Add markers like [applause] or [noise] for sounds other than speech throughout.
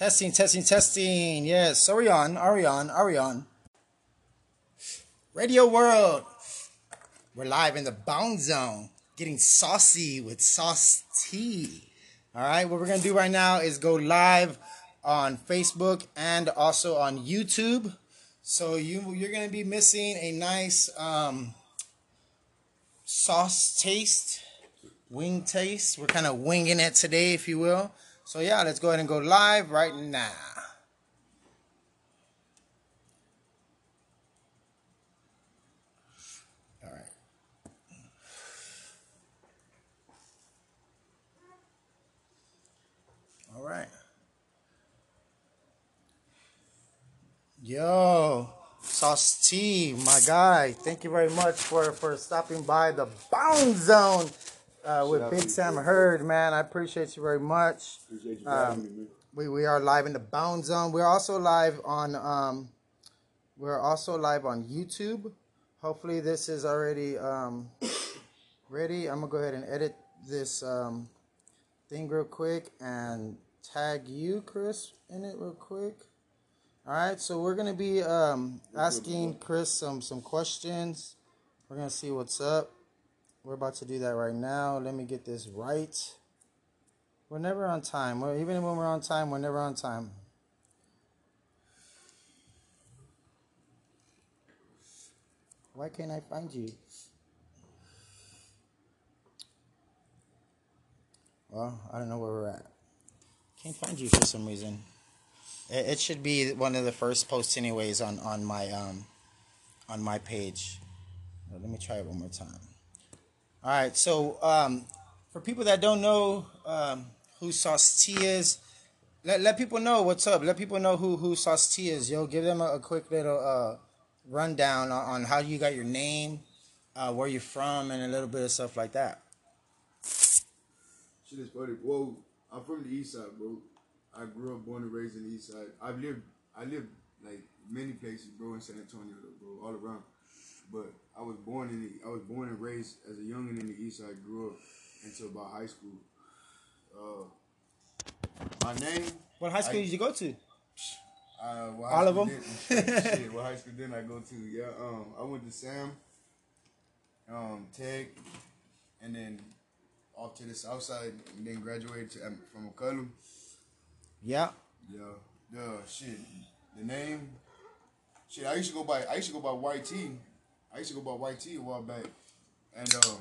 Testing, testing, testing. Yes, Arion, Arion, Arion. Radio World. We're live in the Bone Zone, getting saucy with sauce T. All right, what we're gonna do right now is go live on Facebook and also on YouTube. So you you're gonna be missing a nice um, sauce taste, wing taste. We're kind of winging it today, if you will. So yeah, let's go ahead and go live right now. All right. All right. Yo, Sauce T, my guy. Thank you very much for for stopping by the Bone Zone uh, with Big Sam Heard, man. I appreciate you very much. Appreciate you Um, me, man. We we are live in the Bone Zone. We're also live on um, we're also live on YouTube. Hopefully, this is already um, ready. I'm gonna go ahead and edit this um, thing real quick and tag you, Chris, in it real quick. All right, so we're gonna be um, asking Chris some some questions. We're gonna see what's up. We're about to do that right now. Let me get this right. We're never on time. We're, even when we're on time, we're never on time. Why can't I find you? Well, I don't know where we're at. Can't find you for some reason. It, it should be one of the first posts, anyways, on on my um on my page. Let me try it one more time. All right, so um, for people that don't know um, who Sauce T is, let, let people know what's up. Let people know who who Sauce T is. Yo, give them a, a quick little uh, rundown on, on how you got your name, uh, where you're from, and a little bit of stuff like that. Shit is funny. Well, I'm from the east side, bro. I grew up, born and raised in the east side. I've lived, I lived like many places, bro, in San Antonio, bro, all around. But I was born in the, I was born and raised as a youngin in the east side. Grew up until about high school. Uh, my name. What high school I- did you go to? Uh, what All of them? [laughs] Shit, what high school didn't I go to? Yeah, um, I went to Sam, um, Tech, and then off to the south side, and then graduated to, um, from McCollum. Yeah. Yeah, the shit, the name, shit. I used to go by, I used to go by YT. I used to go by YT a while back, and um,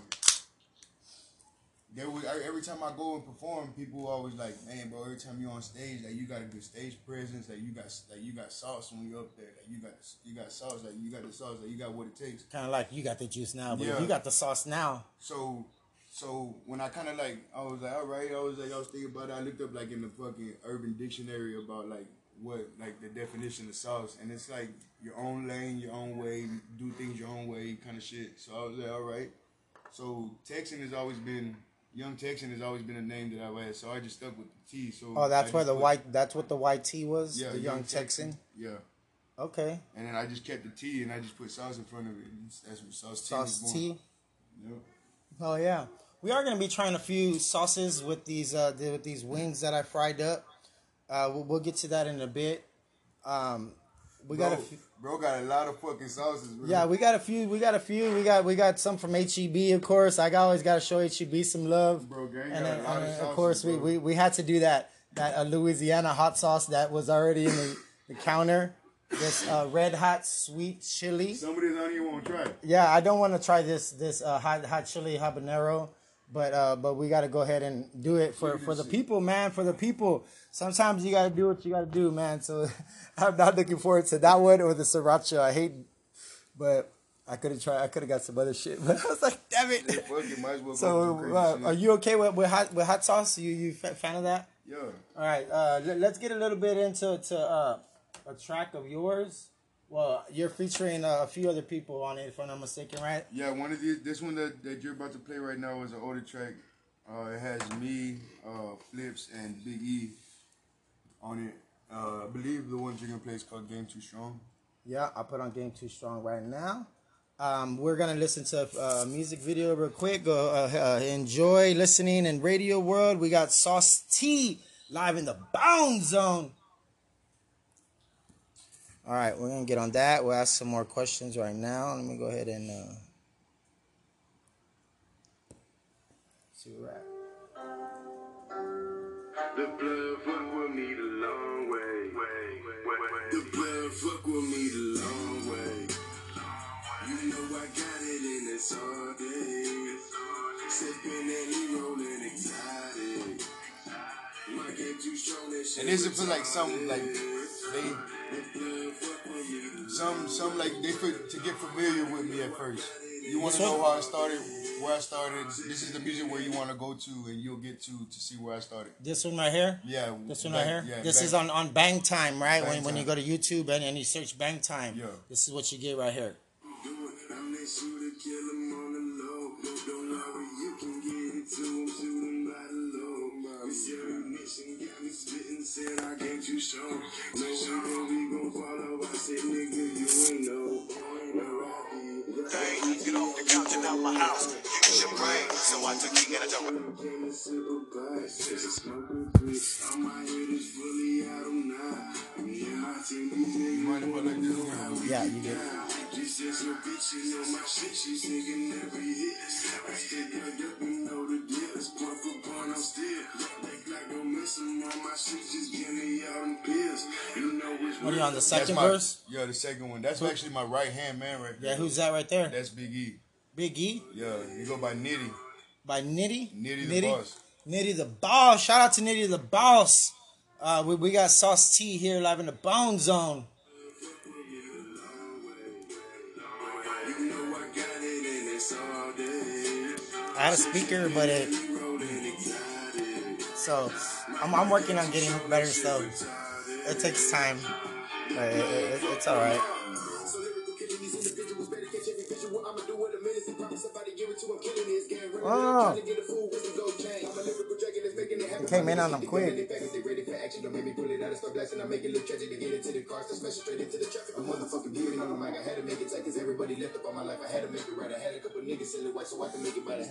there was I- every time I go and perform, people always like, man, bro. Every time you on stage, like you got a good stage presence, like you got, like you got sauce when you're up there, like you got, you got sauce, like you got the sauce, like you got what it takes. Kind of like you got the juice now, but Yeah. you got the sauce now. So, so when I kind of like, I was like, all right, I was like, I was thinking about it. I looked up like in the fucking Urban Dictionary about like what like the definition of sauce, and it's like your own lane, your own way, do things your own way, kind of shit. So I was like, all right. So Texan has always been Young Texan has always been a name that I've had, so I just stuck with the T. So Oh, that's where the put- white. That's what the white T was. yeah, the young Texan. Yeah. Okay. And then I just kept the T and I just put sauce in front of it. That's what sauce T Sauce T. Yep. Oh yeah, we are gonna be trying a few sauces with these uh the- with these wings that I fried up. Uh, we'll, we'll get to that in a bit. Um, we bro, got a few. bro got a lot of fucking sauces, bro. Yeah, we got a few. We got a few. We got we got some from HEB, of course. I always got to show HEB some love. Bro, gang and then, and of of course, we, bro. we we had to do that that uh, Louisiana hot sauce that was already in the, the counter. This uh, red hot sweet chili. Somebody's of this I don't want to try. Yeah, I don't want to try this this uh, hot hot chili habanero, but uh, but we got to go ahead and do it for for the people, man. For the people. Sometimes you got to do what you got to do, man. So [laughs] I'm not looking forward to that one or the sriracha. I hate, but I could have tried. I could have got some other shit, [laughs] but I was like, damn it. Fuck it, might as well So uh, are you okay with, with hot with hot sauce? You you fa- fan of that? Yeah. All right, uh, let, us get a little bit into to uh, a track of yours. Well, you're featuring uh, a few other people on it, if I'm not mistaken, right? Yeah, one of these, this one that, that you're about to play right now is an older track. Uh, it has me, uh, Flips, and Big E on it. Uh, I believe the one you're gonna play is called Game Too Strong. Yeah, I put on Game Too Strong right now. Um, we're gonna listen to a music video real quick. Go uh, uh, enjoy listening in Radio World. We got Sauce T live in the Bone Zone. All right, we're gonna get on that. We'll ask some more questions right now. Let me go ahead and uh, see where at. The blood fuck with me the long way. The blood long way. You know I got it in this all day. Sipping and rolling. And this is for like some like they The blood fuck with me the some some like they for, to get familiar with me at first. You want to know how I started, where I started. This is the music where you want to go to, and you'll get to to see where I started. This one right here. Yeah, This one back- right here. Yeah, this back- is on on Bang Time, right? Bang when when you go to YouTube and, and you search Bang Time. Yeah. This is what you get right here. Said I can't you show. No we gon' follow. I said, nigga, you ain't know. You ain't know. Thing, get off the couch and out my house. Use your brain, so I took you in a double. Came to sip a bus, just a smoke a brick. All my head is fully out of nine. Me and my team, these You mind if I like this niggas how one? we Yeah, you get. This is your bitch, you know my shit, she singing every hit. I still got up, you know the deal. It's point for point, I'm still. They like don't miss 'em on my shit, just give me all them pills. You know which What are you on the second my, verse? Yeah, the second one. That's actually my right hand man right there. Yeah, who's that right there? That's Big E. Big E Yeah, you go by Nitty. by Nitty. Nitty the boss. Nitty the boss. Shout out to Nitty the boss. Uh, we, we got Sauce T here live in the Bone Zone. I got it and it's all day. I had a speaker, but it so I'm, I'm working on getting better stuff. It takes time, but it, it, it's all somebody give it to him. Killing this game. Running Oh. Ah. around trying to get a fool with some gold chain. I'm a lyrical dragon that's making it came in on them quick. coming in fast, They ready for action. Don't make me pull it out and. I make it look get into the car, just straight into the traffic. The motherfucker be moving ahead of me. Take as everybody left up on my life. I had to make it get into the cars. To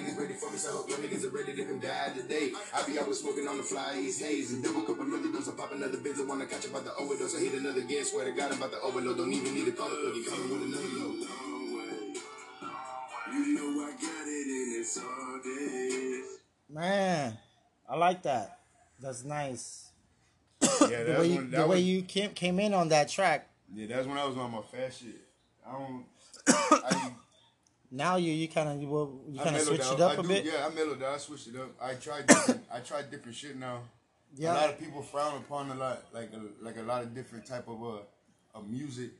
smash it straight into the traffic. I'm motherfucking beaming on the mic. I had to make it tight cause everybody left up on my life. I had to make it right. I had a couple niggas so I can make it by the hand. We done get it hot so I can feel it life. I do this shit to fly. Wait, ain't no other way to go with my way. I'm killing everything I want. I promise I'ma put it something we got Get babies it. up in the drive. Wait, they don't wanna see me better ride away. The barrel on the heat to make me fly today. I ain't tryna flex, but I got niggas ready for me. So I hope your niggas are ready to come die today. I be always smoking on the fly, East haze. And double cup another dose. I pop another benz. I wanna catch up about the overdose. I hit another again. Swear to God, I'm about to overload. Don't even need a call. Plug it coming with another load. You know I got it and it's all day. Man, I like that. That's nice. Yeah, The way you, when the that way was, you came came in on that track. Yeah, that's when I was on my fast shit. I don't. [coughs] I, Now you you kind of you, you kind of switched out. it up I a do, bit. Yeah, I mellowed out. I switched it up. I tried. Different, I tried different shit now. Yeah. A lot of people frown upon a lot, like a, like a lot of different type of uh, of music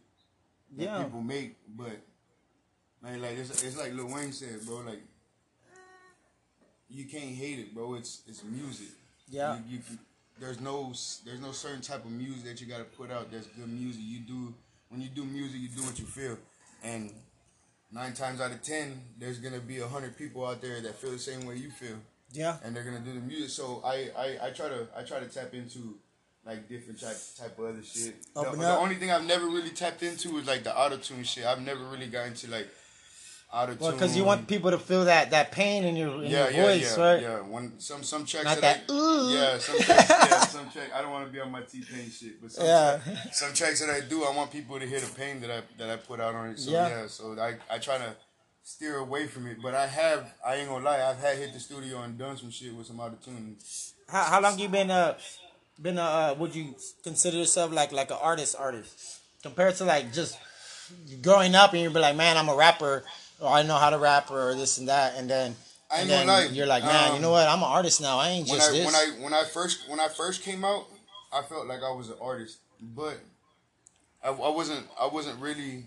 that yeah. people make, but man, like it's, it's like Lil Wayne said, bro. Like you can't hate it, bro. It's it's music. Yeah. You, you, there's no there's no certain type of music that you gotta put out. That's good music. You do when you do music, you do what you feel, and nine times out of ten, there's gonna be a hundred people out there that feel the same way you feel Yeah. and they're gonna do the music. So I, I, I try to I try to tap into like different type type of other shit. The, the only thing I've never really tapped into is like the auto tune shit. I've never really got into like auto tune. Well, because you want people to feel that that pain in your in yeah, your yeah, voice, yeah, right? yeah. When some some tracks Not that, that, I, "Ooh." yeah, some tracks, yeah, [laughs] some track. I don't want to be on my T Pain shit, but some Yeah. some tracks that I do, I want people to hear the pain that I that I put out on it. So Yeah. yeah, so I I try to steer away from it. But I have I ain't gonna lie, I've had hit the studio and done some shit with some auto tune. How, how long you been uh been uh would you consider yourself like like an artist artist compared to like just growing up and you'd be like man I'm a rapper or I know how to rap or this and that and then I and then lie, you're like man you um, know what I'm an artist now I ain't when just I this when I when I first when I first came out, I felt like I was an artist, but I, I wasn't I wasn't really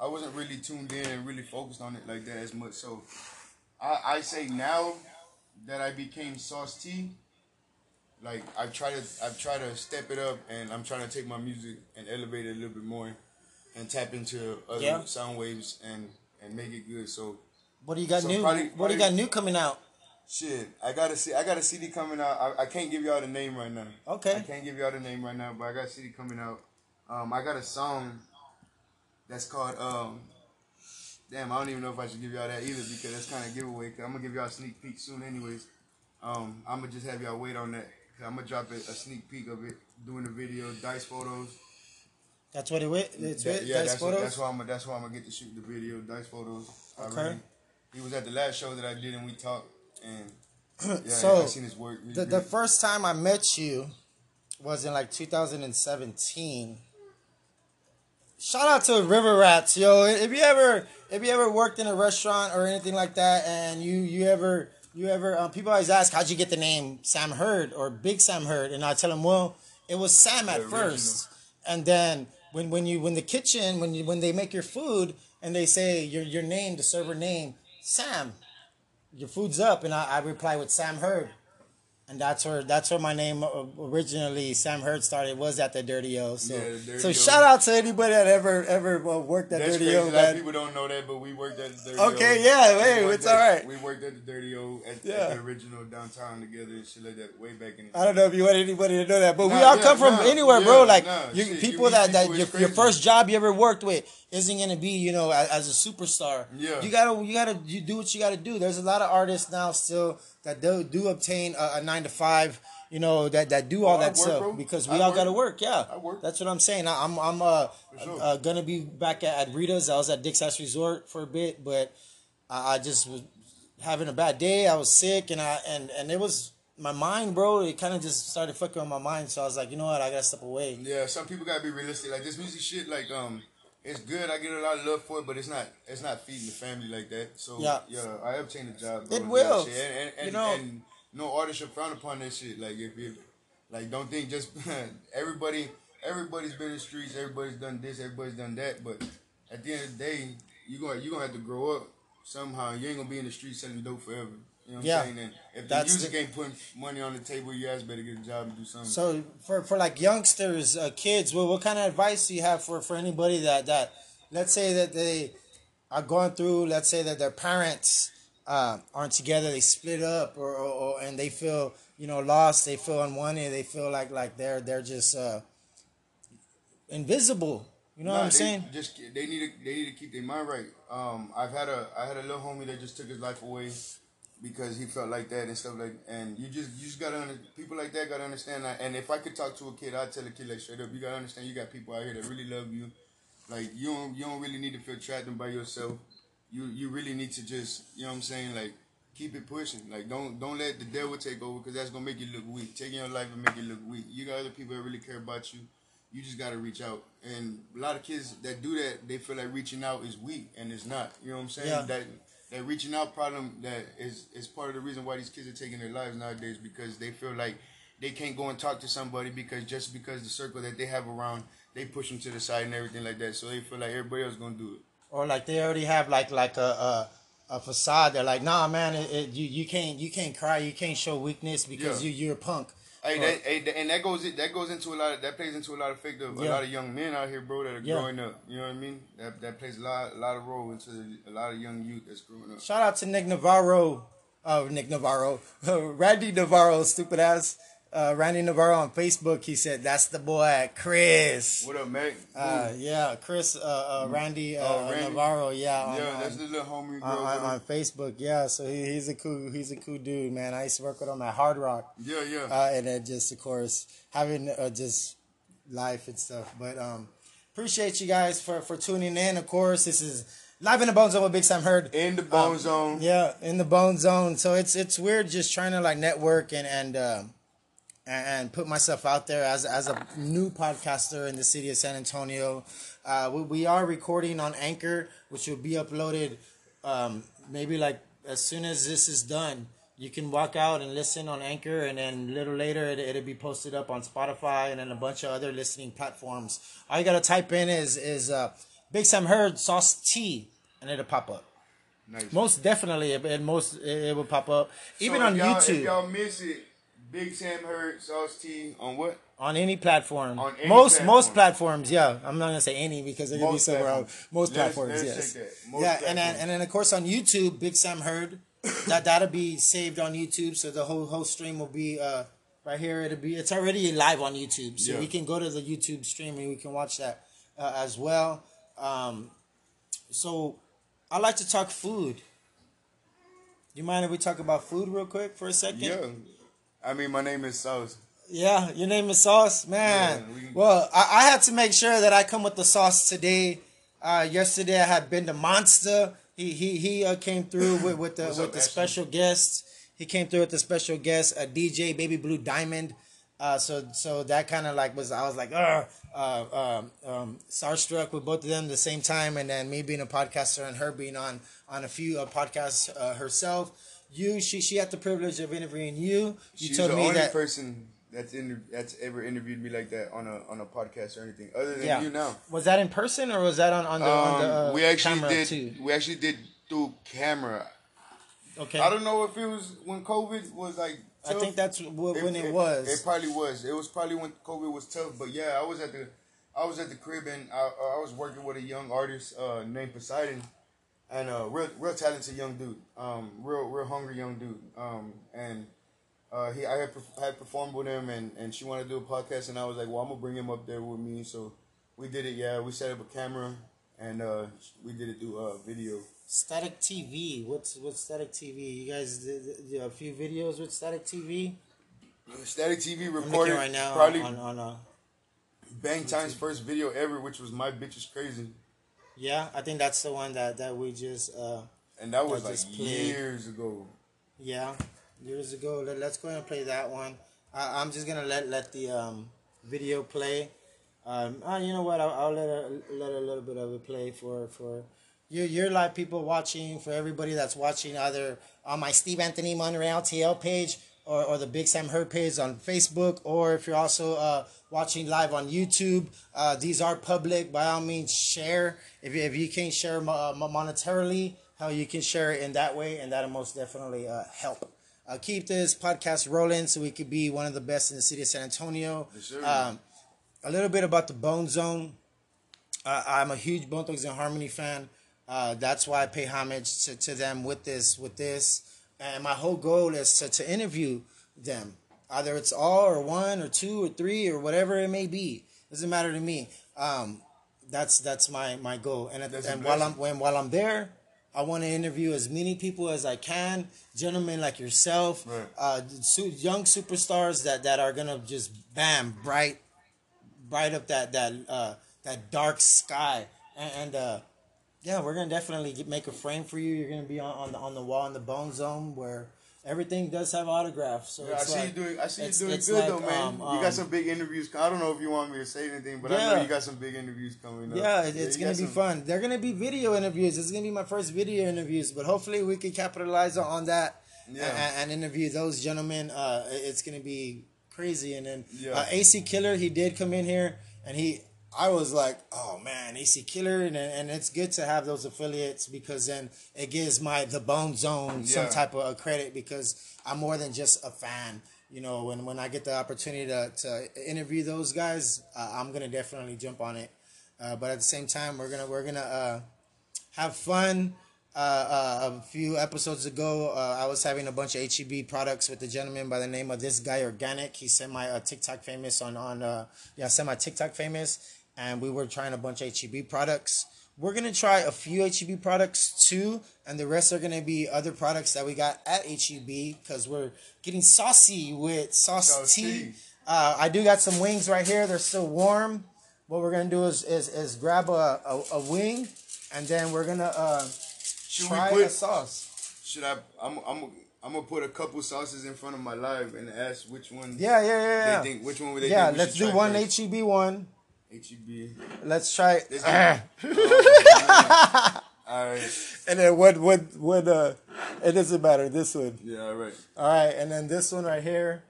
I wasn't really tuned in and really focused on it like that as much. So I I say now that I became Sauce T, like I've tried to I've tried to step it up and I'm trying to take my music and elevate it a little bit more and tap into other Yeah. sound waves and and make it good. So what do you got so new probably- what do you got new coming out Shit, I gotta see. I got a CD coming out. I, I can't give y'all the name right now. Okay. I can't give y'all the name right now, but I got a CD coming out. Um, I got a song that's called um. Damn, I don't even know if I should give y'all that either because that's kind of giveaway. Cause I'm gonna give y'all a sneak peek soon, anyways. Um, I'm gonna just have y'all wait on that. i I'm gonna drop a, a sneak peek of it, doing the video, dice photos. That's what it. It's That- yeah, Dice that's what, photos. that's why I'm that's why I'm gonna get to shoot the video, dice photos. Okay. he was at the last show that I did and we talked and [clears throat] yeah, So, I seen his work. The, the first time I met you was in like 2017. Shout out to River Rats, yo. If you ever if you ever worked in a restaurant or anything like that, and you you ever you ever um, people always ask how'd you get the name Sam Heard or Big Sam Heard, and I tell them, well, it was Sam at The first, and then when when you when the kitchen when you when they make your food and they say your your name the server name Sam, your food's up, and I, I reply with Sam Heard. And that's where that's where my name originally Sam Heard started was at the Dirty O. So Yeah, Dirty so O. shout out to anybody that ever ever uh, worked at That's Dirty crazy. O. A lot of people don't know that, but we worked at the Dirty Okay, O. Okay, yeah, hey, it's at- alright. We worked at the Dirty O at, Yeah. at the original downtown together and shit like that way back in the I don't know if you want anybody to know that, but we all yeah, come from nah, anywhere, bro. Like nah, you, shit, you people meet that that your, your first job you ever worked with isn't gonna be you know as, as a superstar. Yeah. you gotta you gotta you do what you gotta do. There's a lot of artists now still that do do obtain a, a nine to five. You know that that do all Oh, that work, stuff bro. because we I all work. gotta work. Yeah, I work. That's what I'm saying. I, I'm I'm uh, sure. uh gonna be back at, at Rita's. I was at Dick's Last Resort for a bit, but I, I just was having a bad day. I was sick, and I and and it was my mind, bro. It kind of just started fucking with my mind. So I was like, you know what, I gotta step away. Yeah, some people gotta be realistic. Like this music shit, like um, it's good. I get a lot of love for it, but it's not. It's not feeding the family like that. So Yeah. yeah, I obtained a job. It bro, will. And, and, and, You know- and no artist should frown upon that shit. Like if you, like, don't think just [laughs] everybody. Everybody's been in the streets. Everybody's done this. Everybody's done that. But at the end of the day, you gonna you gonna have to grow up somehow. You ain't gonna be in the streets selling dope forever. You know what Yeah. I'm saying? And if the That's music the- ain't putting money on the table, you guys better get a job and do something. So for for like youngsters, uh, kids, what what kind of advice do you have for for anybody that that let's say that they are going through, let's say that their parents uh, aren't together, they split up, or, or, or and they feel you know lost, they feel unwanted, they feel like like they're they're just uh, invisible. You know what I'm saying? Just they need to they need to keep their mind right. Um, I've had a I had a little homie that just took his life away because he felt like that and stuff like. And you just you just gotta under, people like that gotta understand that. And if I could talk to a kid, I'd tell a kid like straight up, you gotta understand you got people out here that really love you. Like you don't you don't really need to feel trapped in by yourself. You you really need to just you know what I'm saying like keep it pushing. Like don't don't let the devil take over because that's gonna make you look weak. Taking your life and make you look weak. You got other people that really care about you. You just gotta reach out. And a lot of kids that do that, they feel like reaching out is weak, and it's not. You know what I'm saying? Yeah. That that reaching out problem that is is part of the reason why these kids are taking their lives nowadays because they feel like they can't go and talk to somebody because just because the circle that they have around, they push them to the side and everything like that. So they feel like everybody else gonna do it. or like they already have like like a a, a facade. They're like, nah, man, it, it, you you can't you can't cry, you can't show weakness because Yeah. you you're a punk. Hey, that, hey, that- and that goes it that goes into a lot of that plays into a lot of fact of a lot of young men out here, bro, that are Yeah. growing up. You know what I mean? That that plays a lot a lot of role into a lot of young youth that's growing up. Shout out to Nick Navarro. Oh, Nick Navarro. [laughs] Randy Navarro, stupid ass. Uh, Randy Navarro on Facebook. He said, "That's the boy, Chris." What up, man? Uh, yeah, Chris. Uh, uh, Randy, uh, Oh, Randy. Navarro. Yeah, on, yeah, that's the little homie. on, Girl, on, on Facebook. Yeah, so he, he's a cool. He's a cool dude, man. I used to work with him at Hard Rock. yeah, yeah. uh, and then just of course having uh, just life and stuff. But um, appreciate you guys for for tuning in. Of course, this is live in the Bone Zone with Big Sam Heard. in the bone zone. um, Yeah, in the Bone Zone. So it's it's weird just trying to like network and and. um and and put myself out there as as a new podcaster in the city of San Antonio. Uh, we, we are recording on Anchor, which will be uploaded um, maybe like as soon as this is done. You can walk out and listen on Anchor, and then a little later it, it'll be posted up on Spotify and then a bunch of other listening platforms. All you gotta type in is is uh, Big Sam Heard Sauce T, and it'll pop up. Nice. Most definitely, it, it most it, it will pop up. Even So on y'all- YouTube. If y'all miss it, Big Sam Heard Sauce T on what? On any platform. On any most platform. most platforms, yeah. I'm not gonna say any because they're gonna be somewhere else. Most Let us- platforms, let us yes. Most yeah, and then and then of course on YouTube, Big Sam Heard. that that'll be saved on YouTube, so the whole whole stream will be uh right here. It'll be it's already live on YouTube, so Yeah. we can go to the YouTube stream and we can watch that uh, as well. Um, so I like to talk food. Do you mind if we talk about food real quick for a second? Yeah. I mean, my name is Sauce. Yeah, your name is Sauce, man. Yeah, we can- well, I, I had to make sure that I come with the sauce today. Uh, yesterday I had been to Monster. He he he uh, came through with with the What's with up, the Ashley? special guest. He came through with the special guest, a DJ Baby Blue Diamond. Uh, so so that kind of like was I was like, uh, um, um, starstruck with both of them at the same time, and then me being a podcaster and her being on on a few uh, podcasts uh, herself. You she she had the privilege of interviewing you. You She's told the me only that person that's in that's ever interviewed me like that on a on a podcast or anything, other than Yeah. you now. Was that in person or was that on, on the, on the Um, uh, we actually did. too? We actually did through camera. Okay. I don't know if it was when COVID was like. I think that's wh- when it, was. It probably was. It was probably when COVID was tough. But yeah, I was at the, I was at the crib and I, I was working with a young artist uh, named Poseidon, and a real real talented young dude, um, real real hungry young dude, um, and. Uh, he, I had, I had performed with him, and, and she wanted to do a podcast, and I was like, well, I'm gonna bring him up there with me. So we did it. Yeah, we set up a camera, and uh, we did it through uh, video. Static TV. What's what's Static TV? You guys did, did a few videos with Static TV. Static TV recorded right now probably on on uh, Bang Time's first video ever, which was my bitch is crazy, yeah. I think that's the one that that we just uh and that was like played. years ago. yeah years ago. Let, let's go ahead and play that one. I, I'm just gonna let let the um video play. Um, uh, you know what? I'll, I'll let a, let a little bit of it play for for your your live people watching. For everybody that's watching, either on my Steve Anthony Monreal TL page or, or the Big Sam Heard page on Facebook, or if you're also uh, watching live on YouTube, uh, these are public. By all means, share. If you, if you can't share mo- uh, monetarily, how you can share it in that way, and that'll most definitely uh, help. Uh, keep this podcast rolling so we could be one of the best in the city of San Antonio. Yes. Um, a little bit about the Bone Zone. Uh, I'm a huge Bone Thugs and Harmony fan. Uh, that's why I pay homage to, to them with this with this. And my whole goal is to, to interview them. Either it's all or one or two or three or whatever it may be. Doesn't matter to me. Um, that's that's my, my goal. And, That's and while I'm when while I'm there, I want to interview as many people as I can, gentlemen like yourself, Right. uh, young superstars that, that are gonna just bam bright bright up that that uh, that dark sky, and, and uh, yeah, we're gonna definitely get, make a frame for you. You're gonna be on on the, on the wall in the Bone Zone where everything does have autographs. So Yeah, I see like, you doing. I see you doing good like, though, man. um, you um, got some big interviews. I don't know if you want me to say anything, but I Yeah. know you got some big interviews coming up. Yeah, it, it's you gonna be some- fun. They're gonna be video interviews. It's gonna be my first video interviews, but hopefully we can capitalize on- that Yeah. and, and interview those gentlemen. Uh, it's gonna be crazy. And then Yeah. uh, AC Killer, he did come in here, and he, I was like, oh man, AC Killer, and and it's good to have those affiliates because then it gives my the Bone Zone some type of credit because I'm more than just a fan. You know, when when I get the opportunity to, to interview those guys, uh, I'm gonna definitely jump on it. Uh, but at the same time, we're gonna we're gonna uh, have fun. Uh, uh, a few episodes ago, uh, I was having a bunch of HEB products with a gentleman by the name of this guy Organic. He sent my uh, TikTok famous on on uh, yeah, sent my TikTok famous, and we were trying a bunch of HEB products. We're gonna try a few HEB products too, and the rest are gonna be other products that we got at HEB because we're getting saucy with sauce Sauce T. Uh, I do got some wings right here. They're still warm. What we're gonna do is is, is grab a, a, a wing, and then we're gonna uh, Should try we a sauce. Should I? I'm. I'm. I'm gonna put a couple sauces in front of my live and ask which one. Yeah, yeah, yeah, yeah. They think which one would they yeah, let's do one first? HEB one. HEB. Let's try. Let's Ah. [laughs] All right. and then what? What? What? Uh, it doesn't matter. This one. Yeah. All right. All right, and then this one right here,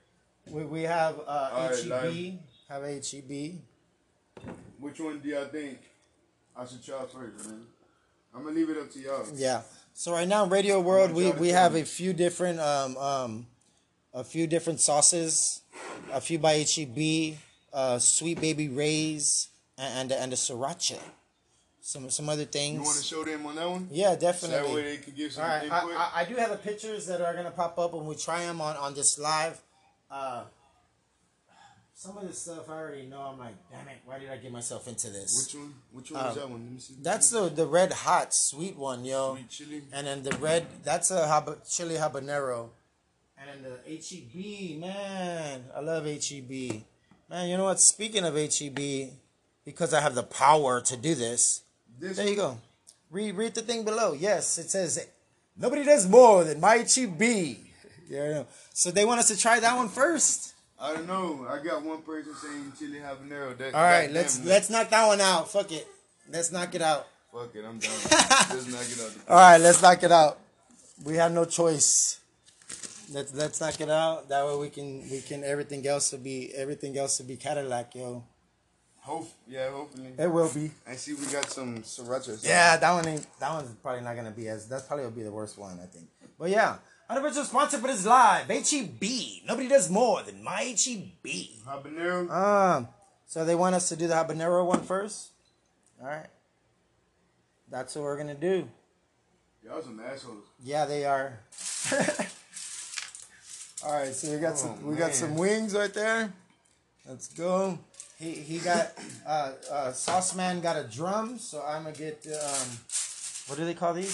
we we have uh, right, HEB. live. Have HEB. Which one do y'all think I should try first, man? I'm gonna leave it up to y'all. Yeah. So right now, Radio World, we, we have a few different um um, a few different sauces, a few by HEB, uh, Sweet Baby Ray's, and and, and the sriracha, some some other things. You want to show them on that one? yeah, So that way they can give some All right, input. I, I, I do have the pictures that are gonna pop up when we try them on on this live. Uh, some of this stuff I already know. I'm like, damn it, why did I get myself into this? Which one? Which one is Um, that one? Let me see. That's the the red hot sweet one, yo. Sweet chili. And then the red, that's a haba, chili habanero. And then the HEB, man, I love HEB. Man, you know what? Speaking of HEB, because I have the power to do this, This there you go. Read read the thing below. Yes, it says nobody does more than my HEB. [laughs] Yeah. So they want us to try that one first. I don't know. I got one person saying chili habanero. That, All right, let's let's knock that one out. Fuck it. Let's knock it out. Fuck it, I'm done. [laughs] Let's knock it out. All right, let's knock it out. We have no choice. Let's let's knock it out. That way we can we can everything else will be everything else will be Cadillac, yo. Hope, yeah, hopefully. It will be. I see we got some sriracha. Yeah, that one ain't that one's probably not gonna be as that's probably will be the worst one, I think. But yeah. Unofficial sponsor but it's live. HEB. Nobody does more than my HEB. Habanero. Um so they want us to do the habanero one first. Alright. That's what we're gonna do. Y'all some assholes. Yeah, they are. [laughs] All right, so we got Oh, some we got some wings right there. Let's go. He he got uh uh Sauce Man got a drum, so I'm gonna get um what do they call these?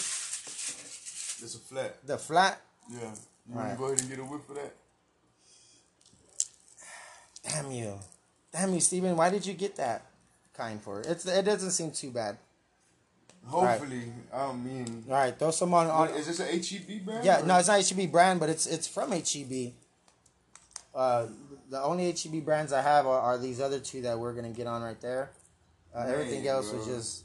It's a flat. The flat. Yeah. You want Alright. to go ahead and get a whip for that? Damn you, damn you, Steven. Why did you get that kind for it? It's it doesn't seem too bad. Hopefully. I mean. All right, throw some on. on Is this an HEB brand? Yeah, or- no, it's not HEB brand, but it's it's from HEB. Uh, the only HEB brands I have are, are these other two that we're gonna get on right there. Uh, everything else was just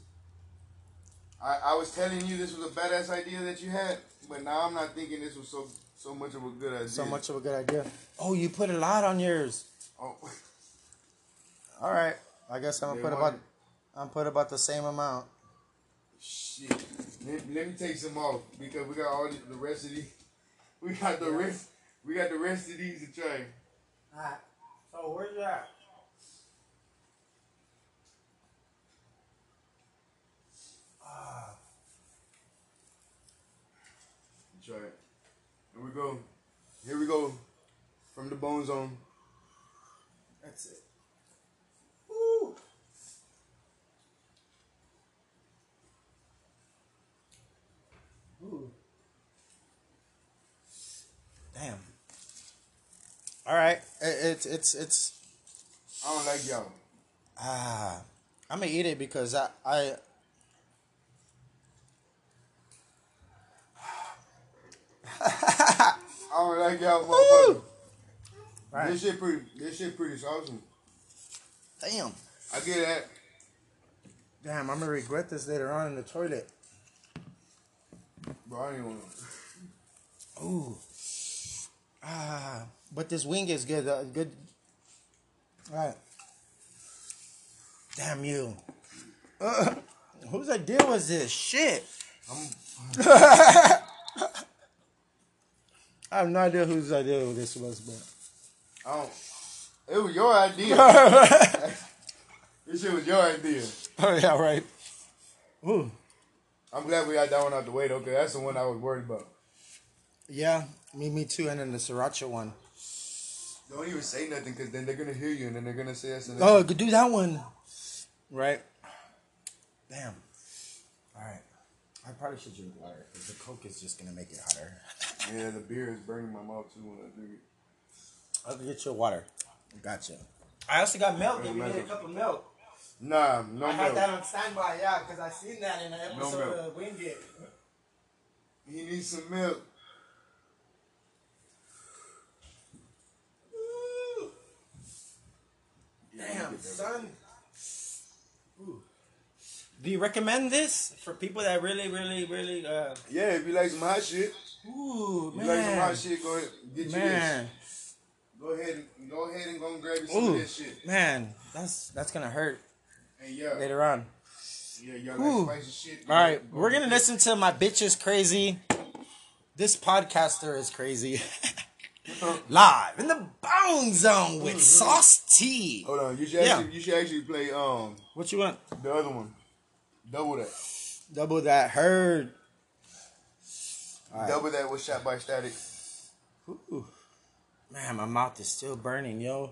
I, I was telling you this was a badass idea that you had, but now I'm not thinking this was so so much of a good idea. so much of a good idea. Oh, you put a lot on yours. Oh, All right, I guess I'm gonna They put about it. I'm put about the same amount. Shit. Let, let me take some off because we got all the, the rest of these. [laughs] We got the rest. We got the rest of these to try. Alright, so where's that? Ah. Try it. Here we go. Here we go. From the bone zone. That's it. Ooh. Damn. All right, it, it's it's it's I don't like y'all. ah. I'm gonna eat it because I I. I don't like y'all [laughs] motherfuckers. Right. This shit pretty. This shit pretty awesome. Damn. I get that. Damn, I'm gonna regret this later on in the toilet. Bro, I ain't want Ooh. Ah, but this wing is good. Uh, good. All right. Damn you. Uh, whose idea was this? Shit. [laughs] I have no idea whose idea this was, but I don't. It was your idea. [laughs] this shit was your idea. oh yeah, right. Ooh. I'm glad we got that one out the way though, cause that's the one I was worried about. Yeah, me, me too, and then the sriracha one. Don't even say nothing, cause then they're gonna hear you and then they're gonna say us. And Oh, could do that one. Right. Damn. All right. I probably should drink water because the Coke is just gonna make it hotter. [laughs] yeah, the beer is burning my mouth too when I drink it. I'll go get your water. Gotcha. I also got milk. Give me Imagine. a cup of milk. Nah, no I had milk. that on standby, yeah, because I seen that in an episode milk. of Wingate. He needs some milk. Damn, son. Ooh. Do you recommend this for people that really, really, really? Uh, Yeah, if you like some hot shit, ooh, man. you like some hot shit, go ahead, get you man, this. Go ahead, and go ahead and go and grab you some ooh, of this shit. man. That's that's gonna hurt And yeah, later on. yeah, y'all Ooh. like spicy shit. All right, we're gonna listen to my bitch is crazy. This podcaster is crazy. [laughs] Live in the Bone Zone with Sauce T. Hold on, you should Yeah. actually, you should actually play um What you want? the other one, double that, Double that. All right. double that was shot by static. Ooh. Man, my mouth is still burning, yo.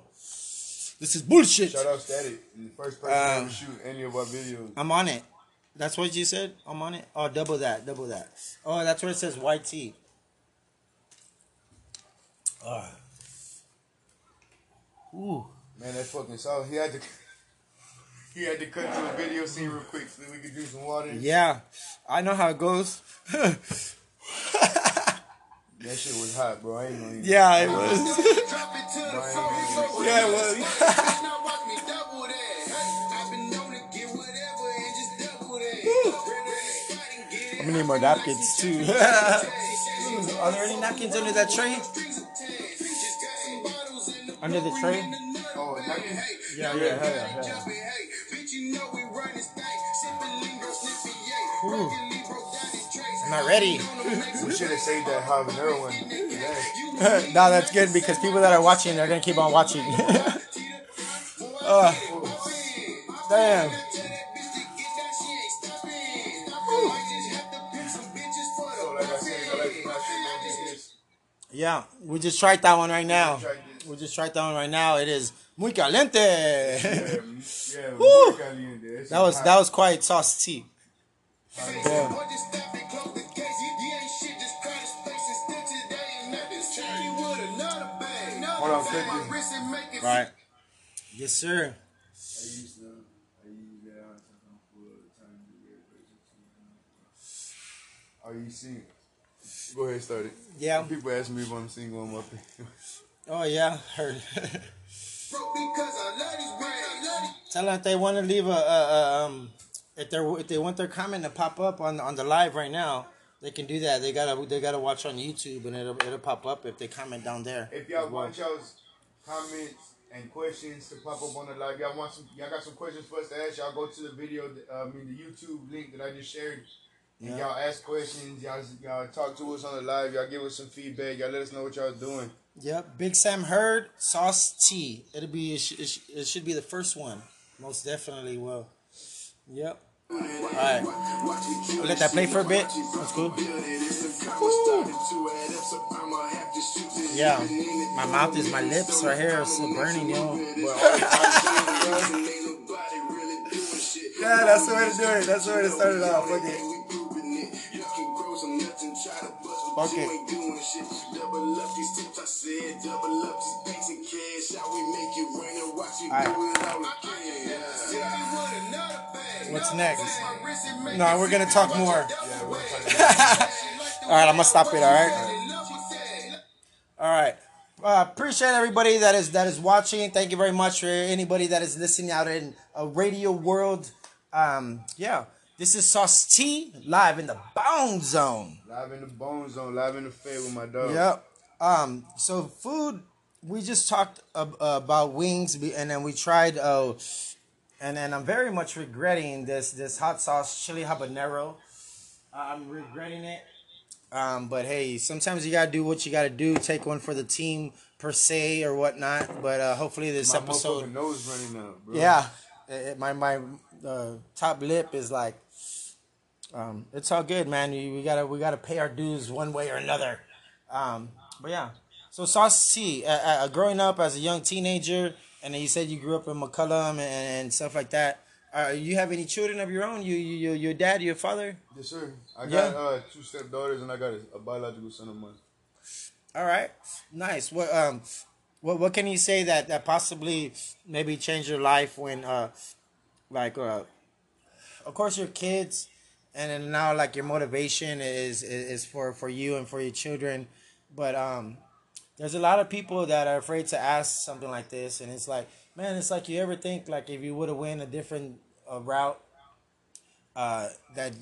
This is bullshit. Shout out Static, the first person to Um, ever shoot any of our videos. I'm on it. That's what you said? I'm on it? Oh, double that, double that. Oh, that's where it says YT. Ah. Ooh. Man, that fucking sauce. He had to. [laughs] He had to cut to a video scene real quick so we could drink some water. Yeah, I know how it goes. [laughs] That shit was hot, bro. I ain't know. yeah, it was. Drop it to the floor, it's over. Yeah, it was. Bitch, now watch me double that. Hey, I've been known to get whatever and just double that. Rather than fight and get it, I'm gonna need more napkins too. Are there any napkins under that tray? strings attached. Just got some bottles in the Under the tray? Oh, napkin? Yeah, yeah, hell yeah, hell yeah. jumping, I'm not ready. We should have saved that habanero one. [laughs] no, that's good because people that are watching, they're gonna keep on watching. [laughs] uh, damn. So, like I said, I like to not shit like this. Yeah, we just tried that one right now. We just tried that one right now. It is muy caliente. Yeah, yeah, muy [laughs] caliente. That was hot. that was quite sauce T. Hold on, quick. Right. Yes, sir. I used to, I use that on something full of the time to get Are you single? Go ahead, start it. Yeah. People ask me if I'm single on my page. Oh yeah, heard. [laughs] Tell them if they want to leave a, a, a um, if they if they want their comment to pop up on on the live right now, they can do that. They gotta they gotta watch on YouTube and it'll it'll pop up if they comment down there. If y'all want y'all's comments and questions to pop up on the live, y'all want some, y'all got some questions for us to ask. Y'all go to the video, uh, I mean the YouTube link that I just shared, and Yeah. y'all ask questions. Y'all y'all talk to us on the live. Y'all give us some feedback. Y'all let us know what y'all doing. Yep, Big Sam Heard Sauce T. It'll be it, sh- it, sh- it should be the first one. Most definitely will. Yep. All right. Let that play for a bit. That's cool. Yeah, my mouth is my lips right here. It's still burning, yo. Yeah, that's the way to do it. That's the way to start it off. Fuck it. Fuck. Double up these tips, I said. Double up these banks and. How we make it rain and watch it Alright. What's next? No, we're gonna talk more. [laughs] all right, I'm gonna stop it. All right. All right. Uh, appreciate everybody that is that is watching. Thank you very much for anybody that is listening out in a radio world. Um, yeah, this is Sauce T live in the Bone Zone. Live in the bone zone, live in the fade with my dog. Yep. Um. So food. We just talked ab- about wings, and then we tried. Uh, and then I'm very much regretting this this hot sauce chili habanero. I'm regretting it. Um. But hey, sometimes you gotta do what you gotta do. Take one for the team per se or whatnot. But uh, hopefully this My episode. nose running out, bro. Yeah, it, my my uh, top lip is like, um, it's all good, man. We, we gotta we gotta pay our dues one way or another. Um, but yeah, so Sauce T, uh, uh, growing up as a young teenager, and then you said you grew up in McCollum and, and stuff like that. Uh, you have any children of your own? You, you, your, your dad, your father? Yes, sir. I got Yeah. uh, two stepdaughters and I got a, a biological son of mine. All right, nice. What um, what what can you say that that possibly maybe changed your life when uh, like uh, of course your kids, and then now like your motivation is is, is for for you and for your children, but um, there's a lot of people that are afraid to ask something like this, and it's like, man, it's like you ever think like if you would have went a different uh, route, uh, that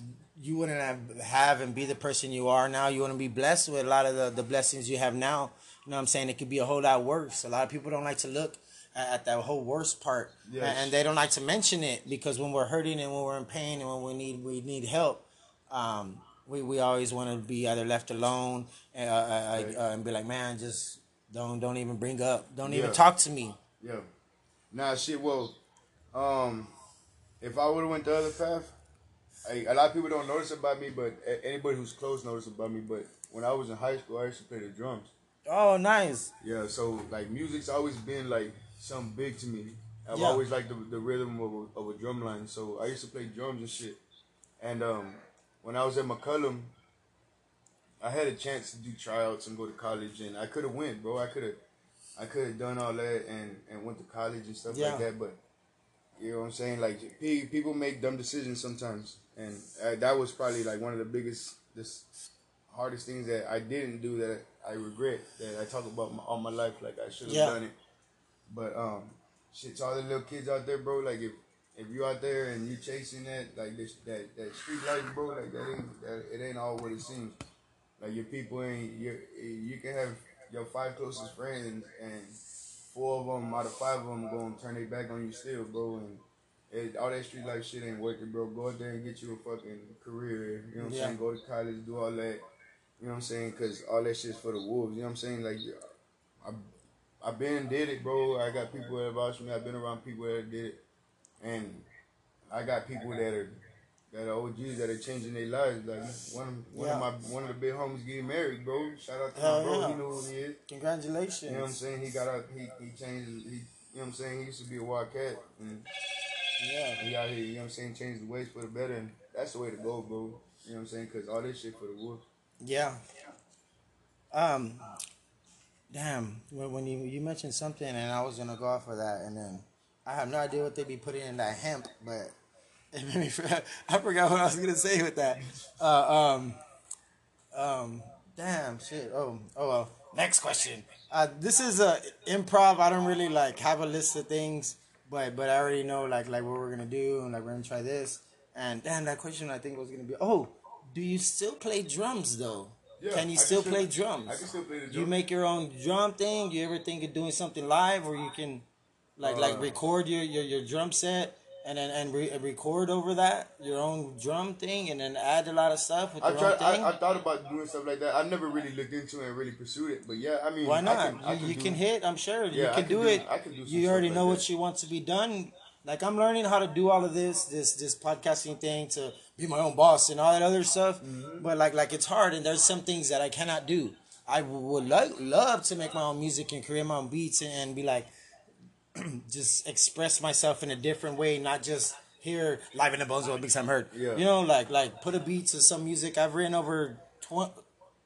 you wouldn't have, have and be the person you are now. You wouldn't be blessed with a lot of the, the blessings you have now. You know what I'm saying? It could be a whole lot worse. A lot of people don't like to look at, at that whole worst part, Yes. and, and they don't like to mention it because when we're hurting and when we're in pain and when we need we need help, um, we, we always want to be either left alone and, uh, uh, Right. uh, and be like, man, just don't don't even bring up, don't even talk to me. Yeah. Nah, shit. Well, um, if I would have went the other path, I, a lot of people don't notice about me, but anybody who's close notice about me. But when I was in high school, I used to play the drums. Oh, nice. Yeah, so like music's always been like something big to me. I've Yeah. always liked the, the rhythm of a, of a drum line, so I used to play drums and shit. And um, when I was at McCollum, I had a chance to do tryouts and go to college, and I could have went, bro. I could have, I could have done all that and and went to college and stuff Yeah. like that. But you know what I'm saying? Like pe- people make dumb decisions sometimes, and uh, that was probably like one of the biggest, this hardest things that I didn't do that I regret that I talk about my, all my life. Like I should have Yeah. done it, but um, shit, to all the little kids out there, bro. Like if if you out there and you chasing that like this that that street life, bro, like that ain't that it ain't all what it seems. Like your people ain't you. You can have your five closest friends and four of them out of five of them gonna turn their back on you still, bro. And it, all that street life shit ain't working, bro. Go out there and get you a fucking career. You know what I'm Yeah. saying? Go to college, do all that. You know what I'm saying? Cause all that shit's for the wolves. You know what I'm saying? Like, I, I've been did it, bro. I got people that vouch for me. I've been around people that did it, and I got people that are that are OGs that are changing their lives. Like one of one Yeah. of my one of the big homies getting married, bro. Shout out to Hell my bro. yeah. He know who he is. Congratulations. You know what I'm saying? He got out. He he changed. He you know what I'm saying? He used to be a wild cat, and Yeah. he out here. You know what I'm saying? change the ways for the better, and that's the way to go, bro. You know what I'm saying? Cause all this shit for the wolves. Yeah. Um. Damn. When, when you you mentioned something, and I was gonna go off of that, and then I have no idea what they be putting in that hemp, but it made me. [laughs] forget- I forgot what I was gonna say with that. Uh, um. Um. Damn. Shit. Oh. Oh. Well. Next question. Uh, this is a improv. I don't really like have a list of things, but but I already know like like what we're gonna do and like we're gonna try this. And damn, that question I think was gonna be. Oh, do you still play drums though? Yeah, can you I still play drums? I can still play the Do you make your own drum thing? Do you ever think of doing something live or you can, like, like Uh, record your, your, your drum set and then and re- record over that your own drum thing and then add a lot of stuff with I your tried. own thing? I, I thought about doing stuff like that. I never really looked into it and really pursued it. But yeah, I mean, Why I not? can- I you you do- can hit. I'm sure you Yeah, I can, can do, do- it. I can do you already know like what you want to be done. Like I'm learning how to do all of this, this this podcasting thing to be my own boss and all that other stuff. Mm-hmm. But like like it's hard, and there's some things that I cannot do. I would like love to make my own music and create my own beats and, and be like, [clears throat] just express myself in a different way, not just here live in the Bone Zone with Big Sam Heard. Yeah. You know, like like put a beat to some music. I've written over twenty,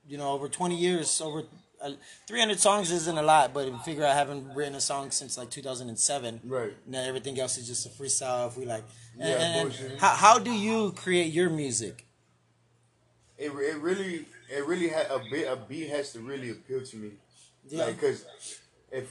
you know, over twenty years. Over uh, three hundred songs isn't a lot, but if figure I haven't written a song since like two thousand and seven. Right. Now everything else is just a freestyle. If we like, and, Yeah, and- and how how do you create your music? it, it really it really had a bit a beat has to really appeal to me Yeah. like because if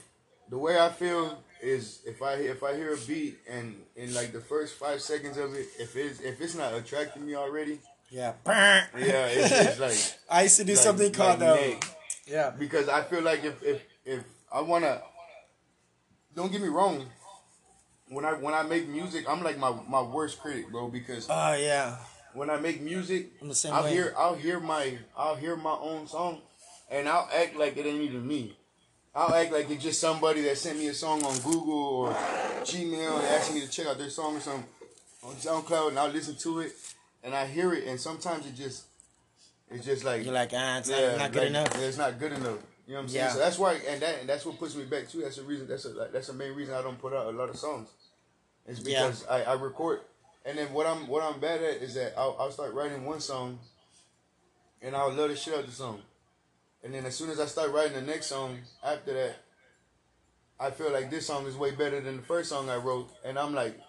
the way i feel is if i if i hear a beat and in like the first five seconds of it if it's if it's not attracting me already Yeah. yeah it's, it's [laughs] like I used to do like- something like called um, yeah. because i feel like if if if i want to don't get me wrong when i when i make music i'm like my my worst critic bro because Oh yeah. when I make music, I'm the same I'll way. hear I'll hear my I'll hear my own song, and I'll act like it ain't even me. I'll act like it's just somebody that sent me a song on Google or Gmail and asked me to check out their song or something on SoundCloud, and I'll listen to it, and I hear it, and sometimes it just it's just like You're like ah, it's not, yeah, not good like, enough. It's not good enough. You know what I'm saying? Yeah. So that's why, and that and that's what puts me back too. That's the reason. That's a, like, that's the main reason I don't put out a lot of songs. It's Yeah. because I, I record, and then what I'm what I'm bad at is that I'll, I'll start writing one song, and I'll love the shit out of the song, and then as soon as I start writing the next song after that, I feel like this song is way better than the first song I wrote, and I'm like,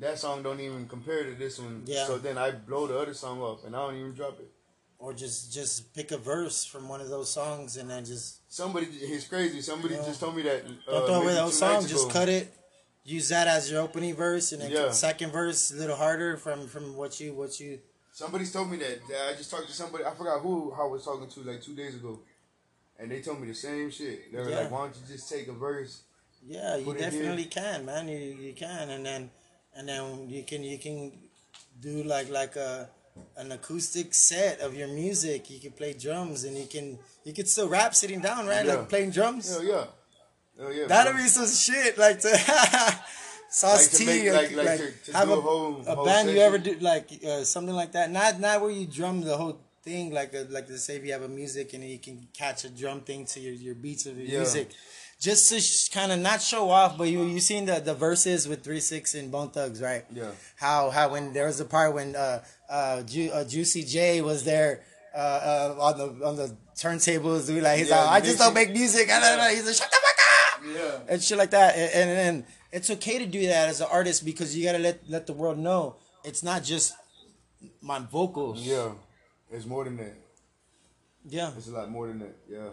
that song don't even compare to this one. Yeah. So then I blow the other song off, and I don't even drop it. Or just just pick a verse from one of those songs and then just Somebody, it's crazy. Somebody Yeah. just told me that. don't uh, throw away the song. Just cut it. Use that as your opening verse, and then Yeah. second verse a little harder from from what you what you. Somebody's told me that. that I just talked to somebody. I forgot who I was talking to like two days ago, and they told me the same shit. They were Yeah. like, "Why don't you just take a verse?" Yeah, you definitely can, man. You you can, and then and then you can you can do like like a an acoustic set of your music. You can play drums, and you can you can still rap sitting down, right? Yeah. Like playing drums. Hell yeah, hell yeah. That'll bro. be some shit, like to [laughs] [laughs] sauce Like tea, make- like, like- like to- to have a, whole- a whole band you ever do like uh, something like that. Not not where you drum the whole thing, like a, like to say if you have a music and you can catch a drum thing to your, your beats of your Yeah. music. just to kind of not show off, but you you seen the the Verzuz with Three Six and Bone Thugs, right? Yeah. How how when there was a part when uh uh, Ju- uh Juicy J was there. Uh, uh, on the on the turntables, we like he's Yeah, like, I just don't make music. I. [laughs] He's like, shut the fuck up Yeah. and shit like that. And, and and it's okay to do that as an artist because you gotta let let the world know it's not just my vocals. Yeah. It's more than that. Yeah. It's a lot more than that. Yeah.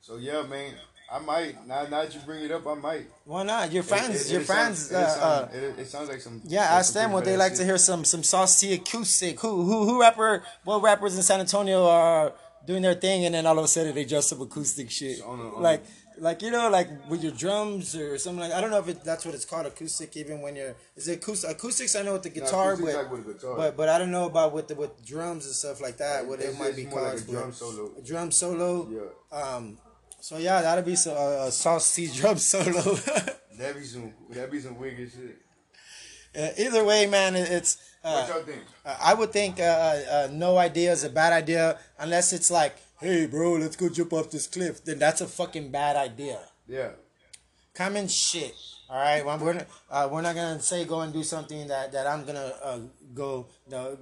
So yeah, man. I might now. Now that you bring it up, I might. Why not? Your fans, It- it- your it fans. sounds- uh, it, uh, sounds, it, it sounds like some. yeah, like them what they like to hear. Some some saucy acoustic. Who who who rapper? What rappers in San Antonio are doing their thing, and then all of a sudden they just some acoustic shit. On a- on like like you know like with your drums or something like. I don't know if it, that's what it's called acoustic. Even when you're is it acoustic? Acoustics I know with the guitar, acoustic's but like with guitar. but but I don't know about with the with drums and stuff like that. What it might be called. like a drum solo. Drum solo. Yeah. Um. So yeah, that'll be so, uh, a saucy [laughs] drum solo. That'd be some. That'd be some wicked shit. Uh, either way, man, it- it's. Uh, What y'all think? I would think uh, uh, uh, no idea is a bad idea unless it's like, hey, bro, let's go jump off this cliff. Then that's a fucking bad idea. Yeah. Common shit. All right, well, we're not, uh, we're not gonna say go and do something that that I'm gonna uh, go no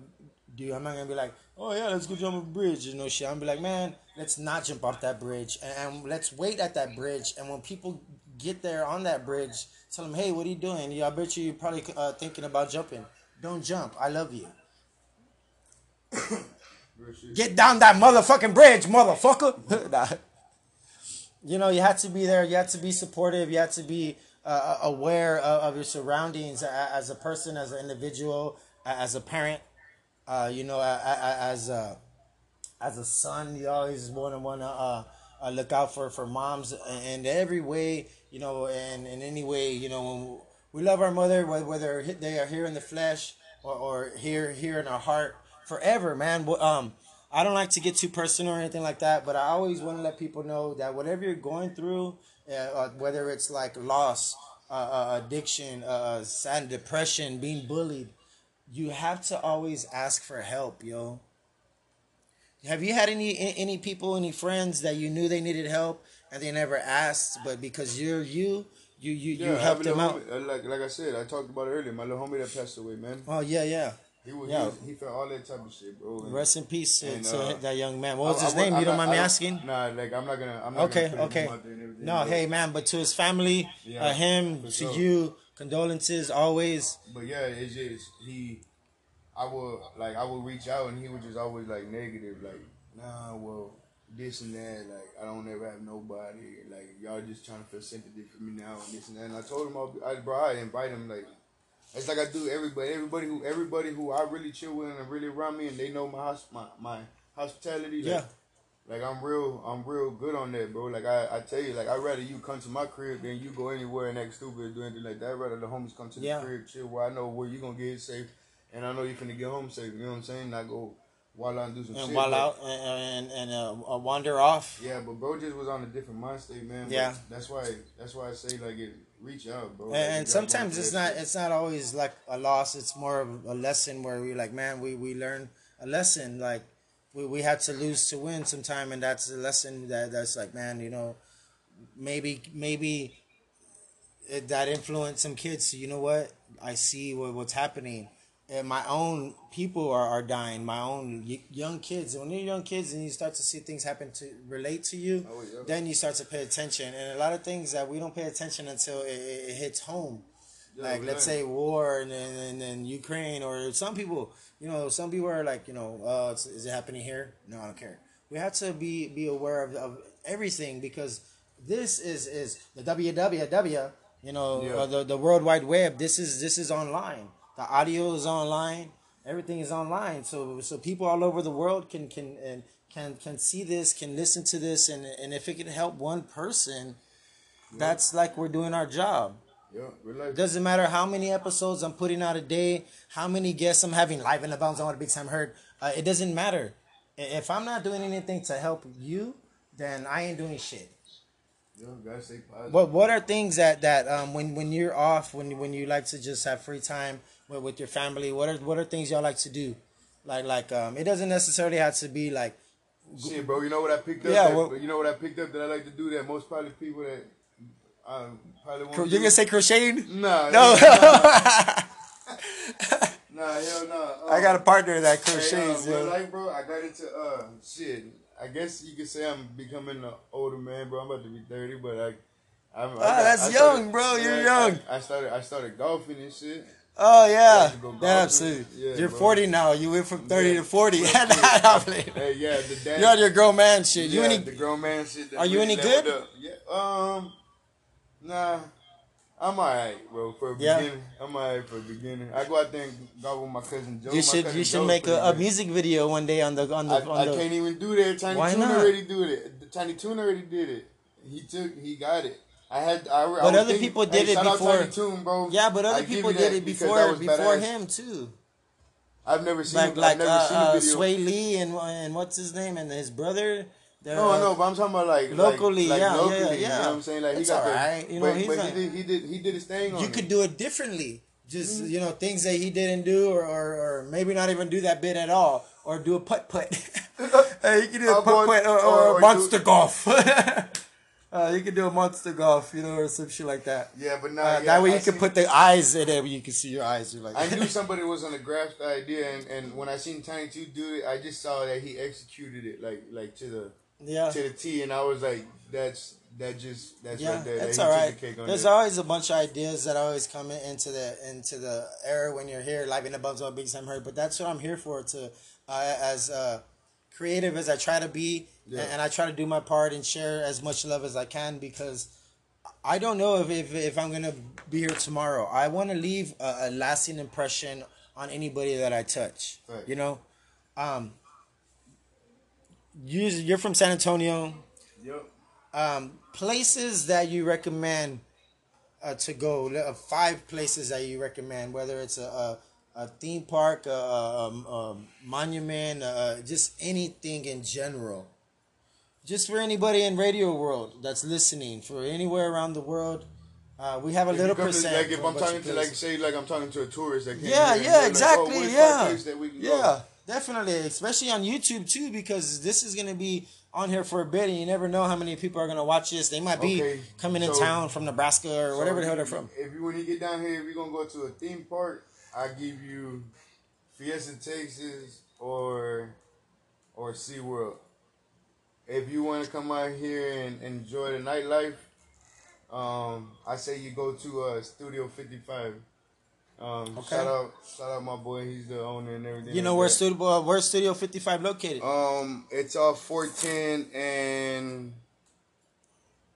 do. I'm not gonna be like, oh yeah, let's go jump a bridge. You know shit. I'm gonna be like, man, let's not jump off that bridge and, and let's wait at that bridge. And when people get there on that bridge, tell them, hey, what are you doing? Yeah, I bet you you're probably uh, thinking about jumping. Don't jump. I love you. [coughs] [coughs] Get down that motherfucking bridge, motherfucker. [laughs] Nah. You know, you have to be there. You have to be supportive. You have to be uh, aware of, of your surroundings as a person, as an individual, as a parent. Uh, you know, as a as a son, you always want to want to uh, uh, look out for for moms in every way. You know, and in any way, you know, we love our mother, whether whether they are here in the flesh or, or here here in our heart forever, man. Um, I don't like to get too personal or anything like that, but I always want to let people know that whatever you're going through, uh, uh, whether it's like loss, uh, uh, addiction, uh, sad depression, being bullied, you have to always ask for help, yo. Have you had any any people, any friends that you knew they needed help and they never asked, but because you're you, you you, you Yeah, have helped them out? homie- uh, like like I said, I talked about it earlier. My little homie that passed away, man. Oh yeah, yeah. He was Yeah. he, he felt all that type of shit, bro. And Rest in peace to, And, to uh, that young man. What was I- his I name? I'm You don't mind me asking? Nah, like I'm not gonna. I'm not Okay, gonna okay. name out there and everything, No, but- hey man, but to his family, Yeah, uh, him, to sure. you, condolences always. But yeah, it's just he. I would like I would reach out and he was just always like negative, like nah, well this and that, like I don't ever have nobody, like y'all just trying to feel sympathy for me now and this and that. And I told him, I'll be, I bro, I invite him like. It's like I do everybody, everybody who, everybody who I really chill with and really around me, and they know my my, my hospitality. Like, Yeah. Like I'm real, I'm real good on that, bro. Like I, I tell you, like I'd rather you come to my crib than you go anywhere and act stupid or do anything like that. I'd rather the homies come to the Yeah. crib, chill, where I know where you gonna get safe, and I know you finna get home safe. You know what I'm saying? Not go while out and do some And shit. while out and and, and uh, uh, wander off. Yeah, but bro just was on a different mind state, man. Yeah. That's why, that's why I say like it, reach out, bro. And, and sometimes it's not it's not always like a loss. It's more of a lesson where we like, man, we we learn a lesson. Like we we had to lose to win sometime, and that's a lesson that that's like, man, you know, maybe maybe it, that influenced some kids. So you know what? I see what, what's happening. And my own people are, are dying. My own y- young kids. When you're young kids and you start to see things happen to relate to you, Oh, yeah. then you start to pay attention. And a lot of things that we don't pay attention until it, it, it hits home. Yeah, like let's say war and then and, and Ukraine or some people, you know, some people are like, you know, uh, it's, is it happening here? No, I don't care. We have to be be aware of, of everything because this is is the www, you know, Yeah. the the World Wide Web. This is this is online. The audio is online. Everything is online. So so people all over the world can can and can can see this, can listen to this, and and if it can help one person, that's like we're doing our job. Yeah, life. Doesn't matter how many episodes I'm putting out a day, how many guests I'm having live in the Bone Zone what a big time heard. Uh, it doesn't matter. If I'm not doing anything to help you, then I ain't doing shit. Yeah, gotta stay positive. What What are things that that um when when you're off when when you like to just have free time with, with your family? What are what are things y'all like to do? Like like um it doesn't necessarily have to be like Shit, bro. You know what I picked up? Yeah, that, well- you know what I picked up that I like to do that most probably people that I probably won't. You're gonna say crocheting? Nah. No. [laughs] Nah, hell no. I got a partner that Hey, uh, crochets. but like, bro, I got into uh shit. I guess you could say I'm becoming an older man, bro. I'm about to be thirty, but I. I'm, I Ah, that's I young, bro. You're yeah, young. I, I started. I started golfing and shit. Oh yeah, go absolutely. Yeah, You're bro. 40 now. You went from 30 Yeah. to 40. [laughs] Hey, yeah, the dad. [laughs] You're on your grown man shit. You yeah, any? the grown man shit. Are you any good? Up. Yeah. Um. Nah. I'm alright, bro. For a Yeah. beginning, I'm alright for a beginning. I go out there and golf with my cousin Joe. You should you should Joe's make a, a music video one day on the on the I, on I the. can't even do that. Tiny Why Toon not? already did it. Tiny Toon already did it. He took. He got it. I had. I, I But was other thinking- people did hey, it before. Toon, bro. Yeah, but other I people did it before before badass. him too. I've never seen. Like I've like never uh, seen a uh. Swae Lee and and what's his name and his brother. No, uh, no, but I'm talking about like Locally, like, like yeah, locally, yeah, You yeah. know what I'm saying? Like It's he got alright, the, you know, but, but not- he did he did he did his thing on you it. could do it differently. Just Mm-hmm. you know things that he didn't do, or, or, or maybe not even do that bit at all, or do a putt putt. [laughs] [laughs] hey, you can do a putt putt or, or- or, or monster do- golf. [laughs] uh, you can do a monster golf, you know, or some shit like that. Yeah, but now Uh, yeah, that way I you can put the eyes in it. You can see your eyes. You're like, I knew [laughs] somebody was on the graft idea, and, and when I seen Tiny Toon do it, I just saw that he executed it like like to the yeah, to the T, and I was like, that's that just that's yeah, right there. that's that all right. the There's that. always a bunch of ideas that always come into the into the era when you're here, live in the Bone Zone Big Sam Heard. But that's what I'm here for to uh, as uh, creative as I try to be, Yeah. and, and I try to do my part and share as much love as I can because I don't know if if, if I'm gonna be here tomorrow. I want to leave a, a lasting impression on anybody that I touch. Right. You know, um, you you're from San Antonio Yep. um, places that you recommend uh, to go. Uh, five places that you recommend, whether it's a, a, a theme park, a, a, a, a monument, uh, just anything in general. Just for anybody in radio world that's listening, for anywhere around the world, uh, we have a If little come to- percent. like if I'm talking to like say like I'm talking to a tourist that Yeah, yeah, like, exactly, oh, yeah. five places that we can go? Yeah, definitely. Especially on YouTube too, because this is gonna be on here for a bit, and you never know how many people are gonna watch this. They might be Okay, coming in town from Nebraska or So whatever the hell they're from. If you when you get down here, if you're gonna go to a theme park, I give you Fiesta Texas or or SeaWorld. If you want to come out here and enjoy the nightlife, um, I say you go to uh, Studio 55. Um, Okay. Shout out, shout out my boy. He's the owner and everything. You know like where that. studio uh, where's Studio Fifty Five located? Um, it's off 410 and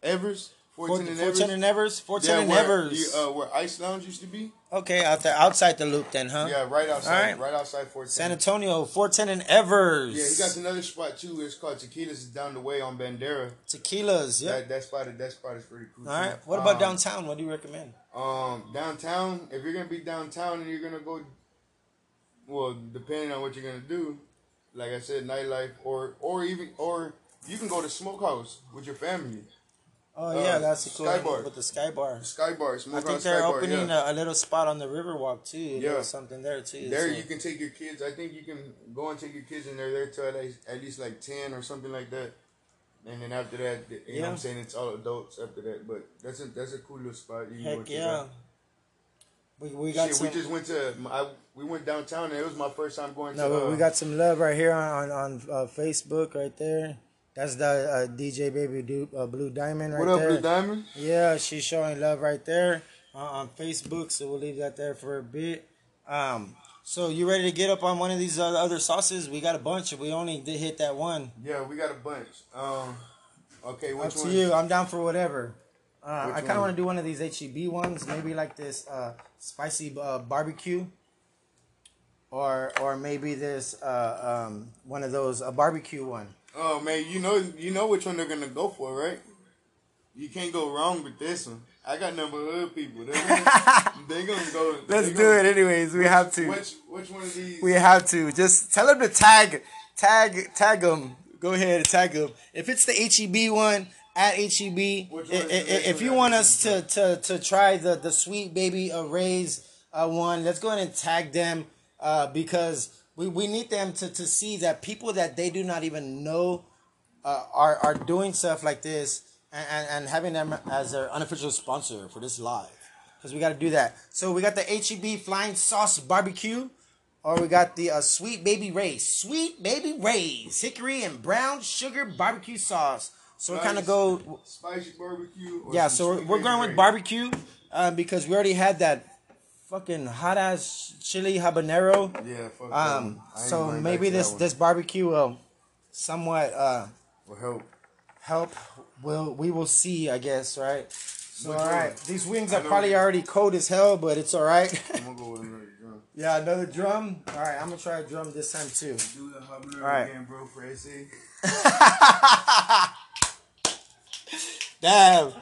Evers. 410 and Evers. 410 and Evers. 410 and where, the, uh, where Ice Lounge used to be. okay, out there outside the loop then, huh? Yeah, right outside. All right. Right outside 410. San Antonio, 410 and Evers. Yeah, he got another spot too. It's called Tequilas. Down the way on Bandera. Tequilas. Yeah. That that spot is that spot is pretty cool. All right. What about Um, downtown? What do you recommend? Um, downtown. If you're gonna be downtown and you're gonna go, well, depending on what you're gonna do, like I said, nightlife or or even or you can go to Smokehouse with your family. Oh yeah, uh, that's a cool Sky Bar. with the Sky Bar. Sky Bar, I think they're Bar. opening yeah. a, a little spot on the Riverwalk too. Yeah. something there too. There so- you can take your kids. I think you can go and take your kids in there. There till at least, at least like ten or something like that. And then after that, you know what I'm saying it's all adults after that. But that's a that's a cool little spot. You Heck yeah. We, we got Shit, some. we just went to I, we went downtown and it was my first time going no, to. uh, we got some love right here on on, on uh, Facebook right there. That's the uh, DJ Baby Du- uh, Blue Diamond right there. what up, there. Blue Diamond? Yeah, she's showing love right there uh, on Facebook. So we'll leave that there for a bit. Um, so you ready to get up on one of these uh, other sauces? We got a bunch. We only did hit that one. Yeah, we got a bunch. Um, okay, which Up to one? you. I'm down for whatever. Uh, I kind of want to do one of these HEB ones, maybe like this uh, spicy uh, barbecue, or or maybe this uh, um, one of those a barbecue one. Oh man, you know you know which one they're gonna go for, right? You can't go wrong with this one. I got number hood people. They're gonna, [laughs] they gonna go. Let's do gonna- it anyways. We have to. Which which one of these? We have to. Just tell them to tag, tag, tag them. Go ahead and tag them. If it's the HEB one at HEB, i- Which one is i- the i- next if you want us to to to try the the sweet baby Ray's uh, one, let's go ahead and tag them uh, because we we need them to to see that people that they do not even know uh, are are doing stuff like this and, and, and having them as their unofficial sponsor for this live. Because we got to do that. So we got the HEB Flying Sauce Barbecue, or we got the uh, Sweet Baby Ray's. Sweet Baby Ray's Hickory and Brown Sugar Barbecue Sauce. So we kind of go Spicy barbecue. or yeah, so we're, we're going with barbecue uh, because we already had that fucking hot ass chili habanero. Yeah, fuck Um, that. I ain't so maybe this this barbecue will somewhat uh, will help. help. Will we will see? I guess right. So all one? these wings are probably already cold as hell, but it's all right. I'm gonna go with another drum. [laughs] yeah, another drum. All right, I'm gonna try a drum this time too. Do the habanero All right. again, bro, for SA. [laughs] Damn.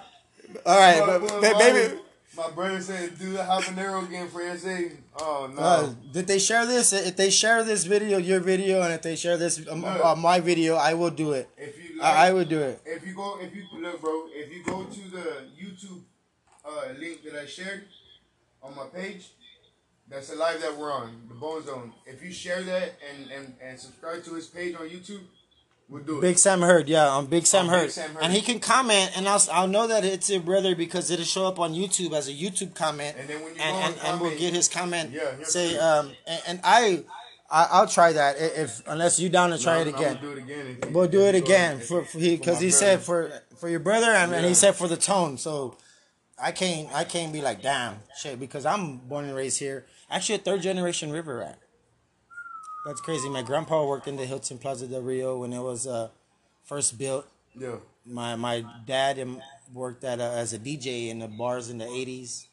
All right, but, but baby. My brother said, do the habanero again for SA. Oh, no. Uh, did they share this? If they share this video, your video, and if they share this um, Look. uh, my video, I will do it. if you like, I, I would do it. if you go, if you look, bro, if you go to the YouTube uh, link that I shared on my page, that's the live that we're on, the Bone Zone. If you share that and and, and subscribe to his page on YouTube, we'll do it. Big Sam Heard, yeah, on Big Sam On Big Heard, Sam and he can comment, and I'll I'll know that it's your brother because it'll show up on YouTube as a YouTube comment, And then when you and, and, and and we'll get his comment. Yeah, say um, and, and I, I I'll try that if unless you down to try No, it no, again. We'll do it again. We'll do it again for, for he because he brother. said for for your brother and, and he said for the tone. So I can't I can't be like damn shit because I'm born and raised here. Actually, a third generation river rat. That's crazy. My grandpa worked in the Hilton Palacio del Rio when it was uh first built. Yeah. My my dad worked at uh, as a DJ in the bars in the '80s.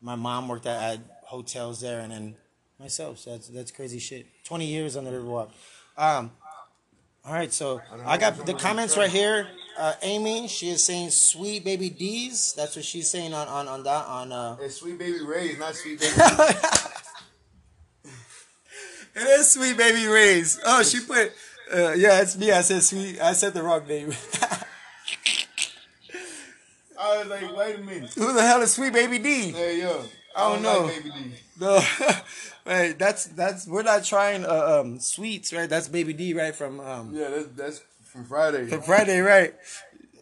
My mom worked at, at hotels there, and then myself. So that's that's crazy shit. Twenty years on the Riverwalk. Um, all right, so don't I got the comments right here. Uh, Amy, she is saying "sweet baby D's." That's what she's saying on on on that on. Uh, It's Sweet Baby Ray's, not Sweet [laughs] Baby. It is "sweet baby Ray's." Oh, she put. Uh, yeah, it's me. I said "sweet." I said the wrong name. [laughs] I was like, wait a minute. Who the hell is "sweet baby D"? Hey, yo. I don't know. Like Baby D. No, [laughs] right. That's that's we're not trying uh, um sweets, right? That's Baby D, right? From um Yeah, that's, that's from Friday. from Friday, right?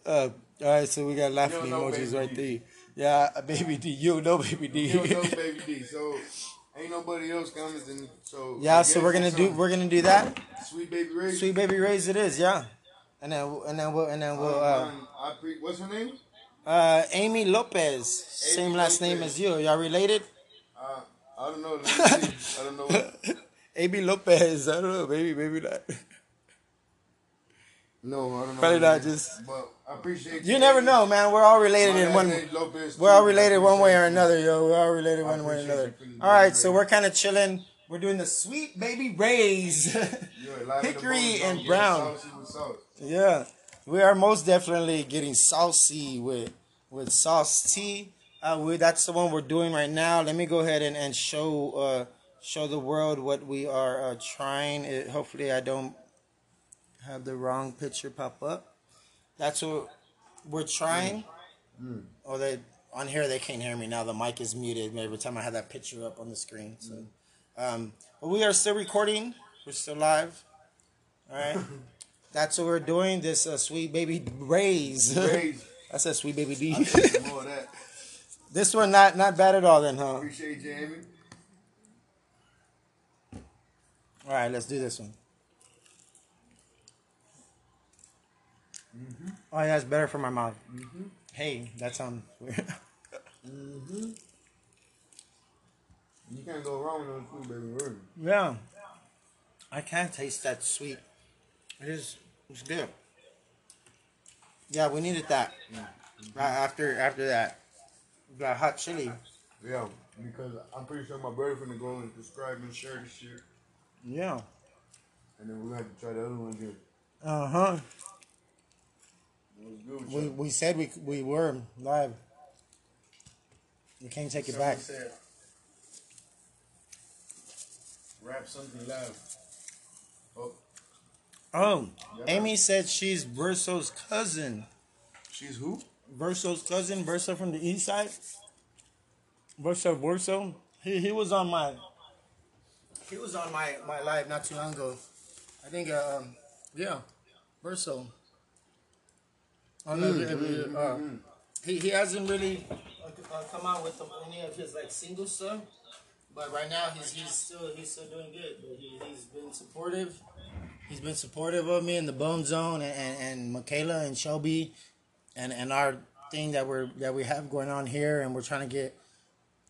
Uh, all right, so we got laughing don't emojis right D. there. Yeah, [laughs] Baby D. You know Baby D. You know Baby D, so ain't nobody else commenting. So yeah, so we're gonna do we're gonna do that. Sweet Baby Ray. Sweet Baby Rays, it is, yeah. And then and then we'll and then we'll uh, Um, I pre- what's her name? uh Amy Lopez, same last name as you. Y'all related? Uh, I don't know. Let me see. I don't know. Amy Lopez. I don't know, maybe maybe not. No, I don't know. Probably not, just- But I appreciate You never know, man. We're all related in one. We're all related one way or another, yo. We're all related one way or another. you All right, so we're kind of chilling. We're doing the sweet baby rays. Yeah, live in the Hickory and brown. saucy with sauce. yeah, we are most definitely getting saucy with with sauce tea. Uh, we, that's the one we're doing right now. Let me go ahead and, and show uh, show the world what we are uh, trying. It, hopefully, I don't have the wrong picture pop up. That's what we're trying. Oh, they on here they can't hear me now. The mic is muted every time I have that picture up on the screen. So, um, but we are still recording. We're still live. All right. [laughs] That's what we're doing. This uh, sweet baby Ray's. Rays. [laughs] That's a sweet baby D. More of that. [laughs] this one not not bad at all then, huh? Appreciate you, Amy. All right, let's do this one. Oh yeah, it's better for my mouth. Hey, that sounds weird. You can't go wrong with no Sweet Baby Ray. yeah, I can't taste that sweet. It is. It's good. Yeah, we needed that. Right after after that, that hot chili. Yeah, because I'm pretty sure my brother finna go and subscribe and share this shit. Yeah. And then we're gonna have to try the other one again. Uh huh. It was good with We we said we we were live. We can't take it Someone back. said, Rap something loud. Oh, Oh, Yeah. Amy said she's Verso's cousin. she's who? Verso's cousin, Verso from the east side. Verso, Verso. He he was on my. He was on my my live not too long ago. I think uh, um yeah, Verso. I don't know if- if- uh, he, he hasn't really uh, come out with any of his like single stuff, but right now he's he's still he's still doing good. But he he's been supportive. He's been supportive of me in the Bone Zone and, and, and Michaela and Shelby, and and our thing that we're that we have going on here, and we're trying to get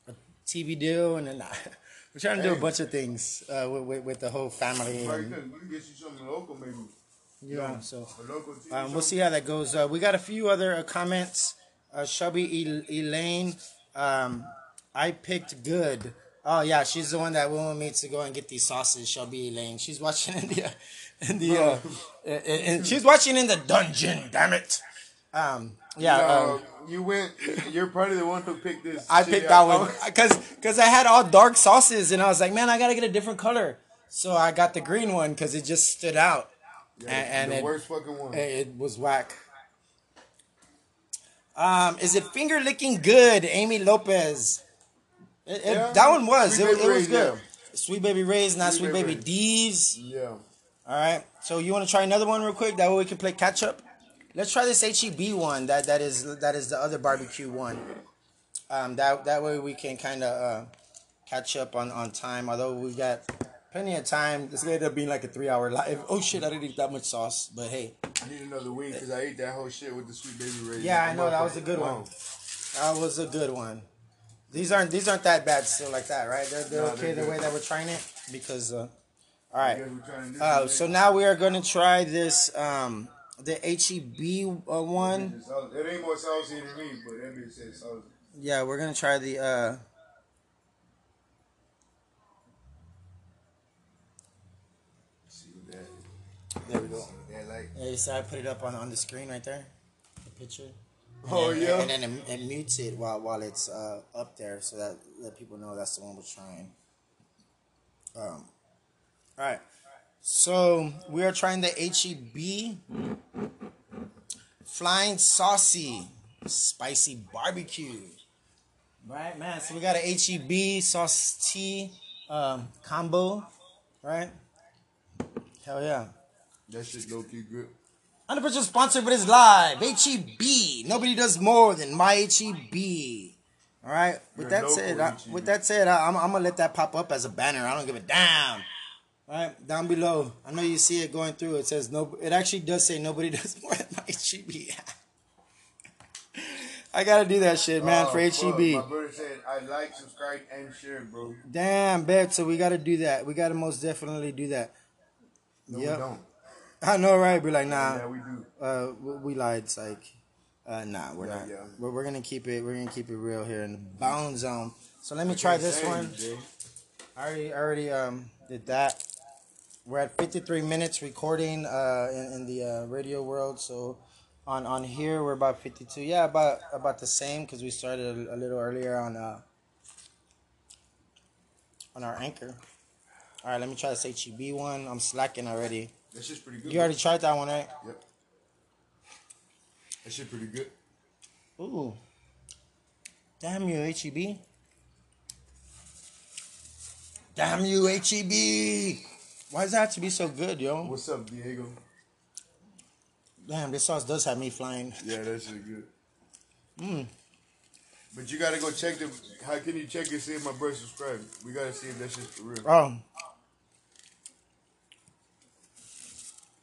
a TV deal, and then [laughs] we're trying to do a bunch of things uh, with, with with the whole family. Right And. We can get you something local, maybe. Yeah, so. A local TV Um, we'll see how that goes. Uh, we got a few other uh, comments. Uh, Shelby El- Elaine, um, I picked good. Oh yeah, she's the one that wanted me to go and get these sauces. Shelby Elaine, she's watching in the, [laughs] in the, uh, and, and she's watching in the dungeon. Damn it. Um, yeah. No, um, you went. You're probably the one who picked this. I shitty picked that one [laughs] [laughs] because because I had all dark sauces and I was like, man, I gotta get a different color. So I got the green one because it just stood out. Yeah, and, and the it, worst fucking one. it it was whack. Um, is it finger licking good, Amy Lopez? It, it- Yeah. that one was. Sweet It, it was Ray's, good. yeah. Sweet baby Ray's, not Sweet sweet, Baby baby. Yeah. All right. So you want to try another one real quick? That way we can play catch up. Let's try this HEB one. That that is that is the other barbecue one. Um, that that way we can kind of uh, catch up on on time. Although we got plenty of time. This ended up being like a three hour live. Oh shit! I didn't eat that much sauce, but hey, I need another wing because I ate that whole shit with the sweet baby Ray. Yeah, I know, that was a good one. that was a good one. These aren't these aren't that bad still like that, right? They're they're No, okay they're the way that we're trying it because. Uh, all right. guess we're trying this Uh, so now we are going to try this um the HEB uh, one. It ain't more saucy than me, but that bitch said saucy. Yeah, we're gonna try the uh See what that is. There we go. Yeah, like. Yeah, so I put it up on on the screen right there, the picture. And Oh, then- yeah? and then it, it mutes it while while it's uh up there, so that let people know that's the one we're trying. Um, all right. So we are trying the HEB Flying Saucy Spicy Barbecue. Right, man. So we got a HEB sauce tea um, combo, right? Hell yeah. That shit low key good. 100% sponsored, but it's live. HEB. Nobody does more than my HEB. All right. With that said, I, with that said, I, I'm, I'm gonna let that pop up as a banner. I don't give a damn. All right, down below. I know you see it going through. It says no. It actually does say nobody [laughs] does more than my HEB. [laughs] I gotta do that shit, man, Oh, for E. HEB. My brother said, I like, subscribe, and share, bro. Damn, bet. So we gotta do that. We gotta most definitely do that. No, Yep. we don't. I know, right? Be like, nah. Yeah, we do. uh, we we lied. It's like, uh, nah, we're Yeah, not. yeah. We're, we're gonna keep it. We're gonna keep it real here in the Bone Zone. So let me try this one. I already, I already um did that. We're at 53 minutes recording uh in, in the uh, radio world. So on on here we're about 52. Yeah, about about the same because we started a, a little earlier on uh on our anchor. All right, let me try this HEB one. I'm slacking already. That shit's pretty good. You already tried that one, right? Yep. That shit pretty good. Ooh. Damn you, HEB. Damn you, HEB. Why does that have to be so good, yo? What's up, Diego? Damn, this sauce does have me flying. Yeah, that shit good. Mm. But you gotta go check the. How can you check and see if my brother subscribed? We gotta see if that shit's for real. Oh,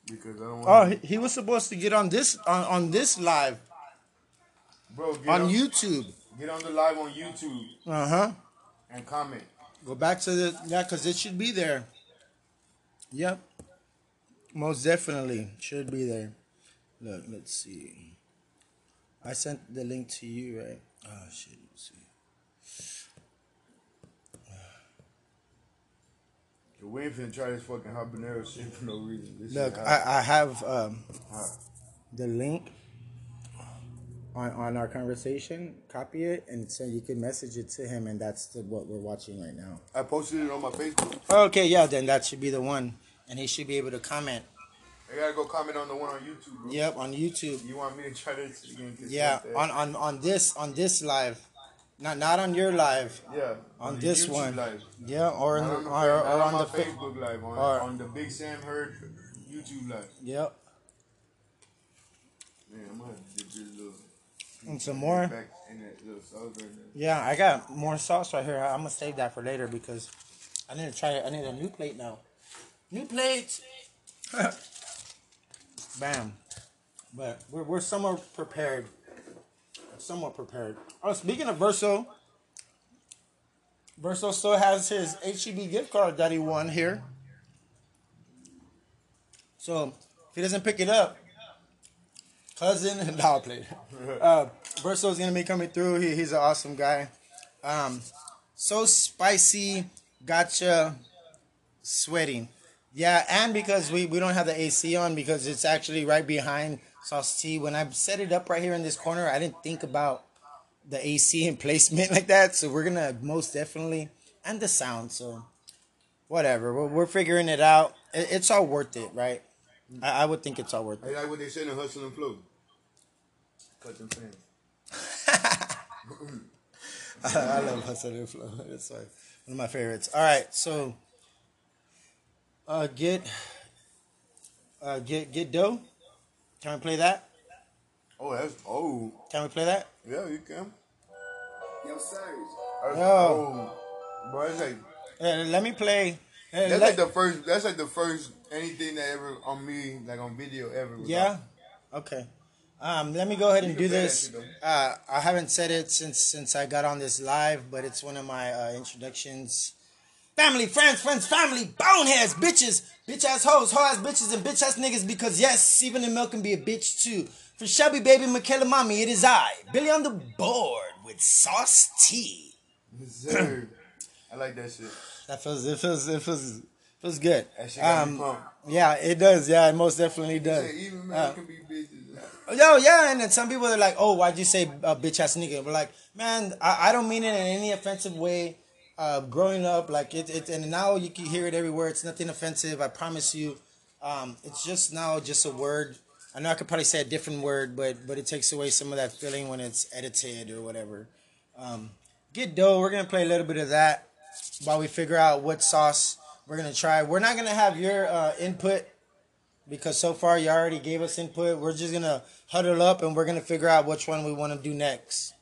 Because I don't oh, want. he, he was supposed to get on this on, on this live Bro, get on on, YouTube. Get on the live on YouTube Uh huh. and comment. Go back to the yeah, cause it should be there. Yep. Most definitely should be there. Look, let's see. I sent the link to you, right? Oh shit. Let's see. Yo, we ain't finna try this fucking habanero shit for no reason. This Look. I, I have um, the link on, on our conversation. Copy it and so you can message it to him, and that's the, what we're watching right now. I posted it on my Facebook. Okay, yeah, then that should be the one, and he should be able to comment. I gotta go comment on the one on YouTube, bro. Yep, on YouTube. You want me to try this again? Yeah, on, on on this on this live, not not on your live. yeah on the this YouTube one. Live. Yeah, or, on, the, or, fa- or on on the fa- Facebook Live, on, or- on the Big Sam Heard YouTube Live. Yep. Man, I'm gonna have to dip this little And some more. back in that little sauce right there. Yeah, I got more sauce right here. I'm gonna save that for later because I need to try it. I need a new plate now. New plate. [laughs] Bam. But we're we're somewhat prepared. Somewhat prepared. Oh, speaking of Verso, Verso still has his HEB gift card that he won here. So if he doesn't pick it up, cousin, [laughs] no, play. [laughs] Uh, is gonna be coming through. He, he's an awesome guy. Um, so spicy, gotcha, sweating. Yeah, and because we, we don't have the AC on because it's actually right behind Sauce T. When I set it up right here in this corner, I didn't think about the AC and placement [laughs] like that. So we're gonna most definitely and the sound. So whatever, we're, we're figuring it out. It, it's all worth it, right? I, I would think it's all worth it. Hey, like what they say in Hustle and Flow. Cut them fans. [laughs] I love Hustle and Flow. [laughs] It's like one of my favorites. All right, so uh, get uh, get get dough. Can we play that? Oh, that's oh Can we play that? yeah, you can. Yo, Serge. That's, Yo. oh, bro, it's like Uh, let me play. uh, that's let- like the first. That's like the first anything that ever on me, like on video ever. was yeah. Okay. Um, let me go ahead and do can play that this. Uh, I haven't said it since since I got on this live, but it's one of my uh, introductions. Family, friends, friends, family, boneheads, bitches, bitch ass hoes, hoe ass bitches, and bitch ass niggas. Because yes, even the milk can be a bitch too. For Shelby, baby, Michaela, mommy, it is I, Billy on the board with Sauce T. Yes, sir. I like that shit. That feels, it feels, it feels, feels good. That shit got Um, yeah, it does. Yeah, it most definitely does. Even man Uh, can be bitches. Yo, yeah, and then some people are like, "Oh, why'd you say uh, bitch ass nigga?" We're like, "Man, I, I don't mean it in any offensive way." Uh, growing up, like it, it, and now you can hear it everywhere. It's nothing offensive. I promise you. Um, it's just now just a word. I know I could probably say a different word, but but it takes away some of that feeling when it's edited or whatever. Um, get dough. We're gonna play a little bit of that while we figure out what sauce we're gonna try. We're not gonna have your uh, input because so far you already gave us input. We're just gonna huddle up and we're gonna figure out which one we want to do next.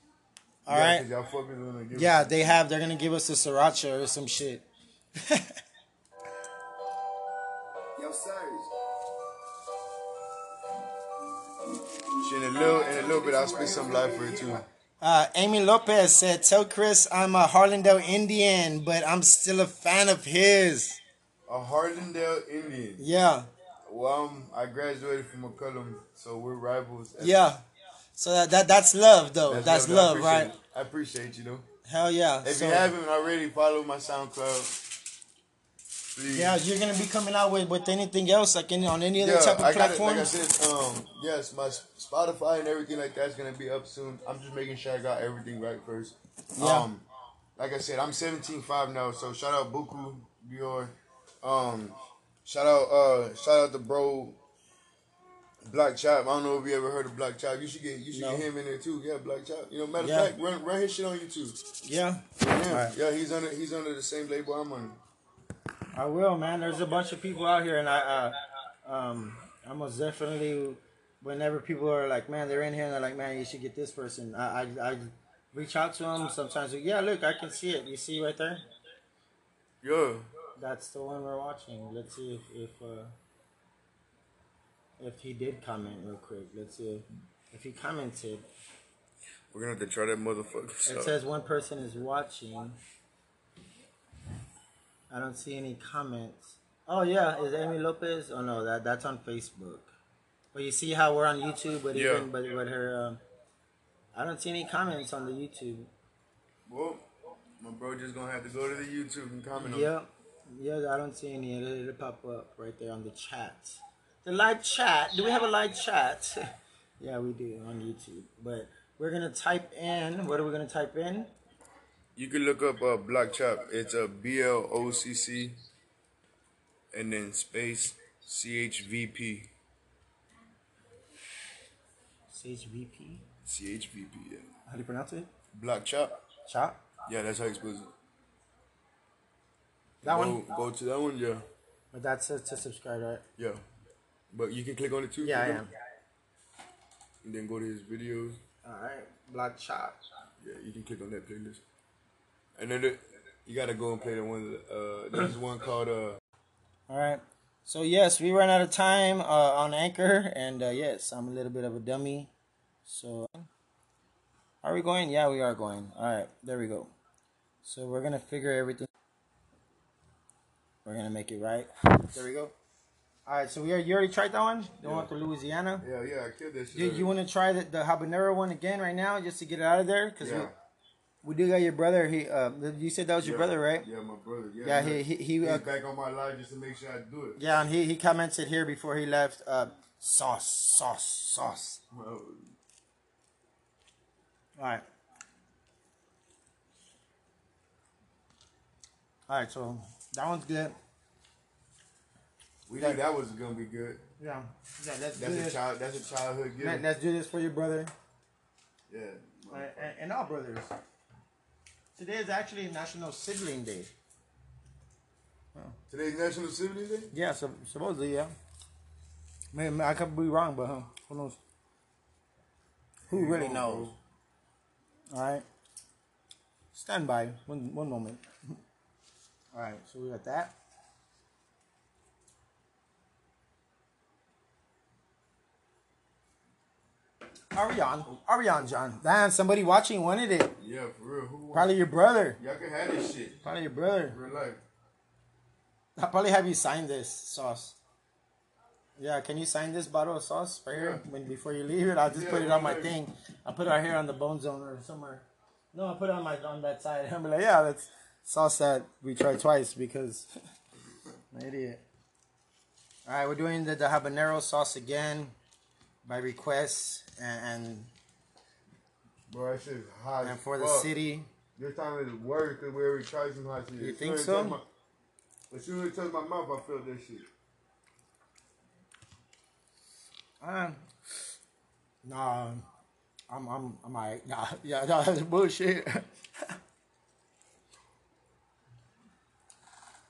All yeah, right. y'all fuckers wanna give Yeah, us- they have. They're gonna give us a sriracha or some shit. [laughs] Yo, Serge. In a little, in a little bit, I'll spit some life for it too. Uh, Amy Lopez said, "Tell Chris I'm a Harlandale Indian, but I'm still a fan of his." A Harlandale Indian. Yeah, Well, I graduated from McCollum, so we're rivals. yeah. So that, that that's love though. That's, I love, appreciate right? it. I appreciate you, though. Hell yeah. If So- you haven't already, follow my SoundCloud. Please. yeah, you're gonna be coming out with, with anything else, like any, on any other Yeah, type of I platform. Like I said, um, yes, my Spotify and everything like that's gonna be up soon. I'm just making sure I got everything right first. Yeah. Um, like I said, I'm 17.5 now, so shout out Buku Dior. Um, shout out, uh, shout out the bro Black Chop. I don't know if you ever heard of Black Chop. You should get, you should No. get him in there too. Yeah, Black Chop. You know, matter of Yeah. fact, run run his shit on YouTube. yeah. Yeah, Alright. yeah, he's under he's under the same label I'm under. I will, man. There's a bunch of people out here, and I, uh, um, I most definitely, whenever people are like, man, they're in here, and they're like, man, you should get this person. I, I, I reach out to them sometimes. Yeah, look, I can see it. You see right there? Yeah. That's the one we're watching. Let's see if if uh, if he did comment real quick. Let's see if, he commented. We're gonna have to try that motherfucker. It says one person is watching. I don't see any comments. Oh yeah, is Amy Lopez? Oh no, that that's on Facebook. But you see how we're on YouTube, but Yeah. even but but her, um, I don't see any comments on the YouTube. Well, my bro just gonna have to go to the YouTube and comment Yep. Yeah, yeah, I don't see any. It'll, it'll pop up right there on the chat. The live chat. Do we have a live chat? [laughs] yeah, we do on YouTube. But we're gonna type in. What are we gonna type in? You can look up uh, Block Chop. It's a B L O C C, and then space C H V P. CHVP. C H V P. Yeah. How do you pronounce it? Block Chop. Chop. Yeah, that's how you spell it. That go, one. Go to that one. Yeah. But that's to, to subscribe, right? Yeah. But you can click on it too. Yeah, I am. and then go to his videos. All right, Black Chop. Yeah, you can click on that playlist. And then the, you gotta go and play the one. Uh, there's one called uh. All right. So yes, we ran out of time uh, on Anchor, and uh, yes, I'm a little bit of a dummy. So, are we going? Yeah, we are going. All right, there we go. So we're gonna figure everything. We're gonna make it right. There we go. All right, so we are, you already tried that one, the one to Louisiana. Yeah, yeah, I killed shit. Do you want to try the, the habanero one again right now, just to get it out of there? Because Yeah. we, we do got your brother. He, uh, you said that was your brother, right? Yeah, my brother. Yeah, Yeah, yeah. he- he- he, He's uh, back on my live just to make sure I do it. Yeah, and he, he commented here before he left. Uh, sauce, sauce, sauce. Well, All right. All right, so that one's good. We knew that was gonna be good. Yeah, yeah. Let's do That's a this. child. That's a childhood gift. Let, us do this for your brother yeah. Uh, and, and, and all brothers. Today is actually National Sibling Day. Today's National Sibling Day. Yeah, so, supposedly, yeah. Man, I could be wrong, but huh, who knows? Who really knows, knows? All right. Stand by. One one moment. All right, so we got that. Are we on? Are we on, John? Damn, somebody watching wanted it. Yeah, for real. Who Probably your brother. Y'all can have this shit. Probably your brother. Real life. I'll probably have you sign this sauce. Yeah, can you sign this bottle of sauce right here when before you leave it? I'll just Yeah, put it on my thing. I'll put it right here on the bone zone or somewhere. No, I'll put it on my on that side. [laughs] I'm like, yeah, that's sauce that we tried twice because [laughs] I'm an idiot. All right, we're doing the, the habanero sauce again by request and and, Bro, that shit's hot. and for the fuck. city. This time it's worse because we already tried some hot shit. You As think soon as it so? my- As soon as it touched my mouth, I felt that shit. Um, nah, I'm I'm I'm alright. Nah, yeah, nah, that's bullshit. [laughs]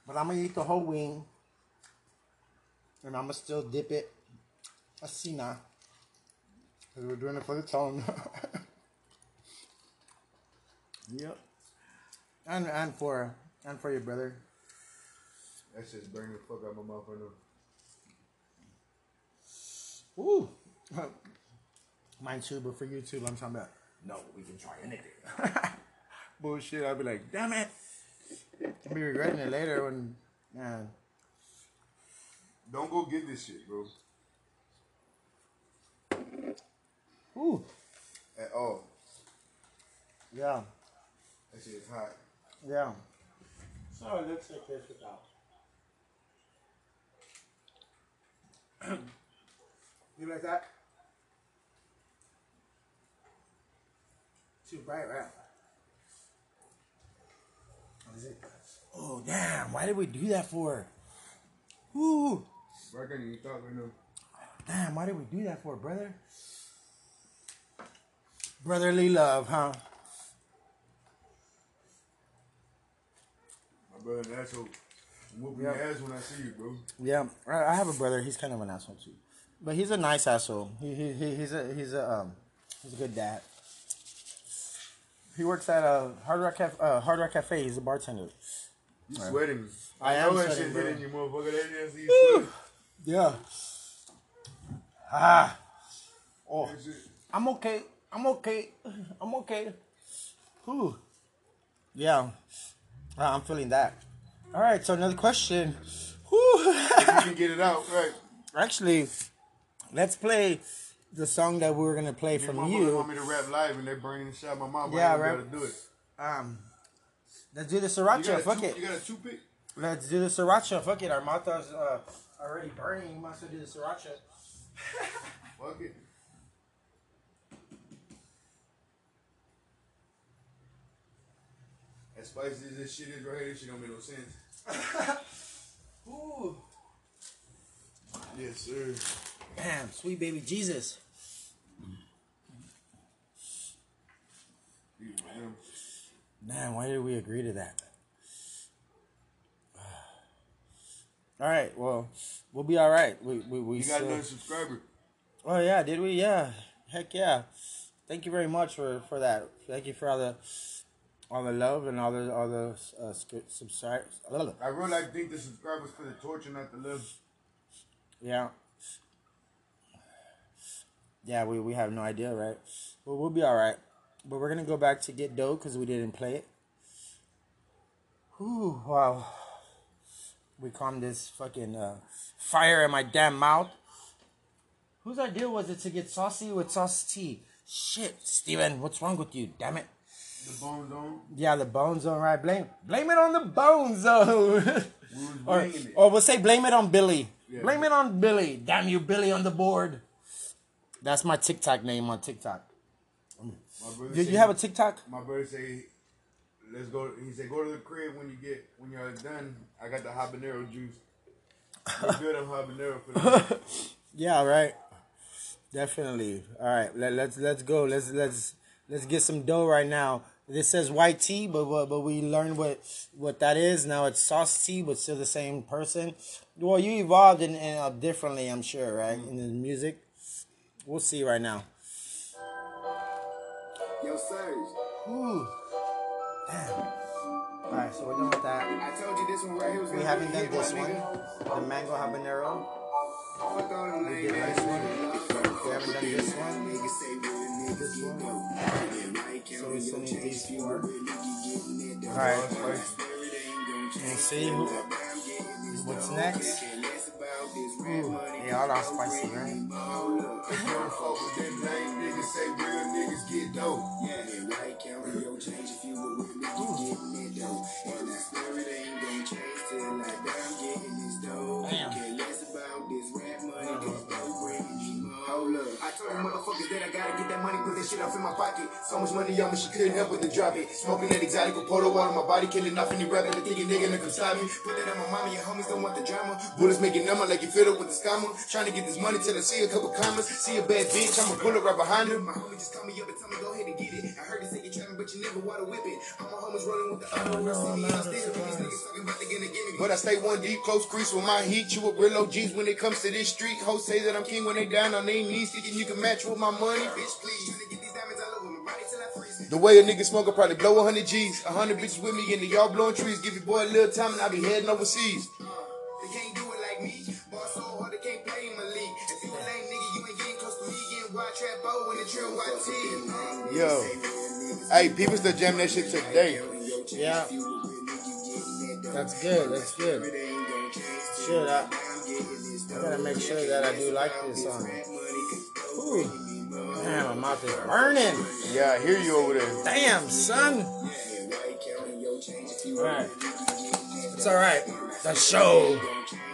but I'm gonna eat the whole wing, and I'm gonna still dip it. I see now, cause we're doing it for the tone. [laughs] yep. And and for and for your brother. That just burning the fuck out my mouth right now. Ooh. [laughs] Mine too, but for YouTube, I'm talking about. No, we can try anything. [laughs] Bullshit. I'll be like, damn it. I'll be regretting it later when, man. Don't go get this shit, bro. Ooh. At all. Yeah. That shit is hot. Yeah. So it looks like this without. [clears throat] you like that? Too bright, right? What is it? Oh damn! Why did we do that for? Ooh, Bro, I can't even talk right now. damn! Why did we do that for, brother? Brotherly love, huh? My brother, an asshole. I'm whooping Yeah. your ass when I see you, bro. Yeah, I I have a brother. He's kind of an asshole too, but he's a nice asshole. He, he, he he's a he's a um he's a good dad. He works at a Hard Rock Cafe. Uh, Hard Rock Cafe. He's a bartender. You sweating. I know am that sweating, shit hitting you, motherfucker. That is, you. Yeah. Ah. Oh, I'm okay. I'm okay. [clears throat] I'm okay. Whew. Yeah. Ah, I'm feeling that. All right. So another question. Whew. [laughs] You can get it out, right? Actually, let's play the song that we were gonna play From from my you. want me to rap live and they're burning the shit out of my mom. Yeah, rap- gotta do it. Um, let's do the sriracha. Fuck two, it. you got a toothpick? Let's do the sriracha. Fuck it. Our mouth is uh, already burning. You must do the sriracha. [laughs] Fuck it. As spicy as this shit is right here, shit don't make no sense. [laughs] Ooh. Yes, sir. Damn, sweet baby Jesus. Man, why did we agree to that? [sighs] All right. Well, we'll be all right. We we we. You got still- another subscriber. Oh yeah, did we? Yeah. Heck yeah! Thank you very much for for that. Thank you for all the all the love and all the all the uh, subscribers. I really like think the subscribers for the torture, not the love. Yeah. Yeah, we, we have no idea, right? But we'll be all right. But we're gonna go back to get dough because we didn't play it. Whew, wow. We calmed this fucking uh, fire in my damn mouth. Whose idea was it to get saucy with sauce T? Shit, Steven, what's wrong with you? Damn it. The bone zone. Yeah, the bone zone, right? Blame blame it on the bone zone. [laughs] or, it. or we'll say blame it on Billy. Yeah. Blame it on Billy. Damn you, Billy on the board. That's my TikTok name on TikTok. My brother Did say- you have a TikTok? My brother say, "Let's go." He said, "Go to the crib when you get when you're done. I got the habanero juice. We're [laughs] good on habanero for the [laughs] Yeah, right. Definitely. All right, let, let's let's go. Let's let's let's get some dough right now. This says YT, but but, but we learned what what that is. Now it's sauce T, but still the same person. Well, you evolved in, in uh, differently, I'm sure, right? In the music, we'll see right now. Yo, Serge. Ooh, damn. All right, so we're done with that. I told you this one right here was We haven't done this one, nigga. the mango habanero. Fuck all them We did this one. We haven't done this one. Niggas This one. So we still need these four. real niggas getting that dough. All right. That spirit ain't gon' change Let's see who- what's next? Ooh, yeah, all that spicy, right? And like. Damn. Up. I them motherfuckers that I gotta get that money, put that shit off in my pocket. So much money on me, she couldn't help but to drop it. Smoking that exotic polo on my body, killing off any rapper, that thinking nigga to come stop me. Put that on my mama, your homies don't want the drama. Bullets making number like you fit up with the scammer. Trying to get this money till I see a couple commas. See a bad bitch, I'ma pull it right behind her. My homie just call me up and tell me go ahead and get it. I heard they say trapping, but you never water whip it. All my homies rolling with the other ones. See. But I stay one deep, close crease with my heat. You a real OGs when it comes to this street. Hoes say that I'm king when they down on their knees. Thinking you can match with my money. Bitch, please. Trying to get these diamonds all over my body till I freeze. The way a nigga smoke, I probably blow 100 G's. 100 bitches with me, and they all blowing trees. Give your boy a little time, and I be heading overseas. Uh, they can't do it like me. Boss so hard, they can't play my league. If you a lame nigga, you ain't getting close to me. Getting wild trap bow in the drill YT. Yo. Hey, people still jamming that shit today. Yeah. That's good. That's good. Shit, I, I gotta make sure that I do like this song. Ooh. Damn, my mouth is burning. Yeah, I hear you over there. Damn, son. Alright. It's alright. The show.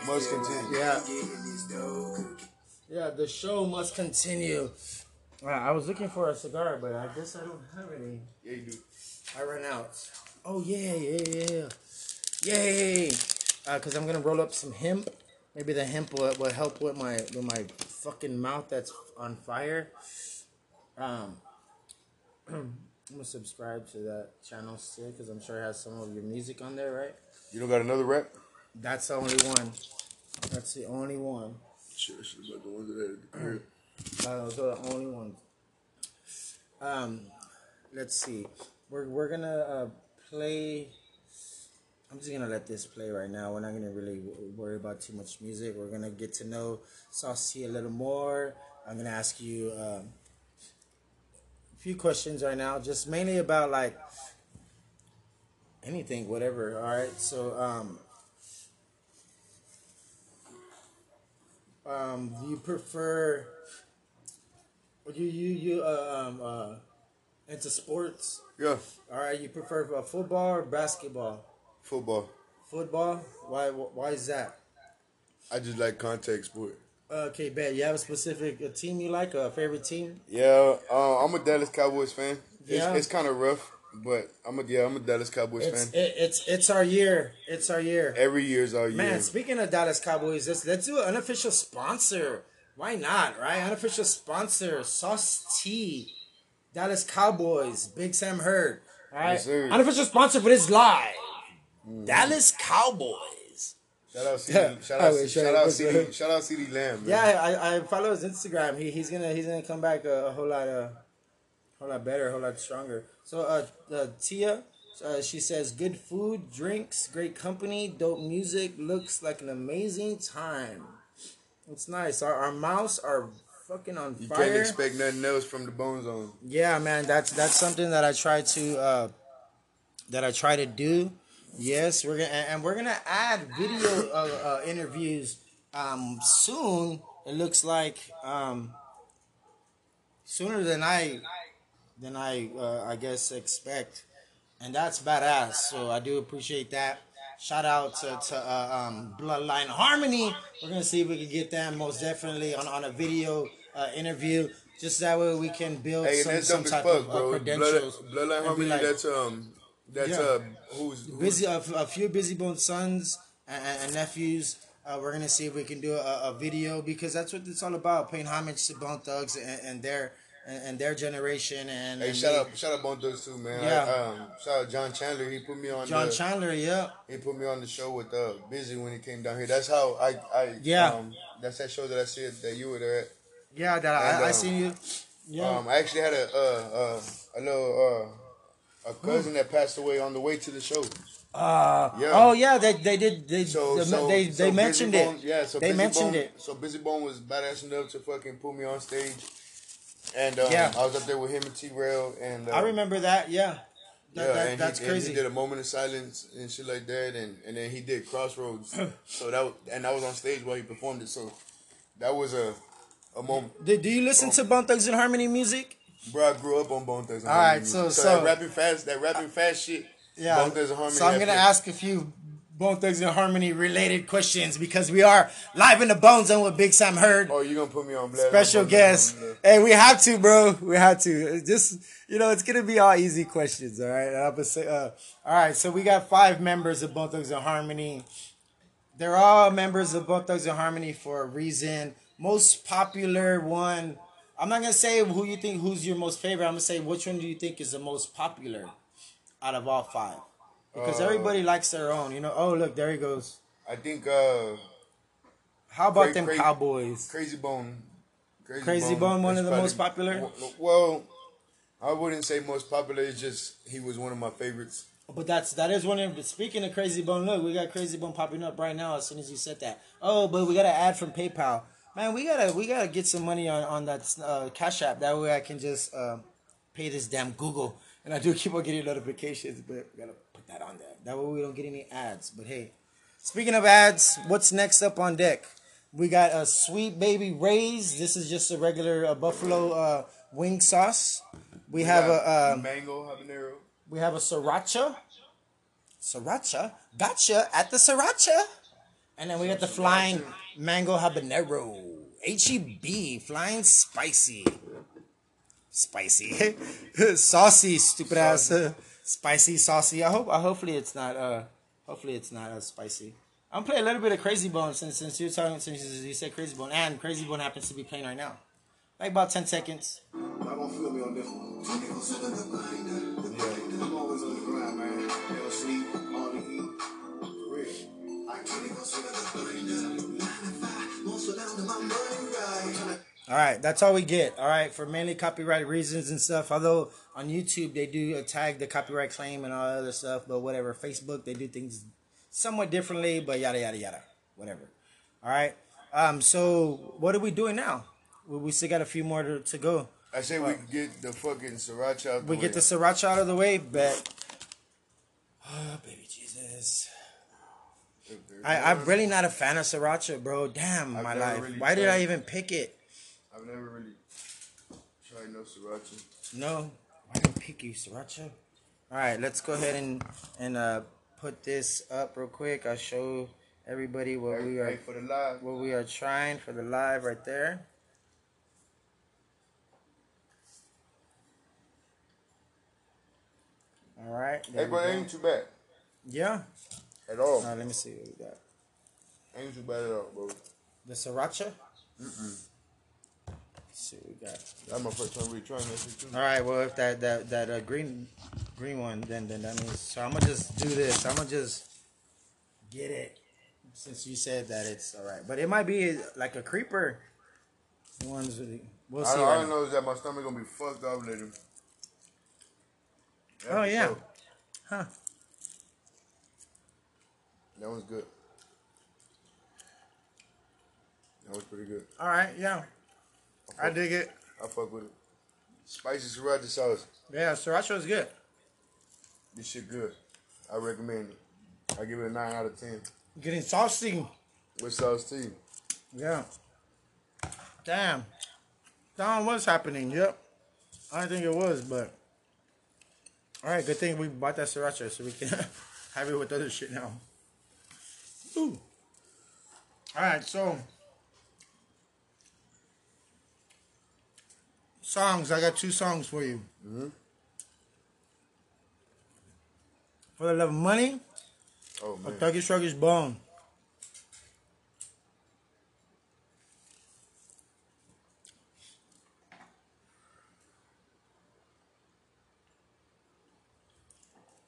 Must continue. Yeah. Yeah, the show must continue. I was looking for a cigar, but I guess I don't have any. Yeah, you do. I ran out. Oh yeah, yeah, yeah, yay! Uh, Cause I'm gonna roll up some hemp. Maybe the hemp will, will help with my with my fucking mouth that's on fire. Um, [clears throat] I'm gonna subscribe to that channel still, cause I'm sure it has some of your music on there, right? You don't got another rap? That's the only one. That's the only one. Shit, shit about the ones that. Uh, [clears throat] those are the only ones. Um, let's see. We're we're gonna uh, play. I'm just gonna let this play right now. We're not gonna really w- worry about too much music. We're gonna get to know Saucy a little more. I'm gonna ask you um, a few questions right now, just mainly about like anything, whatever. All right. So um, um, do you prefer? You you you uh, um uh into sports? Yeah, All right. You prefer uh, football or basketball? football. Football. Why why is that? I just like contact sport. Okay, bet you have a specific a team you like, a favorite team. Yeah, uh, I'm a Dallas Cowboys fan. It's, Yeah. it's kind of rough, but I'm a yeah, I'm a Dallas Cowboys It's fan. it, it's it's our year. It's our year. Every year's our year. Man, speaking of Dallas Cowboys, let's let's do an unofficial sponsor. Why not, right? Unofficial sponsor, Sauce T, Dallas Cowboys, Big Sam Heard. All right, Yes, unofficial sponsor, for this live. Dallas Cowboys. Shout out CeeDee, shout out, I shout out CeeDee, shout out CeeDee Lamb. Man. Yeah, I, I follow his Instagram. He, he's gonna he's gonna come back a, a whole lot uh, whole lot better, a whole lot stronger. So uh, uh Tia, uh, she says good food, drinks, great company, dope music, looks like an amazing time. It's nice. Our our mouths are fucking on You fire. can't expect nothing else from the Bone Zone. Yeah, man, that's that's something that I try to uh, that I try to do. Yes, we're gonna and we're gonna add video uh, uh, interviews um, soon. It looks like um, sooner than I than I uh, I guess expect, and that's badass. So I do appreciate that. Shout out to, to uh, um, Bloodline Harmony. We're gonna see if we can get them most definitely on, on a video uh, interview. Just that way we can build Hey, some, some type fuck, of uh, credentials. Bloodline and Harmony. like, that's um, that's Yeah. uh, who's, who's busy a, a few Bizzy Bone sons and, and, nephews. Uh, we're gonna see if we can do a, a video because that's what it's all about, paying homage to Bone Thugs and, and their and, and their generation. And, Hey, and shout out, shout out Bone Thugs too, man. Yeah. I, um, shout out John Chandler. He put me on. John the, Chandler, yeah, He put me on the show with uh, Bizzy when he came down here. That's how I, I Yeah. Um, that's that show that I said that you were there. At. yeah, that And, I, I um, seen you. Yeah, Um, I actually had a uh, uh, a little uh, a cousin that passed away on the way to the show. uh, yeah. oh yeah, they they did they So, they, so they, so they mentioned Bizzy it. Yeah, so they Bizzy mentioned Bone, it. So Bizzy Bone was badass enough to fucking put me on stage, and um, Yeah. I was up there with him and T Rail, and uh, I remember that. Yeah, that, yeah, that, and that's he, and crazy. he did a moment of silence and shit like that, and, and then he did Crossroads. [clears throat] so that was, and I was on stage while he performed it. So that was a a moment. Did, do you listen to Bone Thugs and Harmony music? Bro, I grew up on Bone Thugs. and All Harmony right, so- music. so- that rapping fast, that rapping fast shit. Yeah. Bone Thugs and Harmony. So I'm gonna ask a few Bone Thugs and Harmony related questions because we are live in the Bone Zone with Big Sam Heard. Oh, you gonna put me on blast? Special I'm gonna put me guest. Hey, we have to, bro. We have to. Just you know, it's gonna be all easy questions. All right. And I'm gonna say, uh, all right. So we got five members of Bone Thugs and Harmony. They're all members of Bone Thugs and Harmony for a reason. Most popular one. I'm not gonna say who you think who's your most favorite. I'm gonna say which one do you think is the most popular out of all five? Because Uh, everybody likes their own. You know. Oh, look, there he goes. I think uh, How about Cra- them Cra- Cowboys? Crazy Bone. Crazy Bone, one of the probably- most popular? Well, I wouldn't say most popular. It's just he was one of my favorites. But that's that is one of speaking of Crazy Bone. Look, we got Crazy Bone popping up right now as soon as you said that. Oh, but we got to add from PayPal. Man, we gotta we gotta get some money on on that uh, Cash App. That way I can just uh, pay this damn Google. And I do keep on getting notifications, but we gotta put that on there. That way we don't get any ads. But hey, speaking of ads, what's next up on deck? We got a sweet baby Ray's. This is just a regular uh, buffalo uh, wing sauce. We have got a um, mango habanero. we have a sriracha. Sriracha. Gotcha at the sriracha. And then we got the flying mango habanero. H-E-B. Flying spicy. Spicy. [laughs] saucy, stupid ass. spicy, saucy. I hope I hopefully it's not uh hopefully it's not as spicy. I'm playing a little bit of Crazy Bone since since you're talking since you said Crazy Bone and Crazy Bone happens to be playing right now. Like about ten seconds. Y'all gonna feel me on this one. Yeah. I'm always on the grind, man. Never sleep, all the heat. For real. I can't go sit at the grind. All right, that's all we get. All right, for mainly copyright reasons and stuff. Although on YouTube they do tag the copyright claim and all that other stuff, but whatever. Facebook they do things somewhat differently, but yada yada yada, whatever. All right. Um. So what are we doing now? We, we still got a few more to, to go. I say we get the fucking sriracha. Out the We get the sriracha out of the way, but [sighs] oh, baby Jesus. I, I'm really not a fan of sriracha, bro. Damn, I've my life. really Why did I even pick it? I've never really tried no sriracha. No, I didn't pick you, Sriracha. All right, let's go ahead and and uh, put this up real quick. I'll show everybody what we Hey, are for the live. what we are trying for the live right there. All right. Hey, we but ain't too bad Yeah. At all. All right, let me see what we got. Ain't too bad at all, bro. The Sriracha. Let's see what we got. That's my first time really trying that shit too. All right. Well, if that that that uh, green green one, then then that means. So I'm gonna just do this. I'm gonna just get it. since you said that it's all right, but it might be like a creeper. Ones with the- we'll see. All I right now. know is that my stomach gonna be fucked up later. That's Oh, yeah. sure. Huh. That was good. That was pretty good. All right, yeah, I dig it. I fuck with it. Spicy sriracha sauce. Yeah, sriracha is good. This shit good. I recommend it. I give it a nine out of ten. Getting saucy. With sauce T. Yeah. Damn. Don, what's happening? Yep. I didn't think it was, but. All right, good thing we bought that sriracha so we can [laughs] have it with other shit now. Ooh. All right, so. Songs. I got two songs for you. Mm-hmm. For the Love of Money Oh or man. Thuggish Ruggish Bone.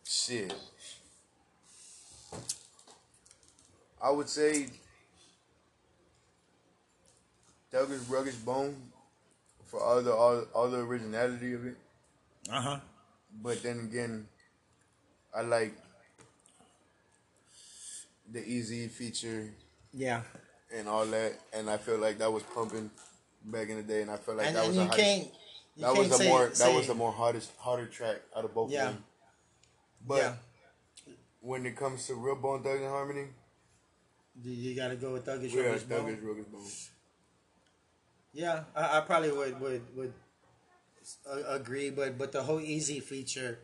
Shit. I would say Thuggish Ruggish Bone for all the all, all the originality of it. Uh huh. But then again, I like the Eazy feature Yeah. and all that, and I feel like that was pumping back in the day, and I feel like and that and was you the hottest- You that was the say, more that was the more hardest harder track out of both Yeah. of them. But yeah. when it comes to real Bone Thug and Harmony, You, you gotta go with Thuggish we are Ruggish Bone. Thuggish Ruggish Bone. Yeah, I, I probably would would would agree, but but the whole Eazy feature,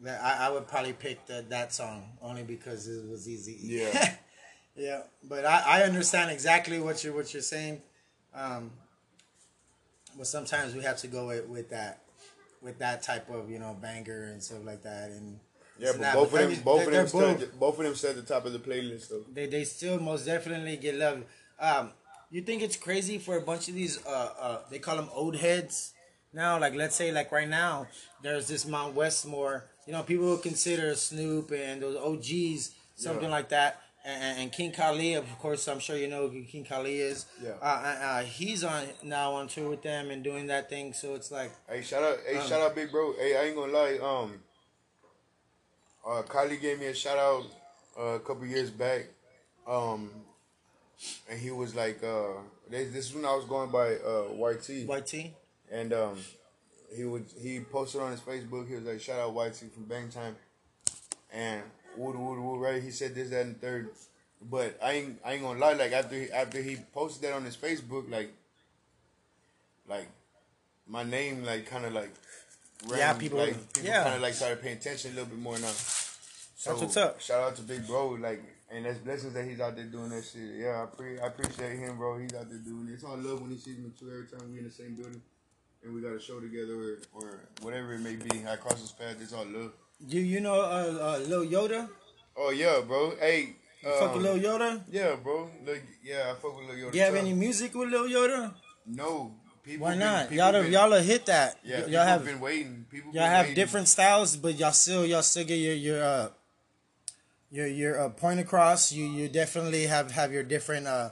that I, I would probably pick the, that song only because it was Eazy. Yeah. [laughs] yeah. But I, I understand exactly what you're what you're saying, um, but sometimes we have to go with, with that with that type of you know banger and stuff like that and. Yeah, this but both of them, Thuggish- both of them, they're stood, both of them set the top of the playlist though. they they still most definitely get love. Um, you think it's crazy for a bunch of these uh uh they call them old heads now? Like let's say like right now there's this Mount Westmore. You know people would consider Snoop and those OGs something Yeah. like that. And, and King Kali, of course, I'm sure you know who King Kali is. Yeah. Uh, uh, uh, he's on now on tour with them and doing that thing. So it's like, Hey, shout out, hey, Um, shout out, big bro. Hey, I ain't gonna lie. Um, uh, Kylie gave me a shout out uh, a couple years back. Um, and he was like, uh, this, this is when I was going by uh, YT, YT. and um, he would he posted on his Facebook. He was like, shout out YT from Bang Time, and wood wood wood right. He said this that and the third, but I ain't I ain't gonna lie. Like after he, after he posted that on his Facebook, like like my name like kind of like Yeah, people- like people yeah. kind of like started paying attention a little bit more now. So That's what's up. Shout out to Big Bro, like, and that's blessings that he's out there doing that shit. Yeah, I, pre- I appreciate him, bro. He's out there doing it. It's all love when he sees me too. Every time we in the same building and we got a show together or, or whatever it may be, I cross his path. It's all love. Do you know uh, uh Lil Yoda? Oh yeah, bro. Hey, you Fuck with um, Lil Yoda. yeah, bro. Lil, yeah, I fuck with Lil Yoda. Do you have tough. any music with Lil Yoda? No. People Why not? people Y'all have, been- y'all have hit that. Yeah, y'all have been waiting. People y'all have waiting. different styles, but y'all still y'all still get your your uh your your uh, point across. You you definitely have have your different uh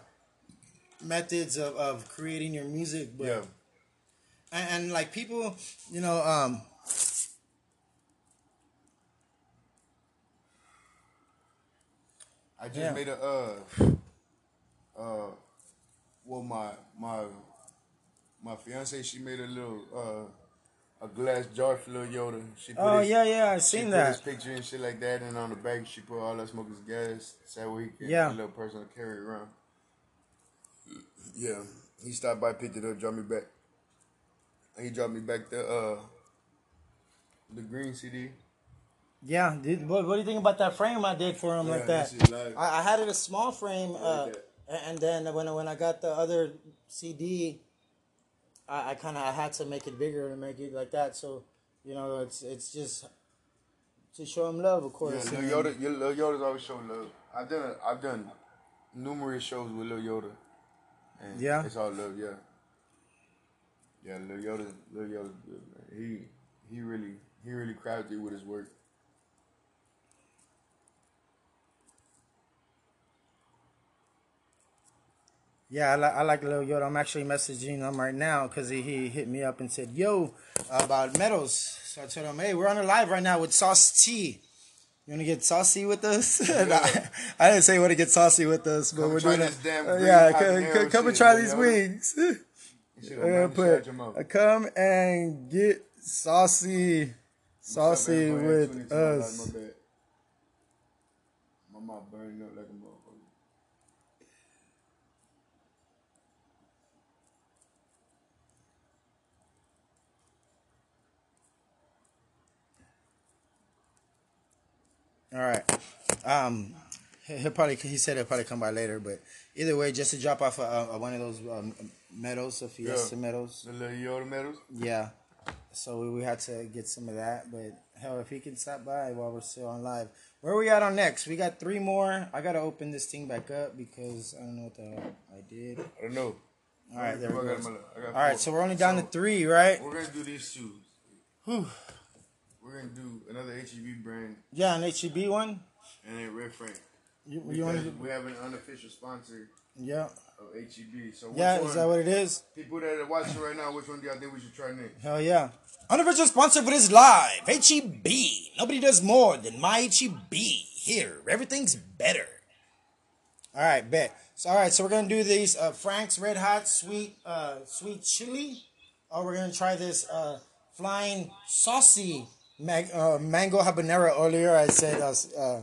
methods of, of creating your music. But Yeah. and, and like people, you know, um, I just Yeah. made a uh uh well my my my fiance she made a little uh a glass jar for little Yoda. She put oh his, yeah yeah, I she seen put his that. picture and shit like that and on the back she put all that smokers gas so he can Yeah. a little person to carry around. Yeah. He stopped by, picked it up, dropped me back. He dropped me back the uh the green CD. Yeah, dude, what, what do you think about that frame I did for him like that? this is live. I, I had it a small frame, uh, that. a- and then when when I got the other CD, I, I kind of I had to make it bigger and make it like that. So you know, it's it's just to show him love, of course. Yeah, Lil Yoda, Lil Yoda's always show love. I've done, I've done numerous shows with Lil Yoda. And Yeah? it's all love. Yeah, yeah. Lil Yoda, Lil man. He, he really, he really crafty with his work. Yeah, I, li- I like Lil Yoda. I'm actually messaging him right now because he, he hit me up and said, "Yo, about medals." So I told him, "Hey, we're on a live right now with Sauce T. You want to get saucy with us?" [laughs] I, didn't say you want to get saucy with us, but Come we're doing it. Uh, yeah, habanero come, come, and try these wings. [laughs] I'm gonna gonna make you shut put come and get saucy, saucy up, with everybody? 22 dollars, us. My mouth burning up like a motherfucker. All right. Um, he- he'll probably he said he'll probably come by later, but either way, just to drop off uh, uh, one of those um, medals, a Fiesta Yeah. medals. The Yoda medals. Yeah. So we, we had to get some of that, but hell, if he can stop by while we're still on live, where we at on next? We got three more. I gotta open this thing back up because I don't know what the hell I did. I don't know. All right, there we go. my- I got All right, so we're only down to three, right? We're gonna do these two. Whew. We're gonna do another HEB brand Yeah, an HEB one. and then Red Frank. You, you want to? we have an unofficial sponsor Yeah. of HEB. So Yeah, one, is that what it is? people that are watching right now, which one do y'all think we should try next? Hell yeah. Unofficial sponsor for this live. HEB. Nobody does more than my HEB here. Everything's better. All right, bet. So all right, so we're gonna do these uh, Frank's Red Hot Sweet uh, Sweet Chili. Or we're gonna try this uh, Flying Saucy mag- uh, Mango Habanero. Earlier I said uh, uh,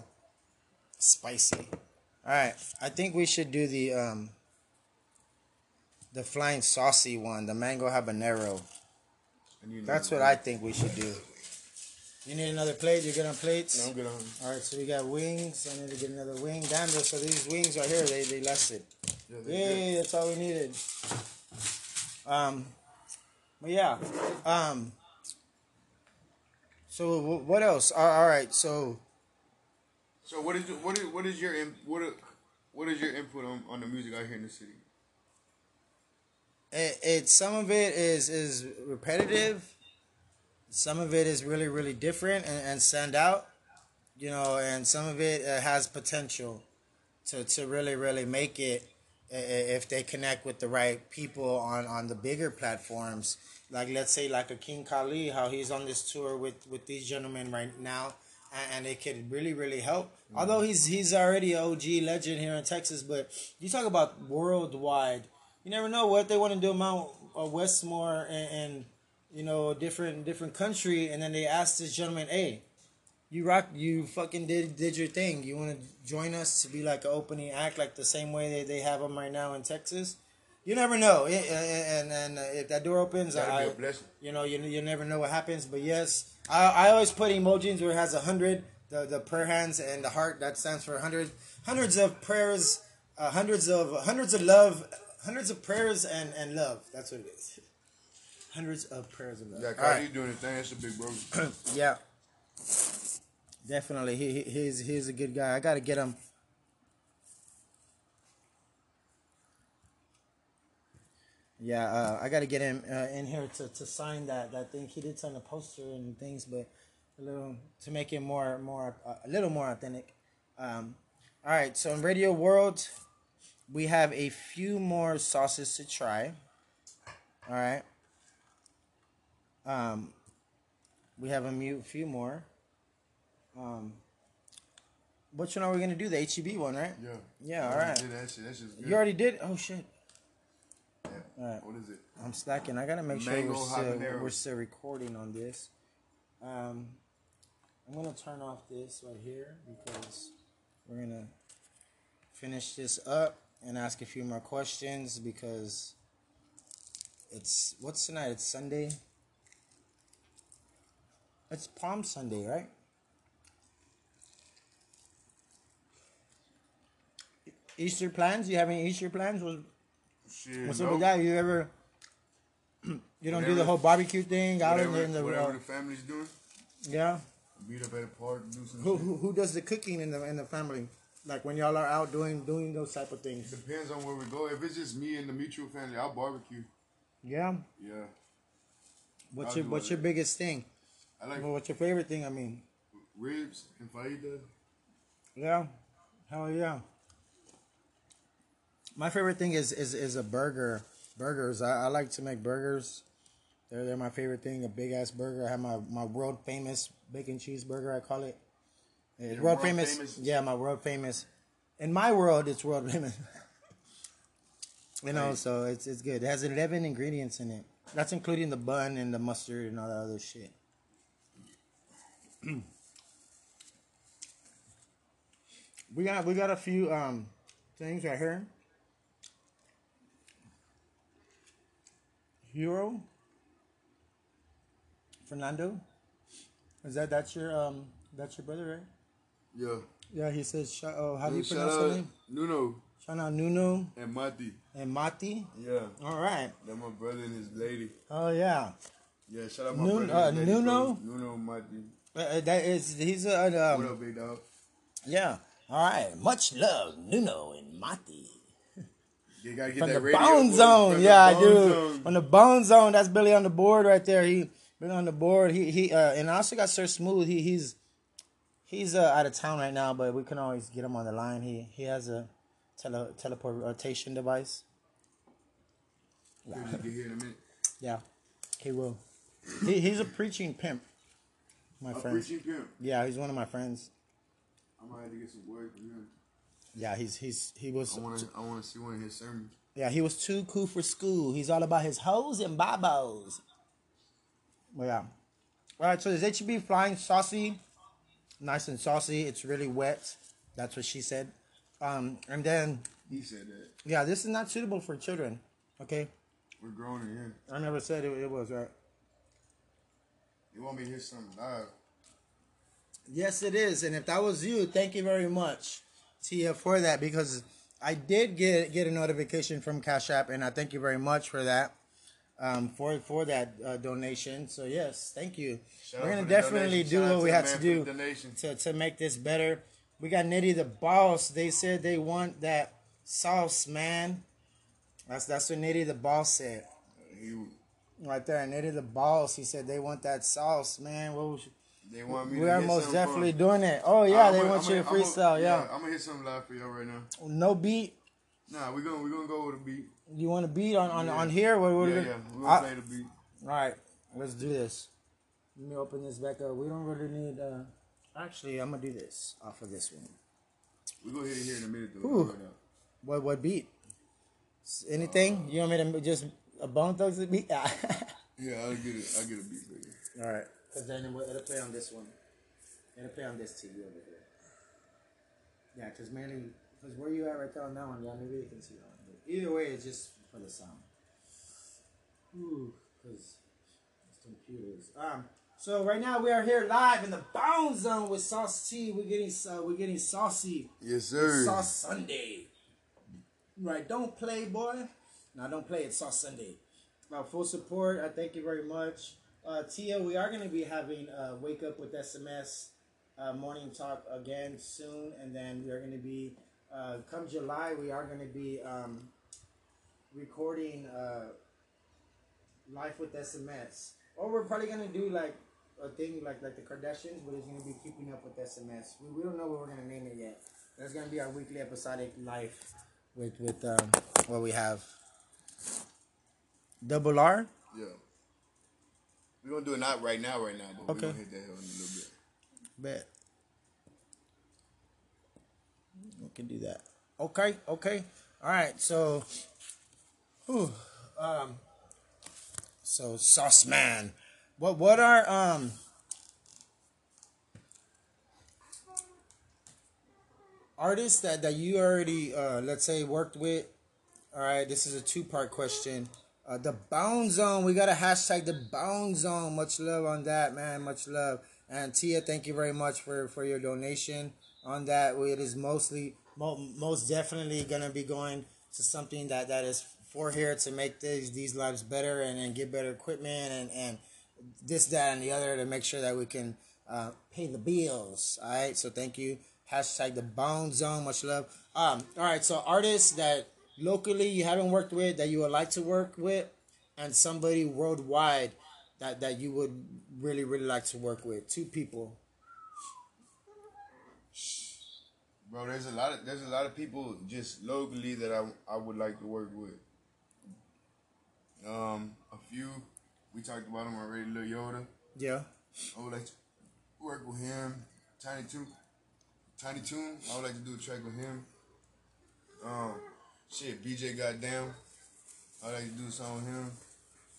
spicy. All right, I think we should do the um, the Flying Saucy one, the Mango Habanero. That's what I think we should do. You need another plate? You good on plates? No, I'm good on. All right, so we got wings. I need to get another wing. Damn, so these wings right here, they they lasted. Yeah, Yay, that's all we needed. Um, but yeah. Um. So what else? All right, so So what is your- what is what is your what what is your input on, on the music out here in the city? it, it some of it is is repetitive some of it is really really different and, and stand out you know and some of it uh, has potential to, to really really make it if they connect with the right people on on the bigger platforms like let's say like a king kali how he's on this tour with with these gentlemen right now and, and it could really really help although he's he's already an og legend here in texas but you talk about worldwide you never know what they want to do Mount uh, Westmore and, and you know different different country, and then they ask this gentleman, "Hey, you rock, you fucking did did your thing. You want to join us to be like an opening act, like the same way they, they have them right now in Texas." You never know, eh, and and, and uh, if that door opens, I, be a blessing. you know, you you never know what happens. But yes, I I always put emojis where it has a hundred, the the prayer hands and the heart that stands for hundred, hundreds of prayers, uh, hundreds of hundreds of love, hundreds of prayers and and love. That's what it is. Hundreds of prayers of love. Yeah, All right. you doing his thing. That's a big bro. [clears throat] Yeah. Definitely. He, he he's he's a good guy. I gotta get him. Yeah, uh, I gotta get him uh, in here to, to sign that, that thing. He did sign a poster and things, but a little to make it more more uh, a little more authentic. Um, all right, so in Radio World, we have a few more sauces to try. All right. Um, we have a mu- few more. Um, which one are we gonna do? The HEB one, right? Yeah. Yeah, all. Did that shit. That shit's good. You already did? Oh shit! Alright. What is it? I'm slacking. I gotta make sure we're still, we're still recording on this. Um, I'm gonna turn off this right here because we're gonna finish this up and ask a few more questions because it's what's tonight? It's Sunday. It's Palm Sunday, right? Easter plans? You have any Easter plans? Shit. What's no. up with that? You ever? [clears throat] You don't do the whole barbecue thing out in Whatever, the, in the whatever uh, the family's doing. yeah. Meet up at a park, do some Who, who who does the cooking in the in the family? Like when y'all are out doing doing those type of things. Depends on where we go. If it's just me and the mutual family, I'll barbecue. Yeah. Yeah. What's I'll your what's your biggest thing? I like Well, what's your favorite thing? I mean, ribs and fajita. yeah, hell yeah. My favorite thing is is is a burger. Burgers. I, I like to make burgers. They're they're my favorite thing. A big ass burger. I have my my world famous bacon cheeseburger. I call it. It's Your world, world famous. famous? Yeah, my world famous. In my world, it's world famous. [laughs] you know, so it's it's good. It has eleven ingredients in it. That's including the bun and the mustard and all that other shit. [clears throat] we got we got a few um things right here. Hero. Fernando. Is that that's your um that's your brother, right? Yeah. Yeah, he says. sh- Oh, how do you pronounce the name? Nuno Shout out Nuno and Mati. and Mati. Yeah. All right. That my brother and his lady. Oh yeah. Yeah, shout out my Nun- brother. and uh, his lady, Nuno? bro. Nuno Mati. Uh, uh, that is he's a What um, up, big dog? yeah. All right. Much love, Nuno and Mati. You gotta get From that the radio Bone Zone, from the yeah, Bone dude. Zone. On the Bone Zone, that's Billy on the board right there. He been on the board. He he uh, and I also got Sir Smooth. He he's he's uh, out of town right now, but we can always get him on the line. He he has a tele, teleportation device. He'll just get here in a minute. Yeah, he will. He he's a preaching pimp. My A friend. preaching pimp. Yeah, he's one of my friends. I might have to get some word from him. Yeah, he's he's he was. I wanna I wanna see one of his sermons. Yeah, he was too cool for school. He's all about his hoes and babos. Well, yeah. All right, so is HB flying saucy? Nice and saucy. It's really wet. That's what she said. Um, and then, He said that. yeah, this is not suitable for children. Okay? We're grown in here. I never said it, it was, right? You want me to hear something live? Yes, it is. And if that was you, thank you very much, Tia, for that because I did get get a notification from Cash App, and I thank you very much for that, um, for for that uh, donation. So yes, thank you. Shout We're gonna definitely do Shout what we have to do to to make this better. We got Nitty the boss. They said they want that sauce, man. That's that's what Nitty the boss said. He, Right there, Nitty the boss. He said they want that sauce, man. What was they want me we are most definitely from- doing it. Oh yeah, they want I'm you to gonna- I'm freestyle. yeah. I'm gonna hit something live for y'all right now. no beat. Nah, we're gonna we're gonna go with a beat. You want a beat on on, Yeah. on here? What, what Yeah, we- yeah. We're gonna I- play the beat. all right, let's do this. Let me open this back up. We don't really need. uh Actually, I'm gonna do this off of this one. We're gonna hit it here in a minute though. Ooh. Right. What what beat? Anything? You want me to just a Bone Thugs beat? [laughs] Yeah, I'll get it. I'll get a beat for you. all right. Cause then it'll it'll play on this one. It'll play on this TV over here. Yeah, cause mainly, cause where you at right there on that one, yeah, maybe you can see that one. But either way, it's just for the sound. Ooh, cause it's computers. Um. So right now we are here live in the Bone Zone with Sauce T. We're getting uh, we're getting saucy. Yes, sir. Sauce Sunday. Right, don't play, boy. No, don't play. It's Sauce Sunday. Uh, full support. I thank you very much. Uh, Tia, we are going to be having uh, Wake Up with SMS uh, morning talk again soon. And then we are going to be, uh, come July, we are going to be um, recording uh, Life with SMS. Or we're probably going to do like a thing like like the Kardashians, but it's going to be keeping up with SMS. We, we don't know what we're going to name it yet. That's going to be our weekly episodic life with, with um, what we have. Double R? Yeah. We're gonna do it not right now, right now, but Okay. we're gonna hit that hill in a little bit. Bet. We can do that. Okay, okay. All right, so, whew, um, so sauce man, what what are um artists that that you already uh let's say worked with? All right, this is a two part question. Uh, the Bone Zone, we got a hashtag the Bone Zone. Much love on that, man. Much love. And Tia, thank you very much for for your donation on that. It is mostly mo- most definitely gonna be going to something that that is for here to make these these lives better and, and get better equipment and and this that and the other to make sure that we can uh, pay the bills. All right, so thank you. Hashtag the Bound Zone. Much love. Um, all right, so artists that locally you haven't worked with that you would like to work with, and somebody worldwide that that you would really really like to work with. Two people. Bro, there's a lot of there's a lot of people just locally that I I would like to work with. Um, a few we talked about them already. Lil Yoda, Yeah. I would like to work with him. Tiny Toon, Tiny Toon, I would like to do a track with him. Um, shit, BJ Goddamn, I like to do something with him.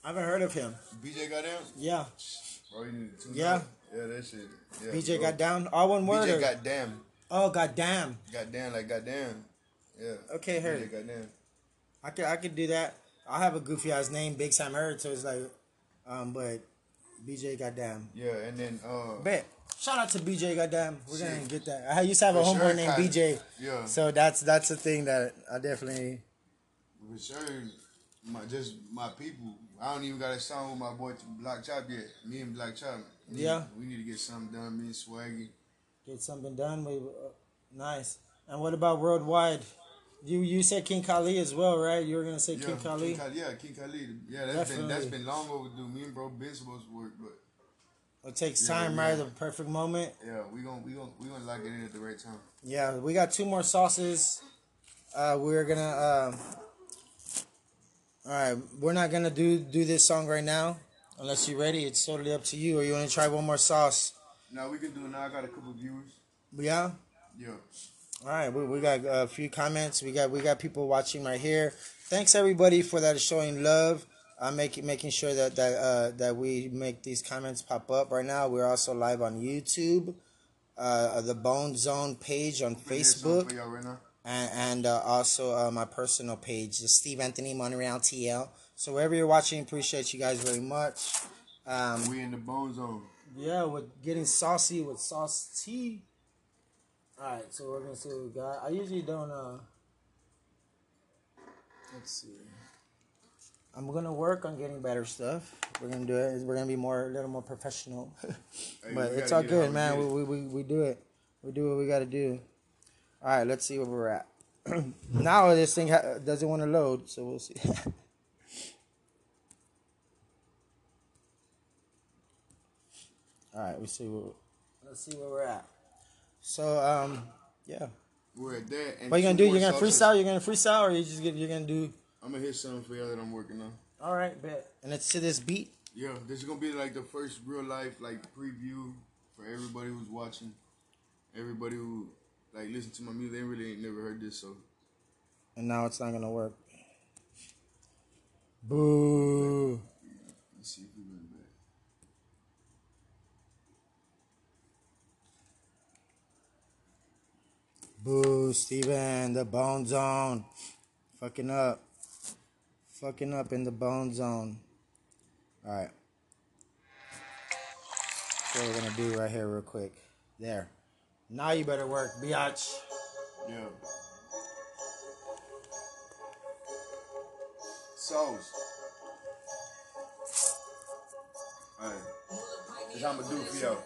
I haven't heard of him. BJ Goddamn, Yeah. bro, you need tune Yeah. yeah, that shit. Yeah, BJ bro. got down. All one word. BJ or- Goddamn, oh goddamn. Goddamn, like Goddamn, yeah. Okay, heard BJ. Goddamn. I could I could do that. I have a goofy ass name, Big Sam Heard, so it's like, um, but BJ goddamn. Yeah, and then uh, Bet. Shout out to BJ goddamn. We're gonna get that. I used to have a homeboy sure, named. BJ. Yeah. So that's that's the thing that I definitely. For sure, my just my people. I don't even got a song with my boy Black Chop yet. Me and Black Chop. We Yeah. we need to get something done. Me and Swaggy. get something done. We uh, nice. And what about worldwide? You you said King Kali as well, right? You were gonna say Yeah, King Kali. King Khalid, yeah, King Khalid. Yeah, that's been that's been long overdue. Me and bro been supposed to work, but It takes Yeah, time, yeah. right? The perfect moment. yeah, we gon' we gon' we gonna lock it in at the right time. Yeah, we got two more sauces. Uh, we're gonna. Um, all right, we're not gonna do do this song right now, unless you're ready. It's totally up to you. Or you want to try one more sauce? Now we can do it now. I got a couple viewers. Yeah. Yeah. All right, we, we got a few comments. We got we got people watching right here. Thanks everybody for that showing love. I'm making making sure that that uh, that we make these comments pop up right now. We're also live on YouTube, uh, the Bone Zone page on Facebook. for y'all right now. and, and uh, also uh, my personal page, the Steve Anthony Monreal TL. So wherever you're watching, appreciate you guys very much. Um, We in the bone zone. yeah, we're getting saucy with sauce T. All right, so we're gonna see what we got. I usually don't. uh Let's see. I'm gonna work on getting better stuff. We're gonna do it. We're gonna be more, a little more professional. [laughs] Hey, but it's all get it good, man. We, we, we, we do it. We do what we gotta do. All right, let's see where we're at. [clears throat] now this thing ha- doesn't want to load, so we'll see. [laughs] All right, we see where. Let's see where we're at. So um, yeah. We're at that. And What you gonna do? You're gonna freestyle? You're gonna freestyle, or you just get, you're gonna do? I'm gonna hit something for y'all that I'm working on. All right, bet. And it's to this beat. Yeah, this is gonna be like the first real life like preview for everybody who's watching. Everybody who like listen to my music, they really ain't never heard this, so And now it's not gonna work. Boo. let's see if we went back. Boo, Steven, the bone zone. Fucking up. Fucking up in the bone zone. Alright. What we're gonna do right here, real quick. There. Now you better work, biatch. Yeah. Sauce. Hey, this I'ma do for y'all.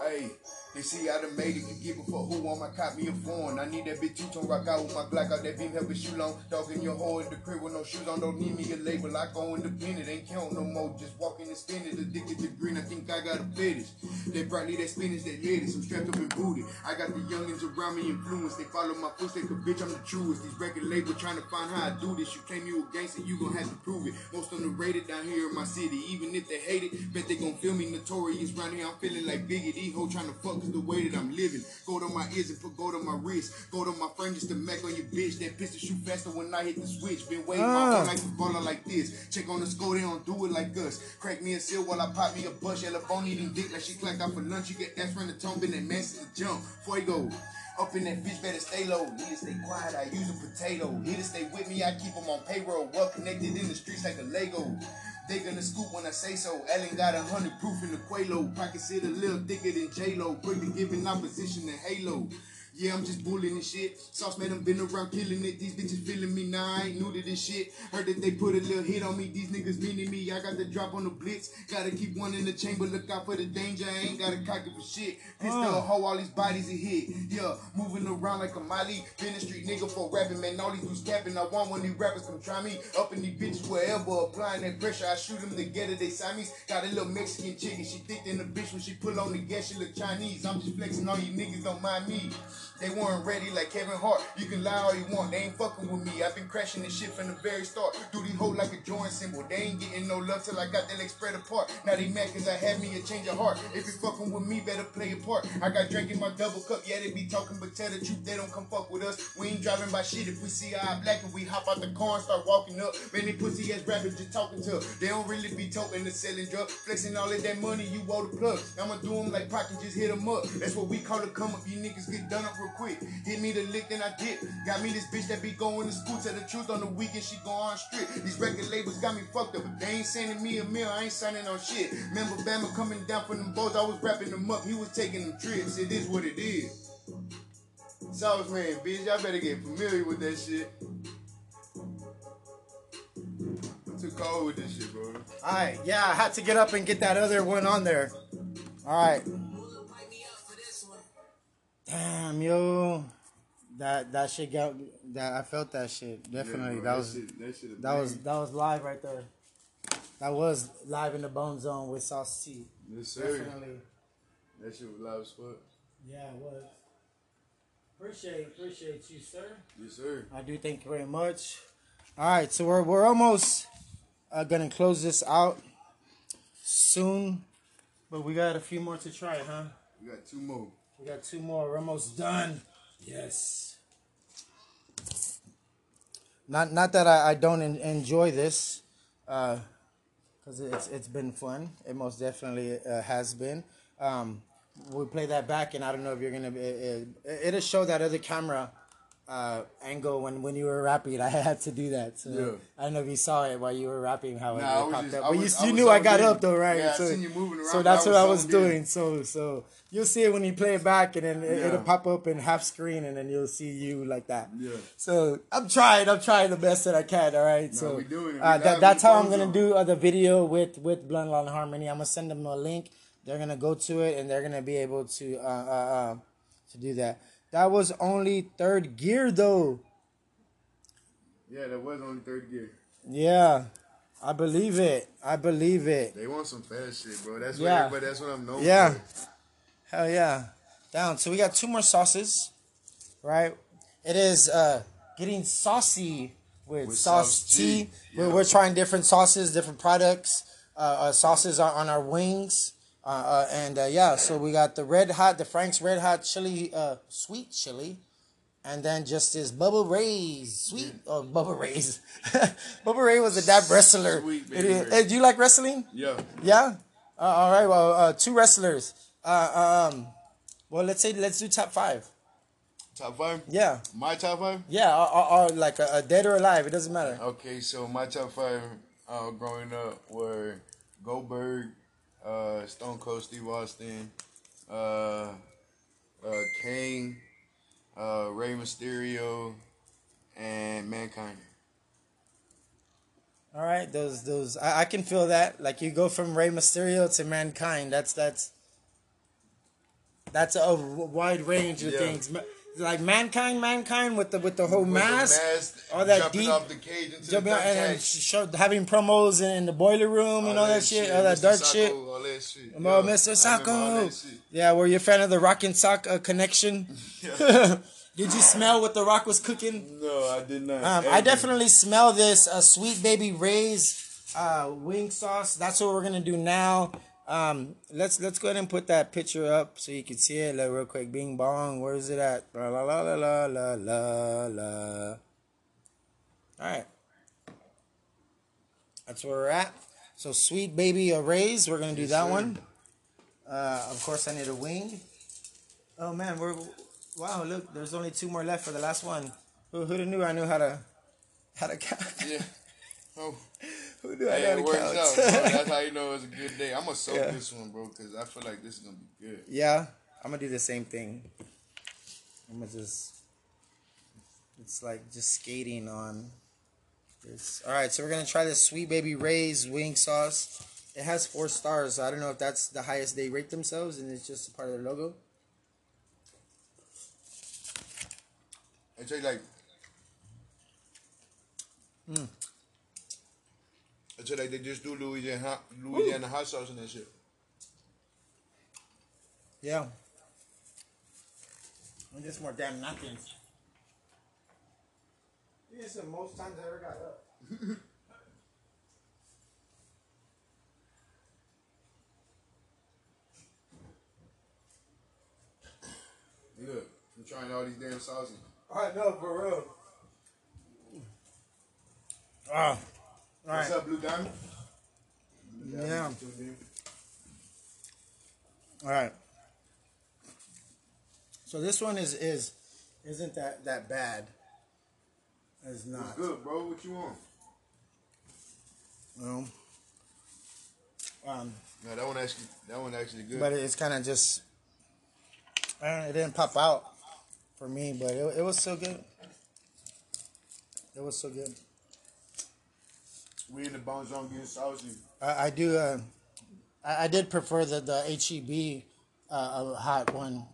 Hey, they see I done made it. Can give a fuck who want my cop me a phone. I need that bitch two tone rock out with my black out that beam help shoe long. Dog in your hole in the crib with no shoes on. Don't need me a label. I go independent. Ain't count no more. Just walking and spinning. Addicted to green. I think I got a fetish. That brightly that spinach that lettuce. I'm strapped up and booted. I got the youngins around me influence. They follow my footsteps. Cause bitch, I'm the truest. These record labels trying to find how I do this. You claim you a gangster. You gon' have to prove it. Most underrated down here in my city. Even if they hate it, bet they gon' feel me notorious. Round here, I'm feeling like Biggie. These hoes trying to fuck cause the way that I'm living. Gold on my ears and put gold on my wrist. Gold on my frame just to mac on your bitch. That pistol shoot faster when I hit the switch. Been waiting my Ah. whole life to baller like this. Check on the score, they don't do it like us. Crack me a seal while I pop me a bush. Ella phone eating dick like she clacked out for lunch. You get ass run the tone, been that mess jump. Fuego. Up in that bitch, better stay low. Need to stay quiet, I use a potato. Need to stay with me, I keep them on payroll. Well connected in the streets like a Lego. They gonna scoop when I say so. Ellen got a hundred proof in the Quelo. Pockets sit a little thicker than J-Lo. Quick to giving opposition to Halo. Yeah, I'm just bullying and shit. Sauce man, I'm been around killing it. These bitches feeling me now. I ain't new to this shit. Heard that they put a little hit on me. These niggas meaning me. I got the drop on the blitz. Gotta keep one in the chamber. Look out for the danger. I ain't gotta cock it for shit. Pistol Uh. hoe, all these bodies a hit. Yeah, moving around like a Miley. Been a street nigga for rapping, man. All these dudes capping. I want one of these rappers come try me. Up in these bitches wherever. Applying that pressure. I shoot them together. They Siamese. Got a little Mexican chicken. She thick than a bitch when she pull on the gas. She look Chinese. I'm just flexing. All you niggas don't mind me. They weren't ready like Kevin Hart. You can lie all you want, they ain't fucking with me. I've been crashing this shit from the very start. These hoes like a joint symbol. They ain't getting no love till I got their legs spread apart. Now they mad cause I had me a change of heart. If you fucking with me, better play a part. I got drink in my double cup, yeah, they be talking, but tell the truth, they don't come fuck with us. We ain't driving by shit if we see our black and we hop out the car and start walking up. Man, they pussy ass rappers just talking to. They don't really be talking to selling drugs. Flexing all of that money, you owe the plug. I'ma do them like and just hit them up. That's what we call a come up. You niggas get done up real quick. Hit me the lick, then I dip. Got me this bitch that be going to school. Tell the truth on the weekend, she go on strict. These record labels got me fucked up, they ain't sending me a meal. I ain't signing on shit. Remember Bama coming down from them boats. I was wrapping them up. He was taking them trips. It is what it is. Sauce man, bitch, y'all better get familiar with that shit. I'm too cold with this shit, bro. All right, yeah, I had to get up and get that other one on there. All right. Damn, yo, that that shit got that. I felt that shit definitely. Yeah, bro, that was shit, that, shit that was that was live right there. That was live in the Bone Zone with Sauce T. Yes, sir. Definitely. That shit was live as fuck. Yeah, it was. Appreciate appreciate you, sir. Yes, sir. I do thank you very much. All right, so we're we're almost uh, gonna close this out soon, but we got a few more to try, huh? We got two more. We got two more. We're almost done. Yes. Not not that I, I don't en- enjoy this, because it's it's been fun. It most definitely uh, has been. Um, we play that back, and I don't know if you're gonna be. It, it, it'll show that other camera uh, angle when when you were rapping. I had to do that. So Yeah. I don't know if you saw it while you were rapping. How it, Nah, I it popped just- up, but was- you, knew I got up though, right? Yeah, so, seen you moving around, So that's I what I was was zoned in. doing. So so you'll see it when you play it back, and then it, Yeah. it'll pop up in half screen, and then you'll see you like that. Yeah. So I'm trying. I'm trying the best that I can. All right. so uh, that, that's how I'm gonna zone. do uh, the video with with Blunt Law Harmony. I'm gonna send them a link. They're gonna go to it, and they're gonna be able to uh, uh, uh to do that. That was only third gear though. Yeah, that was only third gear. Yeah, I believe it. I believe it. They want some fast shit, bro. That's Yeah. what. That's what I'm known Yeah. for. Hell yeah. Down. So we got two more sauces, right? It is uh getting saucy with, With sauce sauce T. tea, We're, we're trying different sauces, different products. Uh, uh sauces on our wings. Uh, uh and uh, yeah, so we got the red hot, the Frank's red hot chili, uh, sweet chili, and then just this Bubba Ray's sweet, oh Bubba Ray's, [laughs] Bubba Ray was a dab wrestler. Sweet baby. Hey, do you like wrestling? Yeah. Yeah. Uh, all right. Well, uh, two wrestlers. Uh, um, well, let's say let's do top five. Top five. Yeah. My top five. Yeah. Or, or, or like a, a dead or alive. It doesn't matter. Okay, so my top five uh, growing up were Goldberg, uh, Stone Cold Steve Austin, uh, uh, Kane, uh, Rey Mysterio, and Mankind. All right. Those those I, I can feel that. Like you go from Rey Mysterio to Mankind. That's that's that's a wide range of Yeah. things. Like Mankind, Mankind with the with the whole With the mask. mask, all that jumping deep- off the cage into Jumping the and sh- show, having promos in, in the boiler room and all that, shit, all that Mr. dark Socko, shit. All that shit. Oh, I Mr. Socko. that. Yeah, were you a fan of the Rock and Sock uh, connection? [laughs] [laughs] Did you smell what the Rock was cooking? No, I did not. Um, I definitely smell this uh, sweet baby Ray's uh, wing sauce. That's what we're gonna do now. Um, let's let's go ahead and put that picture up so you can see it like, real quick. Bing bong, where is it at? La la la la la la la. All right, that's where we're at. So sweet baby uh, Ray's, we're gonna do Yes, that sir. one. Uh, of course, I need a wing. Oh man, we're wow! Look, there's only two more left for the last one. Who who'd knew I knew how to how to count? Yeah. [laughs] Oh, Who knew hey, how to works out. That's how [laughs] you know it's a good day. I'm gonna soak Yeah. this one, bro, because I feel like this is gonna be good. yeah, I'm gonna do the same thing. I'm gonna just. It's like just skating on. This. All right, so we're gonna try this sweet baby Ray's wing sauce. It has four stars. So I don't know if that's the highest they rate themselves, and it's just a part of their logo. It tastes like. Hmm. It like they just do Louisiana Louisiana hot sauce and that shit. Yeah. And just more damn napkins. This is the most times I ever got up. Look, I'm trying all these damn sauces. I know for real. Oh, all What's right. up, Blue Diamond? Blue Yeah. tuned in? All right. So this one is is isn't that that bad? It's not. good, bro? What you want? Well, um, No, that one actually, that one actually good. but it's kind of just. Know, it didn't pop out for me, but it, it was so good. It was so good. We in the bone zone getting saucy. I, I do. Uh, I, I did prefer the the HEB uh, uh, hot one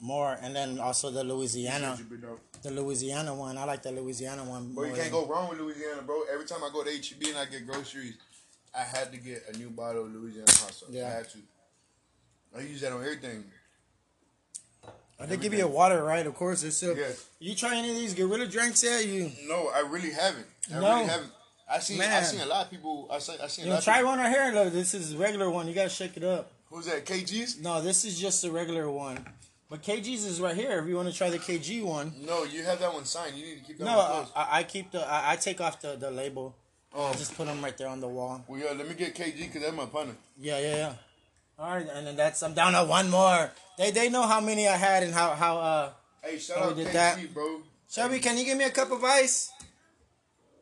more, and then also the Louisiana, Should be dope. the Louisiana one. I like the Louisiana one. Bro, you can't go wrong with Louisiana, bro. Every time I go to HEB and I get groceries, I had to get a new bottle of Louisiana hot sauce. Yeah. I had to. I use that on everything. Uh, They give you a water, right? Of course. It's still. Yes. You try any of these gorilla drinks yet? You No, I really haven't. I No. really haven't. I seen I Man. seen a lot of people. I seen I seen a you lot know, of try people. one right here. Look, this is a regular one. You gotta shake it up. Who's that? KG's? No, this is just a regular one. But KG's is right here. If you want to try the KG one. No, you have that one signed. You need to keep that No, one I, close. I I keep the. I, I take off the, the label. Oh. I just put them right there on the wall. well, yeah, let me get KG because that's my partner. Yeah, yeah, yeah. All right, and then that's I'm down to one more. They they know how many I had and how how uh. Hey, shout Oh, out KG, that. bro. Shelby, can you give me a cup of ice?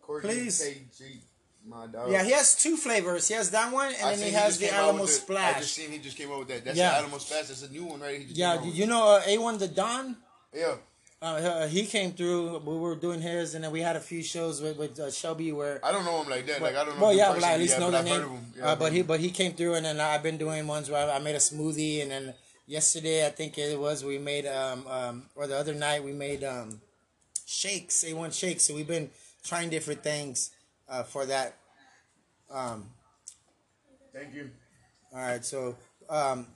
Please? KG, my dog. Yeah, he has two flavors. He has that one, and I then he seen has the Alamo the- I just seen he just came up with that. That's Yeah. the Alamo Splash. That's a new one, right? He Yeah, came out did with you know uh, A1 the Don? Yeah. Uh, he came through. We were doing his, and then we had a few shows with, with uh, Shelby where. I don't know him like that. Like I don't know. Well, yeah, but I at least know the name. Yeah, uh, but he but he came through, and then I've been doing ones where I, I made a smoothie, and then yesterday I think it was we made um um or the other night we made um shakes, A1 shakes. So we've been trying different things uh, for that. Um, Thank you. all right, so um,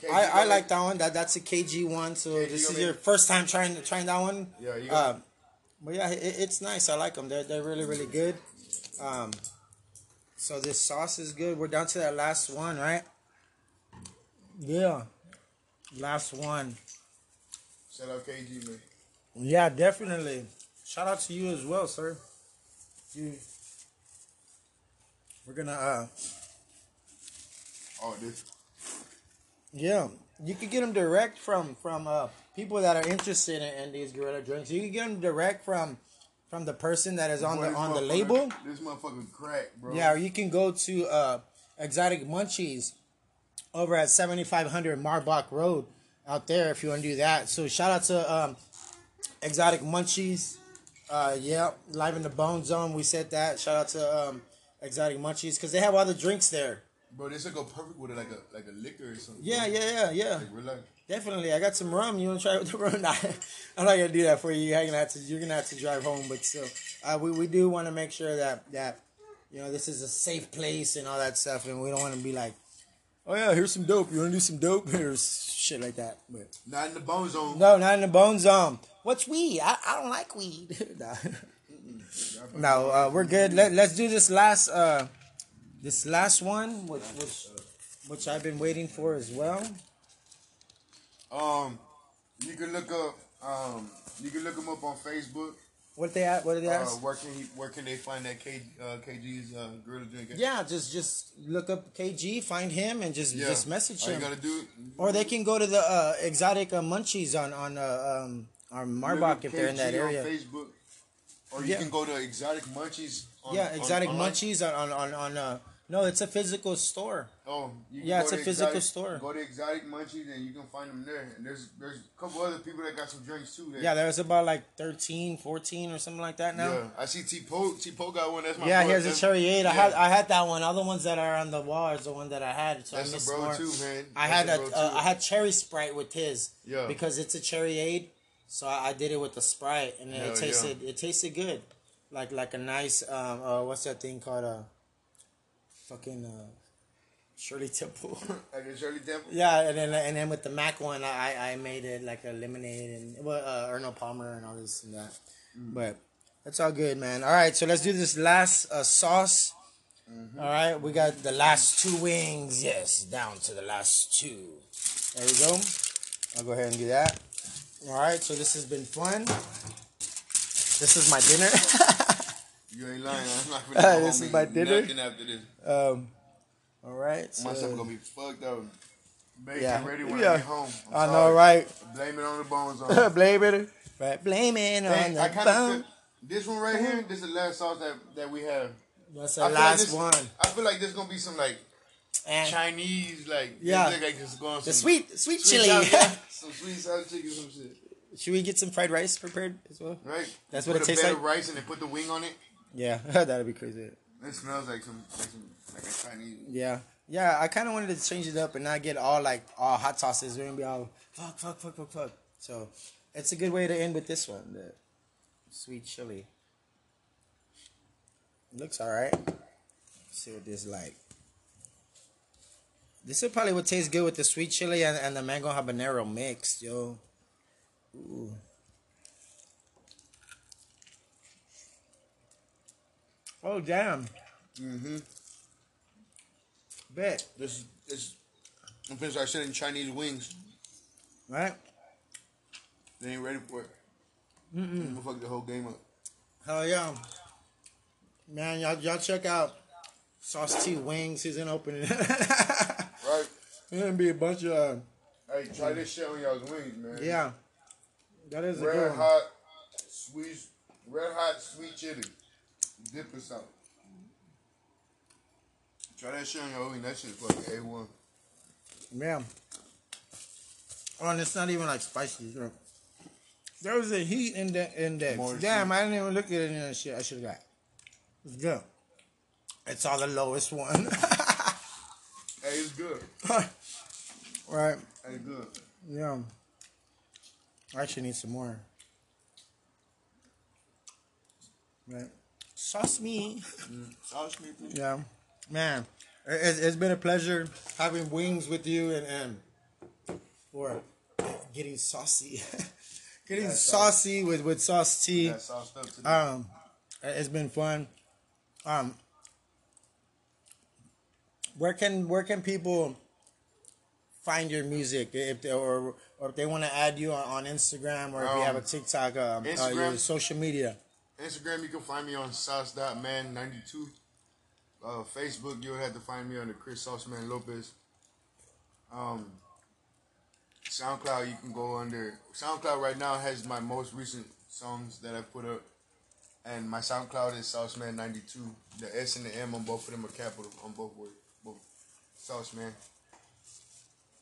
KG, I, I like that one. That that's a KG one. So KG this is your first time trying trying that one. Yeah, you got Um, but yeah, it, it's nice. I like them. They're they're really really good. Um, so this sauce is good. We're down to that last one, right? Yeah, last one. Shout out KG, man. Yeah, definitely. Shout out to you as well, sir. You. We're gonna uh Oh, this. Yeah, you could get them direct from from uh, people that are interested in, in these gorilla drinks. You can get them direct from from the person that is on Boy, the on the label. This motherfucker crack, bro. Yeah, or you can go to uh, Exotic Munchies over at 7500 Marbach Road out there if you want to do that. So shout out to um, Exotic Munchies. Uh, yeah, live in the Bone Zone. We said that. Shout out to um, Exotic Munchies because they have all the drinks there. Bro, this would go perfect with it, like a like a liquor or something. Yeah, yeah, yeah, yeah. Like, relax. Definitely, I got some rum. You want to try it with the rum? [laughs] Nah, I'm not gonna do that for you. You're gonna have to. You're gonna have to drive home. But still, uh, we we do want to make sure that that you know this is a safe place and all that stuff, and we don't want to be like, oh yeah, here's some dope. You want to do some dope? [laughs] Here's shit like that. But Not in the bone zone. no, not in the bone zone. What's weed? I, I don't like weed. [laughs] Nah. [laughs] no, uh, we're good. Let Let's do this last uh this last one, which which which I've been waiting for as well. Um, you can look up. Um, you can look him up on Facebook. What they at? What did they Uh, ask? where can he? Where can they find that K, uh, KG's uh, gorilla drink? Yeah, just just look up KG, find him, and just Yeah. just message All him. you gotta do. Or they can go to the uh, exotic uh, munchies on on uh, um, on look Marbach if they're in that area. On Facebook, or you Yeah. can go to Exotic Munchies. On, yeah, exotic online. munchies on on on, on uh, no, it's a physical store. Oh, you can Yeah, go it's a physical Exotic- store. Go to Exotic Munchies and you can find them there. And there's there's a couple other people that got some drinks too. That, Yeah, there's about like 13, 14 or something like that now. Yeah, I see T Po. T Po got one. That's my. Yeah, here's a cherry eight. I had I had that one. Other ones that are on the wall is the one that I had. So I That's a missed bro more. too, man. I That's had a a, uh. I had cherry sprite with his. Yeah. Because it's a cherry aid, so I, I did it with the sprite, and it tasted it tasted good, like like a nice um uh what's that thing called uh fucking uh Shirley Temple. [laughs] Like a Shirley Temple. yeah, and then and then with the Mac one, I I made it like a lemonade and well, uh, Arnold Palmer and all this and that. But that's all good, man. All right, so let's do this last uh, sauce. All right, we got the last two wings. Yes, down to the last two. There we go. I'll go ahead and do that. All right, so this has been fun. This is my dinner. [laughs] You ain't lying. I'm not Uh, gonna go this home is my dinner. Nothing after this. um, all right. My stuff gonna be fucked up. Bacon Yeah. ready when Yeah. I get home. I'm I know, right? Blame it on the bones. [laughs] On. Blame it. Right, blame it on the bones. this one right here. This is the last sauce that that we have. That's the feel like last this- one. I feel like there's gonna be some like And Chinese like Yeah. Like it's going the sweet, sweet, sweet chili. [laughs] some sweet sour chicken, some shit. Should we get some fried rice prepared as well? Right. That's Put what it a tastes like? of rice and then put the wing on it. Yeah, [laughs] that'd be crazy. It smells like some like some like a Chinese. Yeah, yeah. I kind of wanted to change it up and not get all like all hot sauces. We're gonna be all fuck, fuck, fuck, fuck, fuck. So it's a good way to end with this one, the sweet chili. Looks all right. see what this like. This would probably would taste good with the sweet chili and, and the mango habanero mix, yo. Ooh. Oh damn! Mm-hmm. Bet This this. I'm finna start selling Chinese wings. right? They ain't ready for it. Mm-mm. I'm gonna fuck the whole game up. Hell yeah. Man, y'all, y'all check out Sauce T Wings. He's in opening. [laughs] There's gonna be a bunch of, uh, Hey, try this shit on y'all's wings, man. yeah. That is a Red good one. hot, sweet, red hot sweet chili. Dip or something. Try that shit on your wing. That shit's fucking A one. Yeah. Oh, and it's not even like spicy. There- There was a heat index. index. More Damn. I didn't even look at any of that shit I should have got. It's good. It's all the lowest one. [laughs] Hey, it's good. Right. Hey, good. Yeah. I actually need some more. Right. Sauce me. Sauce me, please. Yeah. Man, it- it's, it's been a pleasure having wings with you and, and for getting saucy. [laughs] getting Yeah, saucy with, with sauce T. Sauced. Um, it's been fun. Um, where can where can people find your music if they, or or if they want to add you on, on Instagram or if you have a Um, TikTok, um, uh, your social media? Instagram, you can find me on sauce.man92. Uh, Facebook, you'll have to find me under Chris Sauceman Lopez. Um, SoundCloud, you can go under. SoundCloud right now has my most recent songs that I put up. And my SoundCloud is Sauceman92. The S and the M on both of them are capital on both words. Both. Sauceman.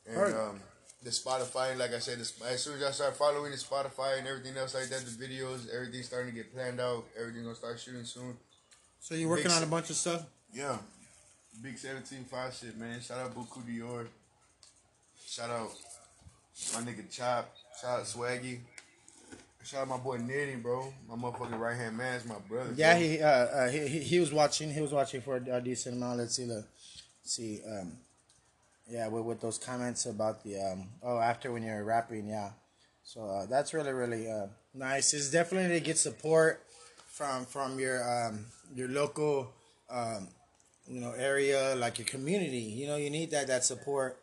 And um, the Spotify, like I said, the, as soon as I start following the Spotify and everything else like that, the videos, everything's starting to get planned out. Everything's gonna start shooting soon. So you're working Big on a bunch of stuff. Yeah. Big 17 5 shit, man. Shout out Buku Dior. Shout out my nigga Chop. Shout out Swaggy. Shout out my boy Nitty, bro. My motherfucking right hand man is my brother. Yeah, bro. he uh, uh he, he he was watching. He was watching for a decent amount. Let's see the, let's see um, yeah, with, with those comments about the um oh after when you're rapping, yeah. So uh, that's really really uh nice. It's definitely to get support from from your um your local um you know area like your community. You know you need that that support.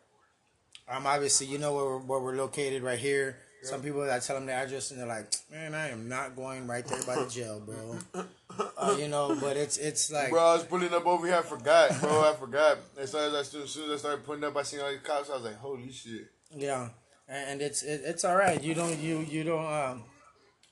Um, obviously you know where we're, where we're located right here. Some people that tell them the address and they're like, [tsk] man, I am not going right there by the jail, bro. Uh, you know, but it's it's like Bro, I was pulling up over here. I forgot, bro. I forgot. As soon as I, as soon as I started putting up, I seen all these cops. I was like, holy shit. Yeah, and and it's it, it's all right. You don't you you don't um,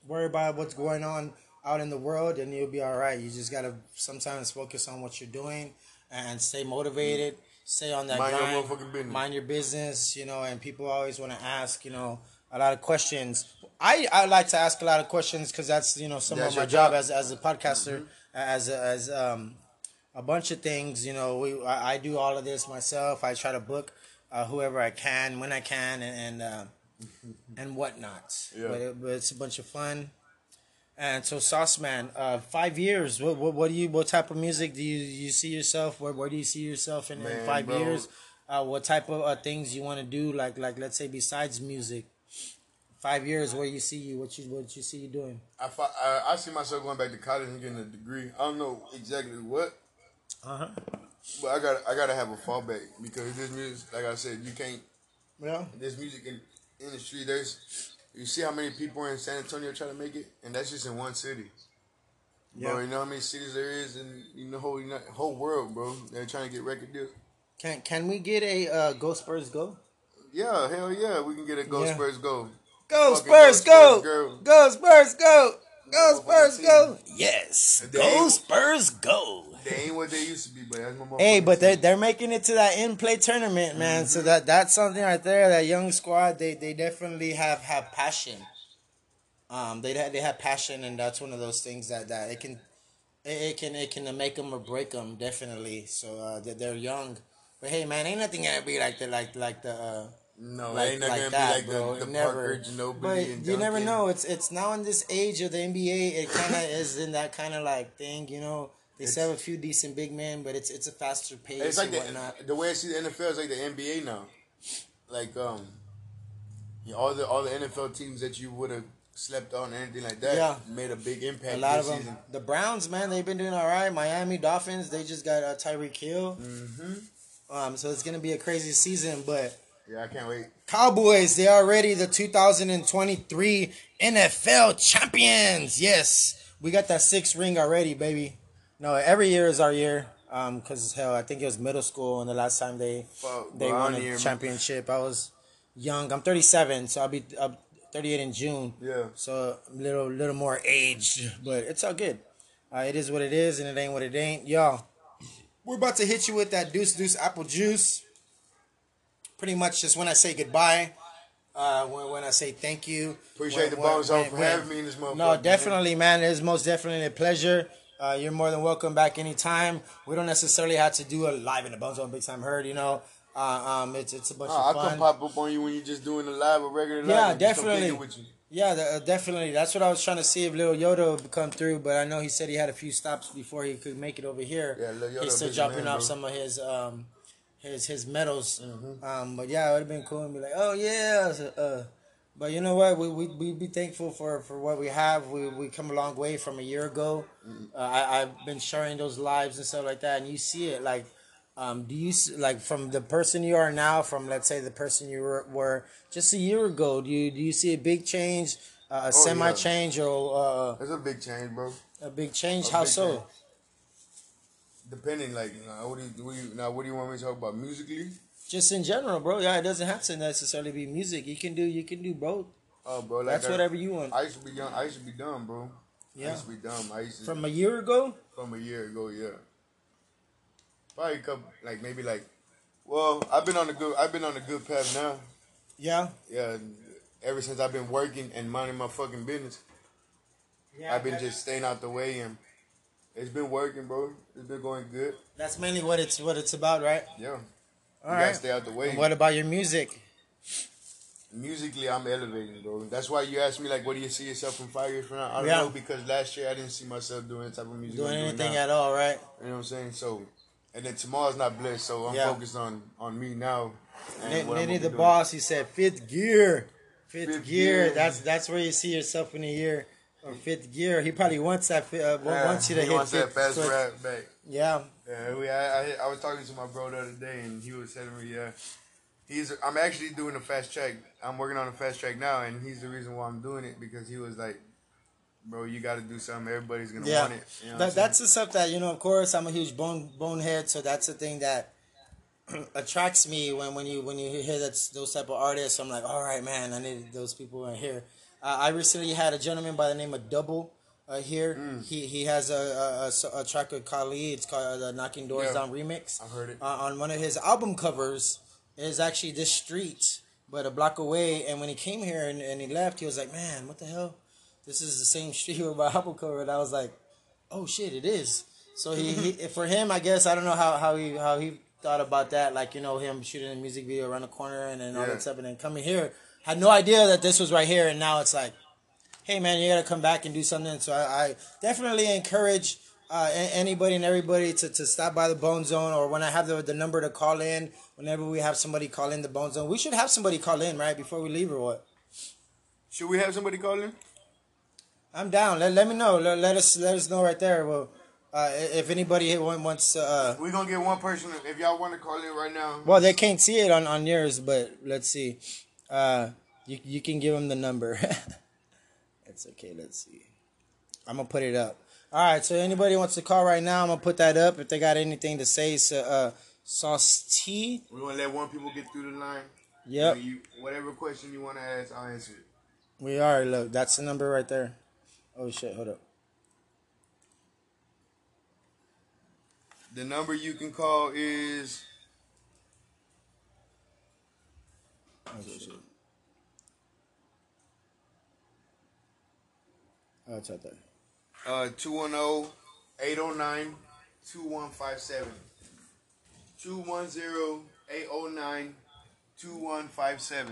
worry about what's going on out in the world, and you'll be all right. You just gotta sometimes focus on what you're doing and stay motivated. Stay on that Mind your grind. motherfucking business. Mind your business. You know, and people always want to ask. You know, a lot of questions. I, I like to ask a lot of questions because that's you know some That's of my job job. as as a podcaster, as a, as um a bunch of things. You know, we I, I do all of this myself. I try to book uh, whoever I can when I can and and, uh, and whatnot. Yeah. But, it, but it's a bunch of fun. And so, Sauce Man, uh, five years. What, what what do you? What type of music do you you see yourself? Where where do you see yourself in, in five bro. years? Uh, what type of uh, things you want to do? Like like let's say besides music, five years. Where you see you? What you what you see you doing? I, I I see myself going back to college and getting a degree. I don't know exactly what, Uh huh. but I got I gotta have a fallback because this music, like I said, you can't. Yeah. This music in, industry, there's you see how many people are in San Antonio trying to make it, and that's just in one city. Bro, Yeah. you know how many cities there is in you know whole Uni- whole world, bro. They're trying to get record deals. Can can we get a uh, Go Spurs Go? Yeah, hell yeah, we can get a Go Yeah. Spurs go. Go Fucking Spurs Go Go! Spurs, girl. Go Spurs Go! Go Spurs Go! Yes. They Go Spurs Go! They ain't what they used to be, but that's my Hey, but they're they're making it to that in play tournament, man. So that that's something right there. That young squad, they they definitely have have passion. Um, they they have passion, and that's one of those things that that it can, it, it can it can make them or break them definitely. So uh, they- they're young, but hey, man, ain't nothing gonna be like the like like the. Uh, no, like, ain't not like gonna that, be like bro. the, the never. Parker, but and you never know. It's it's now in this age of the NBA. It kind of [laughs] is in that kind of like thing. You know, they still have a few decent big men, but it's it's a faster pace It's like and whatnot. the, the way I see the NFL is like the NBA now. Like um, you know, all the all the NFL teams that you would have slept on and anything like that Yeah. made a big impact. A lot this of them. season. The Browns, man, they've been doing all right. Miami Dolphins, they just got uh, Tyreek Hill. Mm-hmm. Um, so it's gonna be a crazy season. But Yeah, I can't wait. Cowboys, they are already the 2023 NFL champions. Yes, we got that sixth ring already, baby. No, every year is our year. Um, cause hell, I think it was middle school and the last time they Fuck, they won a championship. I was young. I'm 37, so I'll be uh, 38 in June. Yeah. So a little little more aged, but it's all good. Uh, it is what it is, and it ain't what it ain't, y'all. We're about to hit you with that Deuce Deuce apple juice. Pretty much just when I say goodbye, uh, when, when I say thank you. Appreciate when- the Bone Zone for when- having me in this motherfucker. No, definitely, man. It is most definitely a pleasure. Uh, you're more than welcome back anytime. We don't necessarily have to do a live in the Bone Zone Big Time Heard, you know. Uh, um, it's it's a bunch Oh, of fun. I come pop up on you when you're just doing a live or regular live. Yeah, come kick definitely. With you. Yeah, the, uh, definitely. That's what I was trying to see if Lil Yoda would come through, but I know he said he had a few stops before he could make it over here. Yeah, Lil Yoda He's still dropping man, off bro. some of his um his his medals. Mm-hmm. Um, but yeah, it would have been cool and be like, oh yeah. So, uh, but you know what? We we we be thankful for for what we have. We we come a long way from a year ago. Mm-hmm. Uh, I I've been sharing those lives and stuff like that, and you see it like. Um, do you like from the person you are now, from let's say the person you were, were just a year ago? Do you do you see a big change, uh, a Oh, semi yeah. change, or uh, That's a big change, bro. a big change? A How big so? change. Depending, like, now, what do you, what do you now? What do you want me to talk about musically? Just in general, bro. Yeah, it doesn't have to necessarily be music. You can do you can do both. Oh, bro, like That's I, whatever you want. I used to be young. I used to be dumb, bro. I Yeah. used to be dumb. I used to From a year ago, from a year ago, yeah. Probably a couple, like maybe like, well, I've been on a good, I've been on a good path now. yeah. Yeah, ever since I've been working and minding my fucking business, Yeah, I've been just staying out the way and it's been working, bro. It's been going good. That's mainly what it's what it's about, right? Yeah, All you right. gotta stay out the way. And what about your music? Musically, I'm elevating, bro. That's why you asked me like, what do you see yourself from five years from now? I don't Yeah. know because last year I didn't see myself doing the type of music Doing doing anything now. at all, right? You know what I'm saying? So, and then tomorrow's not blessed, so I'm Yeah. focused on on me now. and I'm the doing. boss, he said fifth gear. Fifth, Fifth gear. gear. That's that's where you see yourself in a year. Or fifth gear. He probably wants that. Uh, Yeah, wants you to he hit wants that fast quick. rap back. Yeah. Yeah, we, I, I I was talking to my bro the other day, and he was telling me, yeah, he's I'm actually doing a fast track. I'm working on a fast track now, and he's the reason why I'm doing it because he was like, bro, you got to do something. Everybody's gonna Yeah, want it. You know that, that's the stuff that you know. Of course, I'm a huge bone bonehead, so that's the thing that [clears throat] attracts me when, when you when you hear that those type of artists. I'm like, all right, man, I need those people in here. Uh, I recently had a gentleman by the name of Double uh, here. Mm. He he has a a track with Kali. It's called uh, the Knocking Doors Yeah. Down remix. I've heard it. Uh, on one of his album covers is actually this street, but a block away. And when he came here and, and he left, he was like, man, what the hell? This is the same [laughs] street with my album cover. And I was like, oh shit, it is. So he, he [laughs] for him, I guess I don't know how, how he how he thought about that. Like you know him shooting a music video around the corner and then all Yeah. that stuff, and then coming here, had no idea that this was right here, and now it's like hey man, you gotta come back and do something. So I, I definitely encourage uh, anybody and everybody to, to stop by the Bone Zone or when I have the, the number to call in. Whenever we have somebody call in the Bone Zone, we should have somebody call in right before we leave or what? Should we have somebody call in? I'm down. Let, let me know. Let, let us let us know right there. Well, uh, if anybody wants, to, uh, We're gonna get one person. If y'all want to call in right now, well, they can't see it on, on yours, but let's see. Uh, you you can give them the number. [laughs] it's okay. Let's see. I'm gonna put it up. All right. So anybody wants to call right now, I'm gonna put that up. If they got anything to say, so uh, Sauce T. we're gonna let one people get through the line. Yep, And You, whatever question you want to ask, I'll answer it. we are. Look, that's the number right there. Oh shit! Hold up. The number you can call is Shit. It's right there. uh 210-809-2157. 210-809-2157.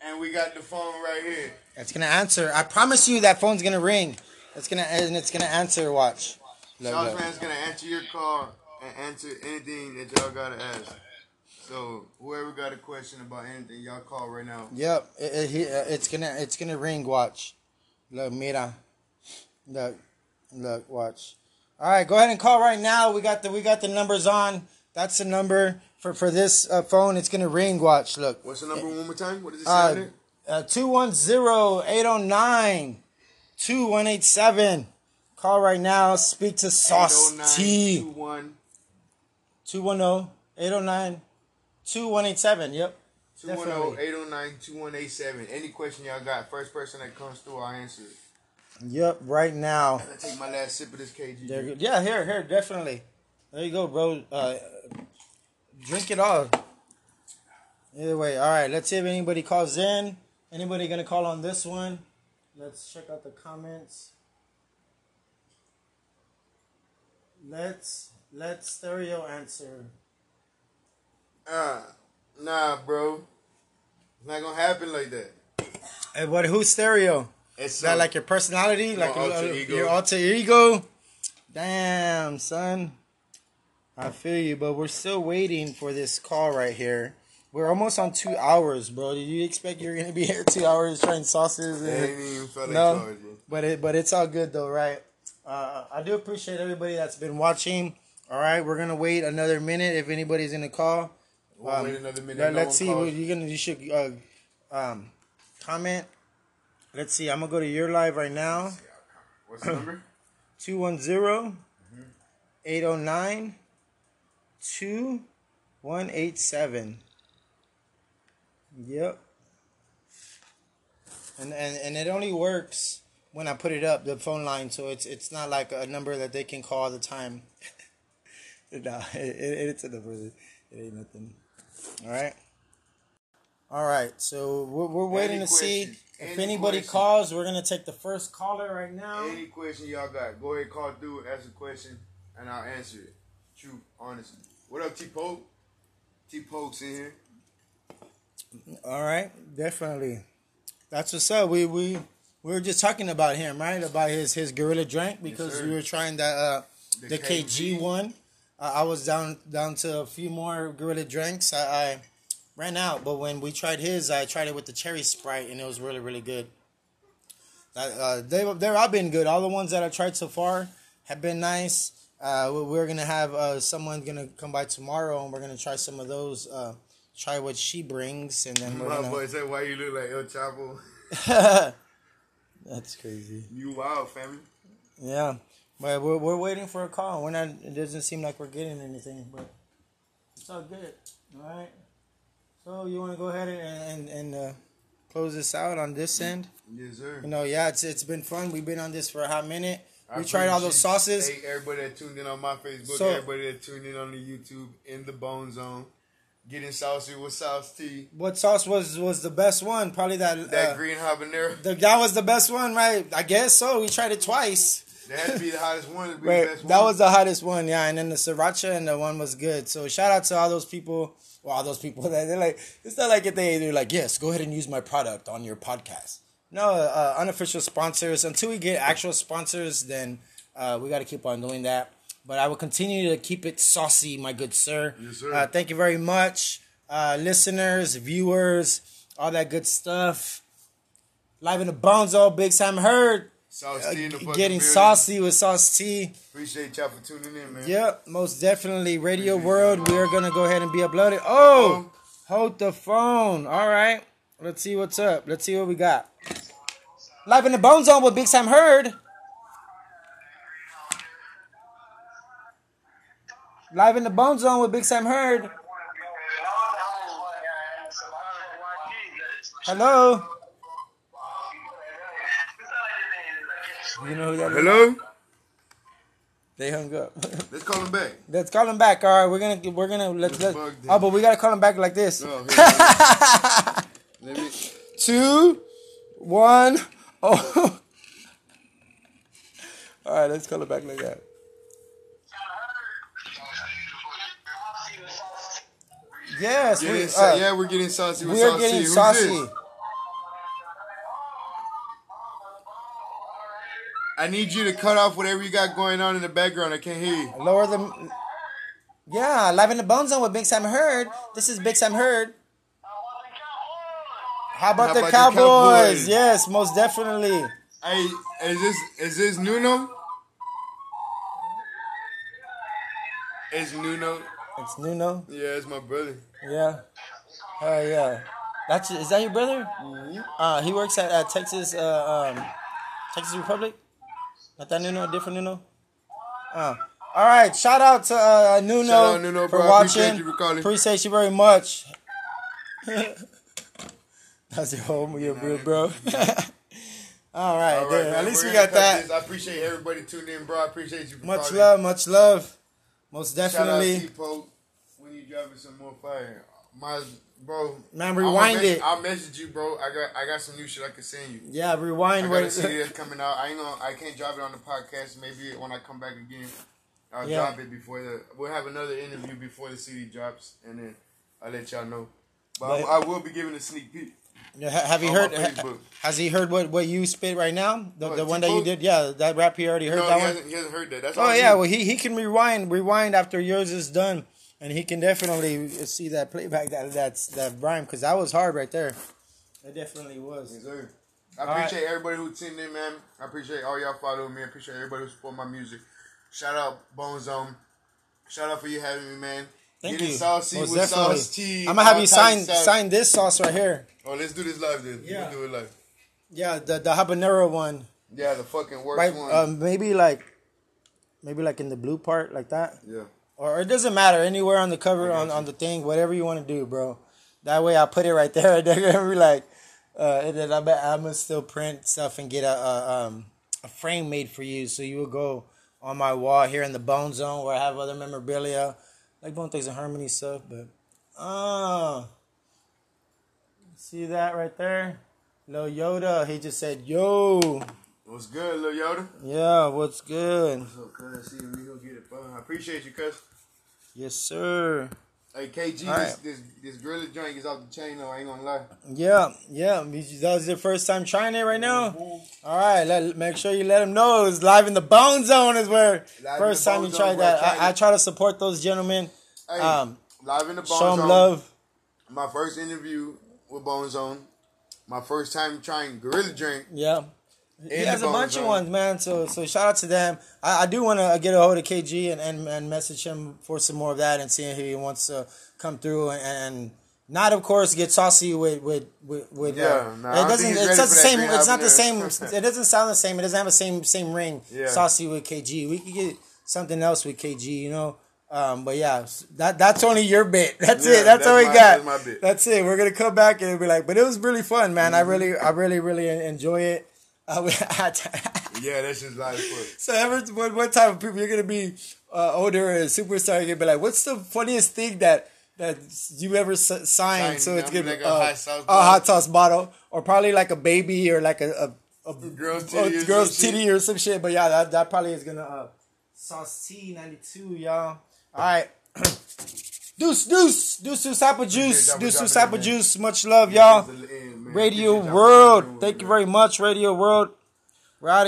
And we got the phone right here. It's gonna answer. I promise you that phone's gonna ring. It's gonna and it's gonna answer. Watch. Look. Man's gonna answer your call and answer anything that y'all gotta ask. So whoever got a question about anything, y'all call right now. Yep. It, it, uh, it's gonna it's gonna ring. Watch. Look, mira. Look, look, watch. All right, go ahead and call right now. We got the we got the numbers on. That's the number for for this uh, phone. It's gonna ring. Watch. Look. What's the number one more time? What does it say Uh, uh, 210-809-2187. Call right now. Speak to Sauce T. 809-21 210-809-2187. Yep. 210-809-2187. Any question y'all got, first person that comes through, I'll answer it. Yep, right now. I take my last sip of this KG. There. Yeah, here, here, definitely. There you go, bro. Uh, drink it all. Either way, all right. Let's see if anybody calls in. Anybody gonna call on this one? Let's check out the comments. Let's let stereo answer. Uh, nah, bro. It's not gonna happen like that. Hey, what? Who's stereo? It's Is that like your personality, like alter your, ego. your alter ego? Damn, son. I feel you, but we're still waiting for this call right here. We're almost on two hours, bro. Did you expect you're gonna be here two hours trying sauces? And, ain't even felt like no, charge, but it but it's all good though, right? Uh, I do appreciate everybody that's been watching. All right, we're gonna wait another minute if anybody's gonna call. We'll Um, wait another minute. Let, us see. calls. What you gonna? You should uh, um, comment. Let's see. I'm gonna go to your live right now. What's the number? [clears throat] 210 809 2187. Yep. And, and and it only works when I put it up the phone line, so it's it's not like a number that they can call all the time. [laughs] no, [laughs] it, it, it's a number. It ain't nothing. All right. All right. So we're, we're waiting Any to see if anybody questions? calls. We're gonna take the first caller right now. Any question y'all got, go ahead, call through, ask a question, and I'll answer it. True, honestly. What up, T Poke? T Poke's in here. All right, definitely. That's what's up. We we we were just talking about him, right? About his his gorilla drink because sir. we were trying that uh the, The KG, KG. one. I was down down to a few more gorilla drinks. I, I ran out, but when we tried his, I tried it with the cherry sprite, and it was really really good. Uh, they they've all been good. All the ones that I tried so far have been nice. Uh, we- we're gonna have uh, someone gonna come by tomorrow, and we're gonna try some of those. Uh, try what she brings, and then we're My gonna. boy said, why you look like El Chapo? [laughs] That's crazy. You wild, family. Yeah, but we're we're waiting for a call. We're not. It doesn't seem like we're getting anything, but it's all good. All right. So you want to go ahead and and, and uh, close this out on this end? Yes, sir. You know, yeah, it's it's been fun. We've been on this for a hot minute. I We tried all those sauces. Hey, everybody that tuned in on my Facebook, So- everybody that tuned in on the YouTube, in the Bone Zone, getting saucy with Sauce T. What sauce was was the best one? Probably that. That uh, green habanero, the, that was the best one, right? I guess so. We tried it twice. That had to be the hottest one. To be the Right, best that one. was the hottest one, yeah. And then the sriracha and the one was good. So shout out to all those people. Well, all those people [laughs] that they're like, it's not like if they they're like, yes, go ahead and use my product on your podcast. no uh, unofficial sponsors. Until we get actual sponsors, then uh, we got to keep on doing that. But I will continue to keep it saucy, my good sir. Yes, sir. Uh, thank you very much, uh, listeners, viewers, all that good stuff. Live in the bones, Bonzo, Big Sam Heard. Sauce Uh, T in the getting building. saucy with Sauce T. Appreciate y'all for tuning in, man. Yep, most definitely. Radio World, we are gonna go ahead and be uploaded. Oh, hold the phone. All right, let's see what's up. Let's see what we got. Live in the Bone Zone with Big Sam Heard. Live in the Bone Zone with Big Sam Heard. Hello. You know who that is? Hello? They hung up. [laughs] Let's call him back. Let's call him back. All right, we're gonna we're gonna let's let. bugged Oh, but we gotta call him back like this. Oh, here, [laughs] let me. Two, one. Oh. All right, let's call it back like that. Yes, we, uh, yeah, we're getting saucy with we are Sauce getting Who's saucy. this? I need you to cut off whatever you got going on in the background. I can't hear you. Lower the. Yeah, live in the Bone Zone with Big Sam Heard. This is Big Sam Heard. How about, How the, about the Cowboys? Cowboys? Yes, most definitely. Hey, is this is this Nuno? It's Nuno. It's Nuno. Yeah, it's my brother. Yeah. Oh yeah. That's is that your brother? Uh, he works at, at Texas, uh, um, Texas Republic. Not that Nuno, a different Nuno. Uh, all right. Shout out to uh, Nuno, Shout out Nuno, for bro. watching. Appreciate you for. Appreciate you very much. [laughs] That's your home, your bro, bro. [laughs] all right, All right, at least we're we got that. this. I appreciate everybody tuning in, bro. I appreciate you. Much calling. love, much love. Most definitely. Shout out. T-Pope when you dropping some more fire. My bro, Man, rewind it. I'll message you, bro. I got I got some new shit I can send you. Yeah, rewind. I got a CD that's coming out. I ain't gonna, I can't drop it on the podcast. Maybe when I come back again, I'll Yeah. drop it before the. We'll have another interview before the CD drops, and then I'll let y'all know. But, But- I, I will be giving a sneak peek. Have you heard? ha- has he heard what, what you spit right now? The, What, the one that you did? Yeah, that rap he already heard No, that he one. hasn't, he hasn't heard that. That's Oh all yeah, you. well he, he can rewind rewind after yours is done, and he can definitely see that playback that that's that rhyme because that was hard right there. It definitely was. Yes, sir. I right. appreciate everybody who tuned in, man. I appreciate all y'all following me. I appreciate everybody who support my music. Shout out Bone Zone. Shout out for you having me, man. Thank Getting you. saucy Most with definitely. sauce T. I'm gonna have you sign sign this sauce right here. Oh, let's do this live then. Yeah. We'll do it live. Yeah, the the habanero one. Yeah, the fucking worst Right, one. um, maybe like, maybe like in the blue part like that. yeah. Or it doesn't matter. Anywhere on the cover on, on the thing whatever you want to do bro. That way i'll put it right there. [laughs] They're gonna be like uh and then i bet i'm gonna still print stuff and get a, a um a frame made for you. So you will go on my wall here in the bone zone where i have other memorabilia. Like Bone Thugs-n-Harmony stuff but uh see that right there? Lil Yoda, he just said, "Yo, What's good, Lil Yoda? yeah, what's good? What's up, cuz? See, we gonna get it fun. I appreciate you, cuz. Yes, sir. Hey, KG, All this, right. this this gorilla joint is off the chain, though. I ain't gonna lie. Yeah, yeah. That was your first time trying it right now. All right, let, make sure you let them know it's live in the Bone Zone is where Live first time you tried I that. I, I try to support those gentlemen. Hey, Um, live in the Bone Show them Zone. love. My first interview with Bone Zone. My first time trying Gorilla Drink. Yeah. He has a bunch of ones, man. So so shout out to them. I, I do want to get a hold of KG and, and, and message him for some more of that and seeing if he wants to come through and, and not of course get saucy with with with, with Yeah, uh, nah, it doesn't it's not the same it's not the same it doesn't sound the same it doesn't have the same same ring Yeah. saucy with KG we could get something else with KG you know um, but yeah that that's only your bit [laughs] that's Yeah, it that's, all we my- got that's that's it we're gonna come back and be like but it was really fun man Mm-hmm. I really I really really enjoy it uh, we [laughs] had [laughs] Yeah, that's just foot. so ever what, what type of people you're gonna be uh, older and superstar? You're gonna be like, what's the funniest thing that that you ever s- signed? So it's gonna like be a uh, hot sauce a bottle. hot sauce bottle, or probably like a baby or like a, a, a Girl's a titty or girl's some shit. titty or some shit. But yeah, that, that probably is gonna uh, sauce T ninety two, y'all. All right. [clears throat] Deuce, deuce, deuce, deuce, apple juice, deuce, deuce, apple juice. Much love, y'all. This is the end, man. Radio World. Thank you very much, Radio World. We're out of here.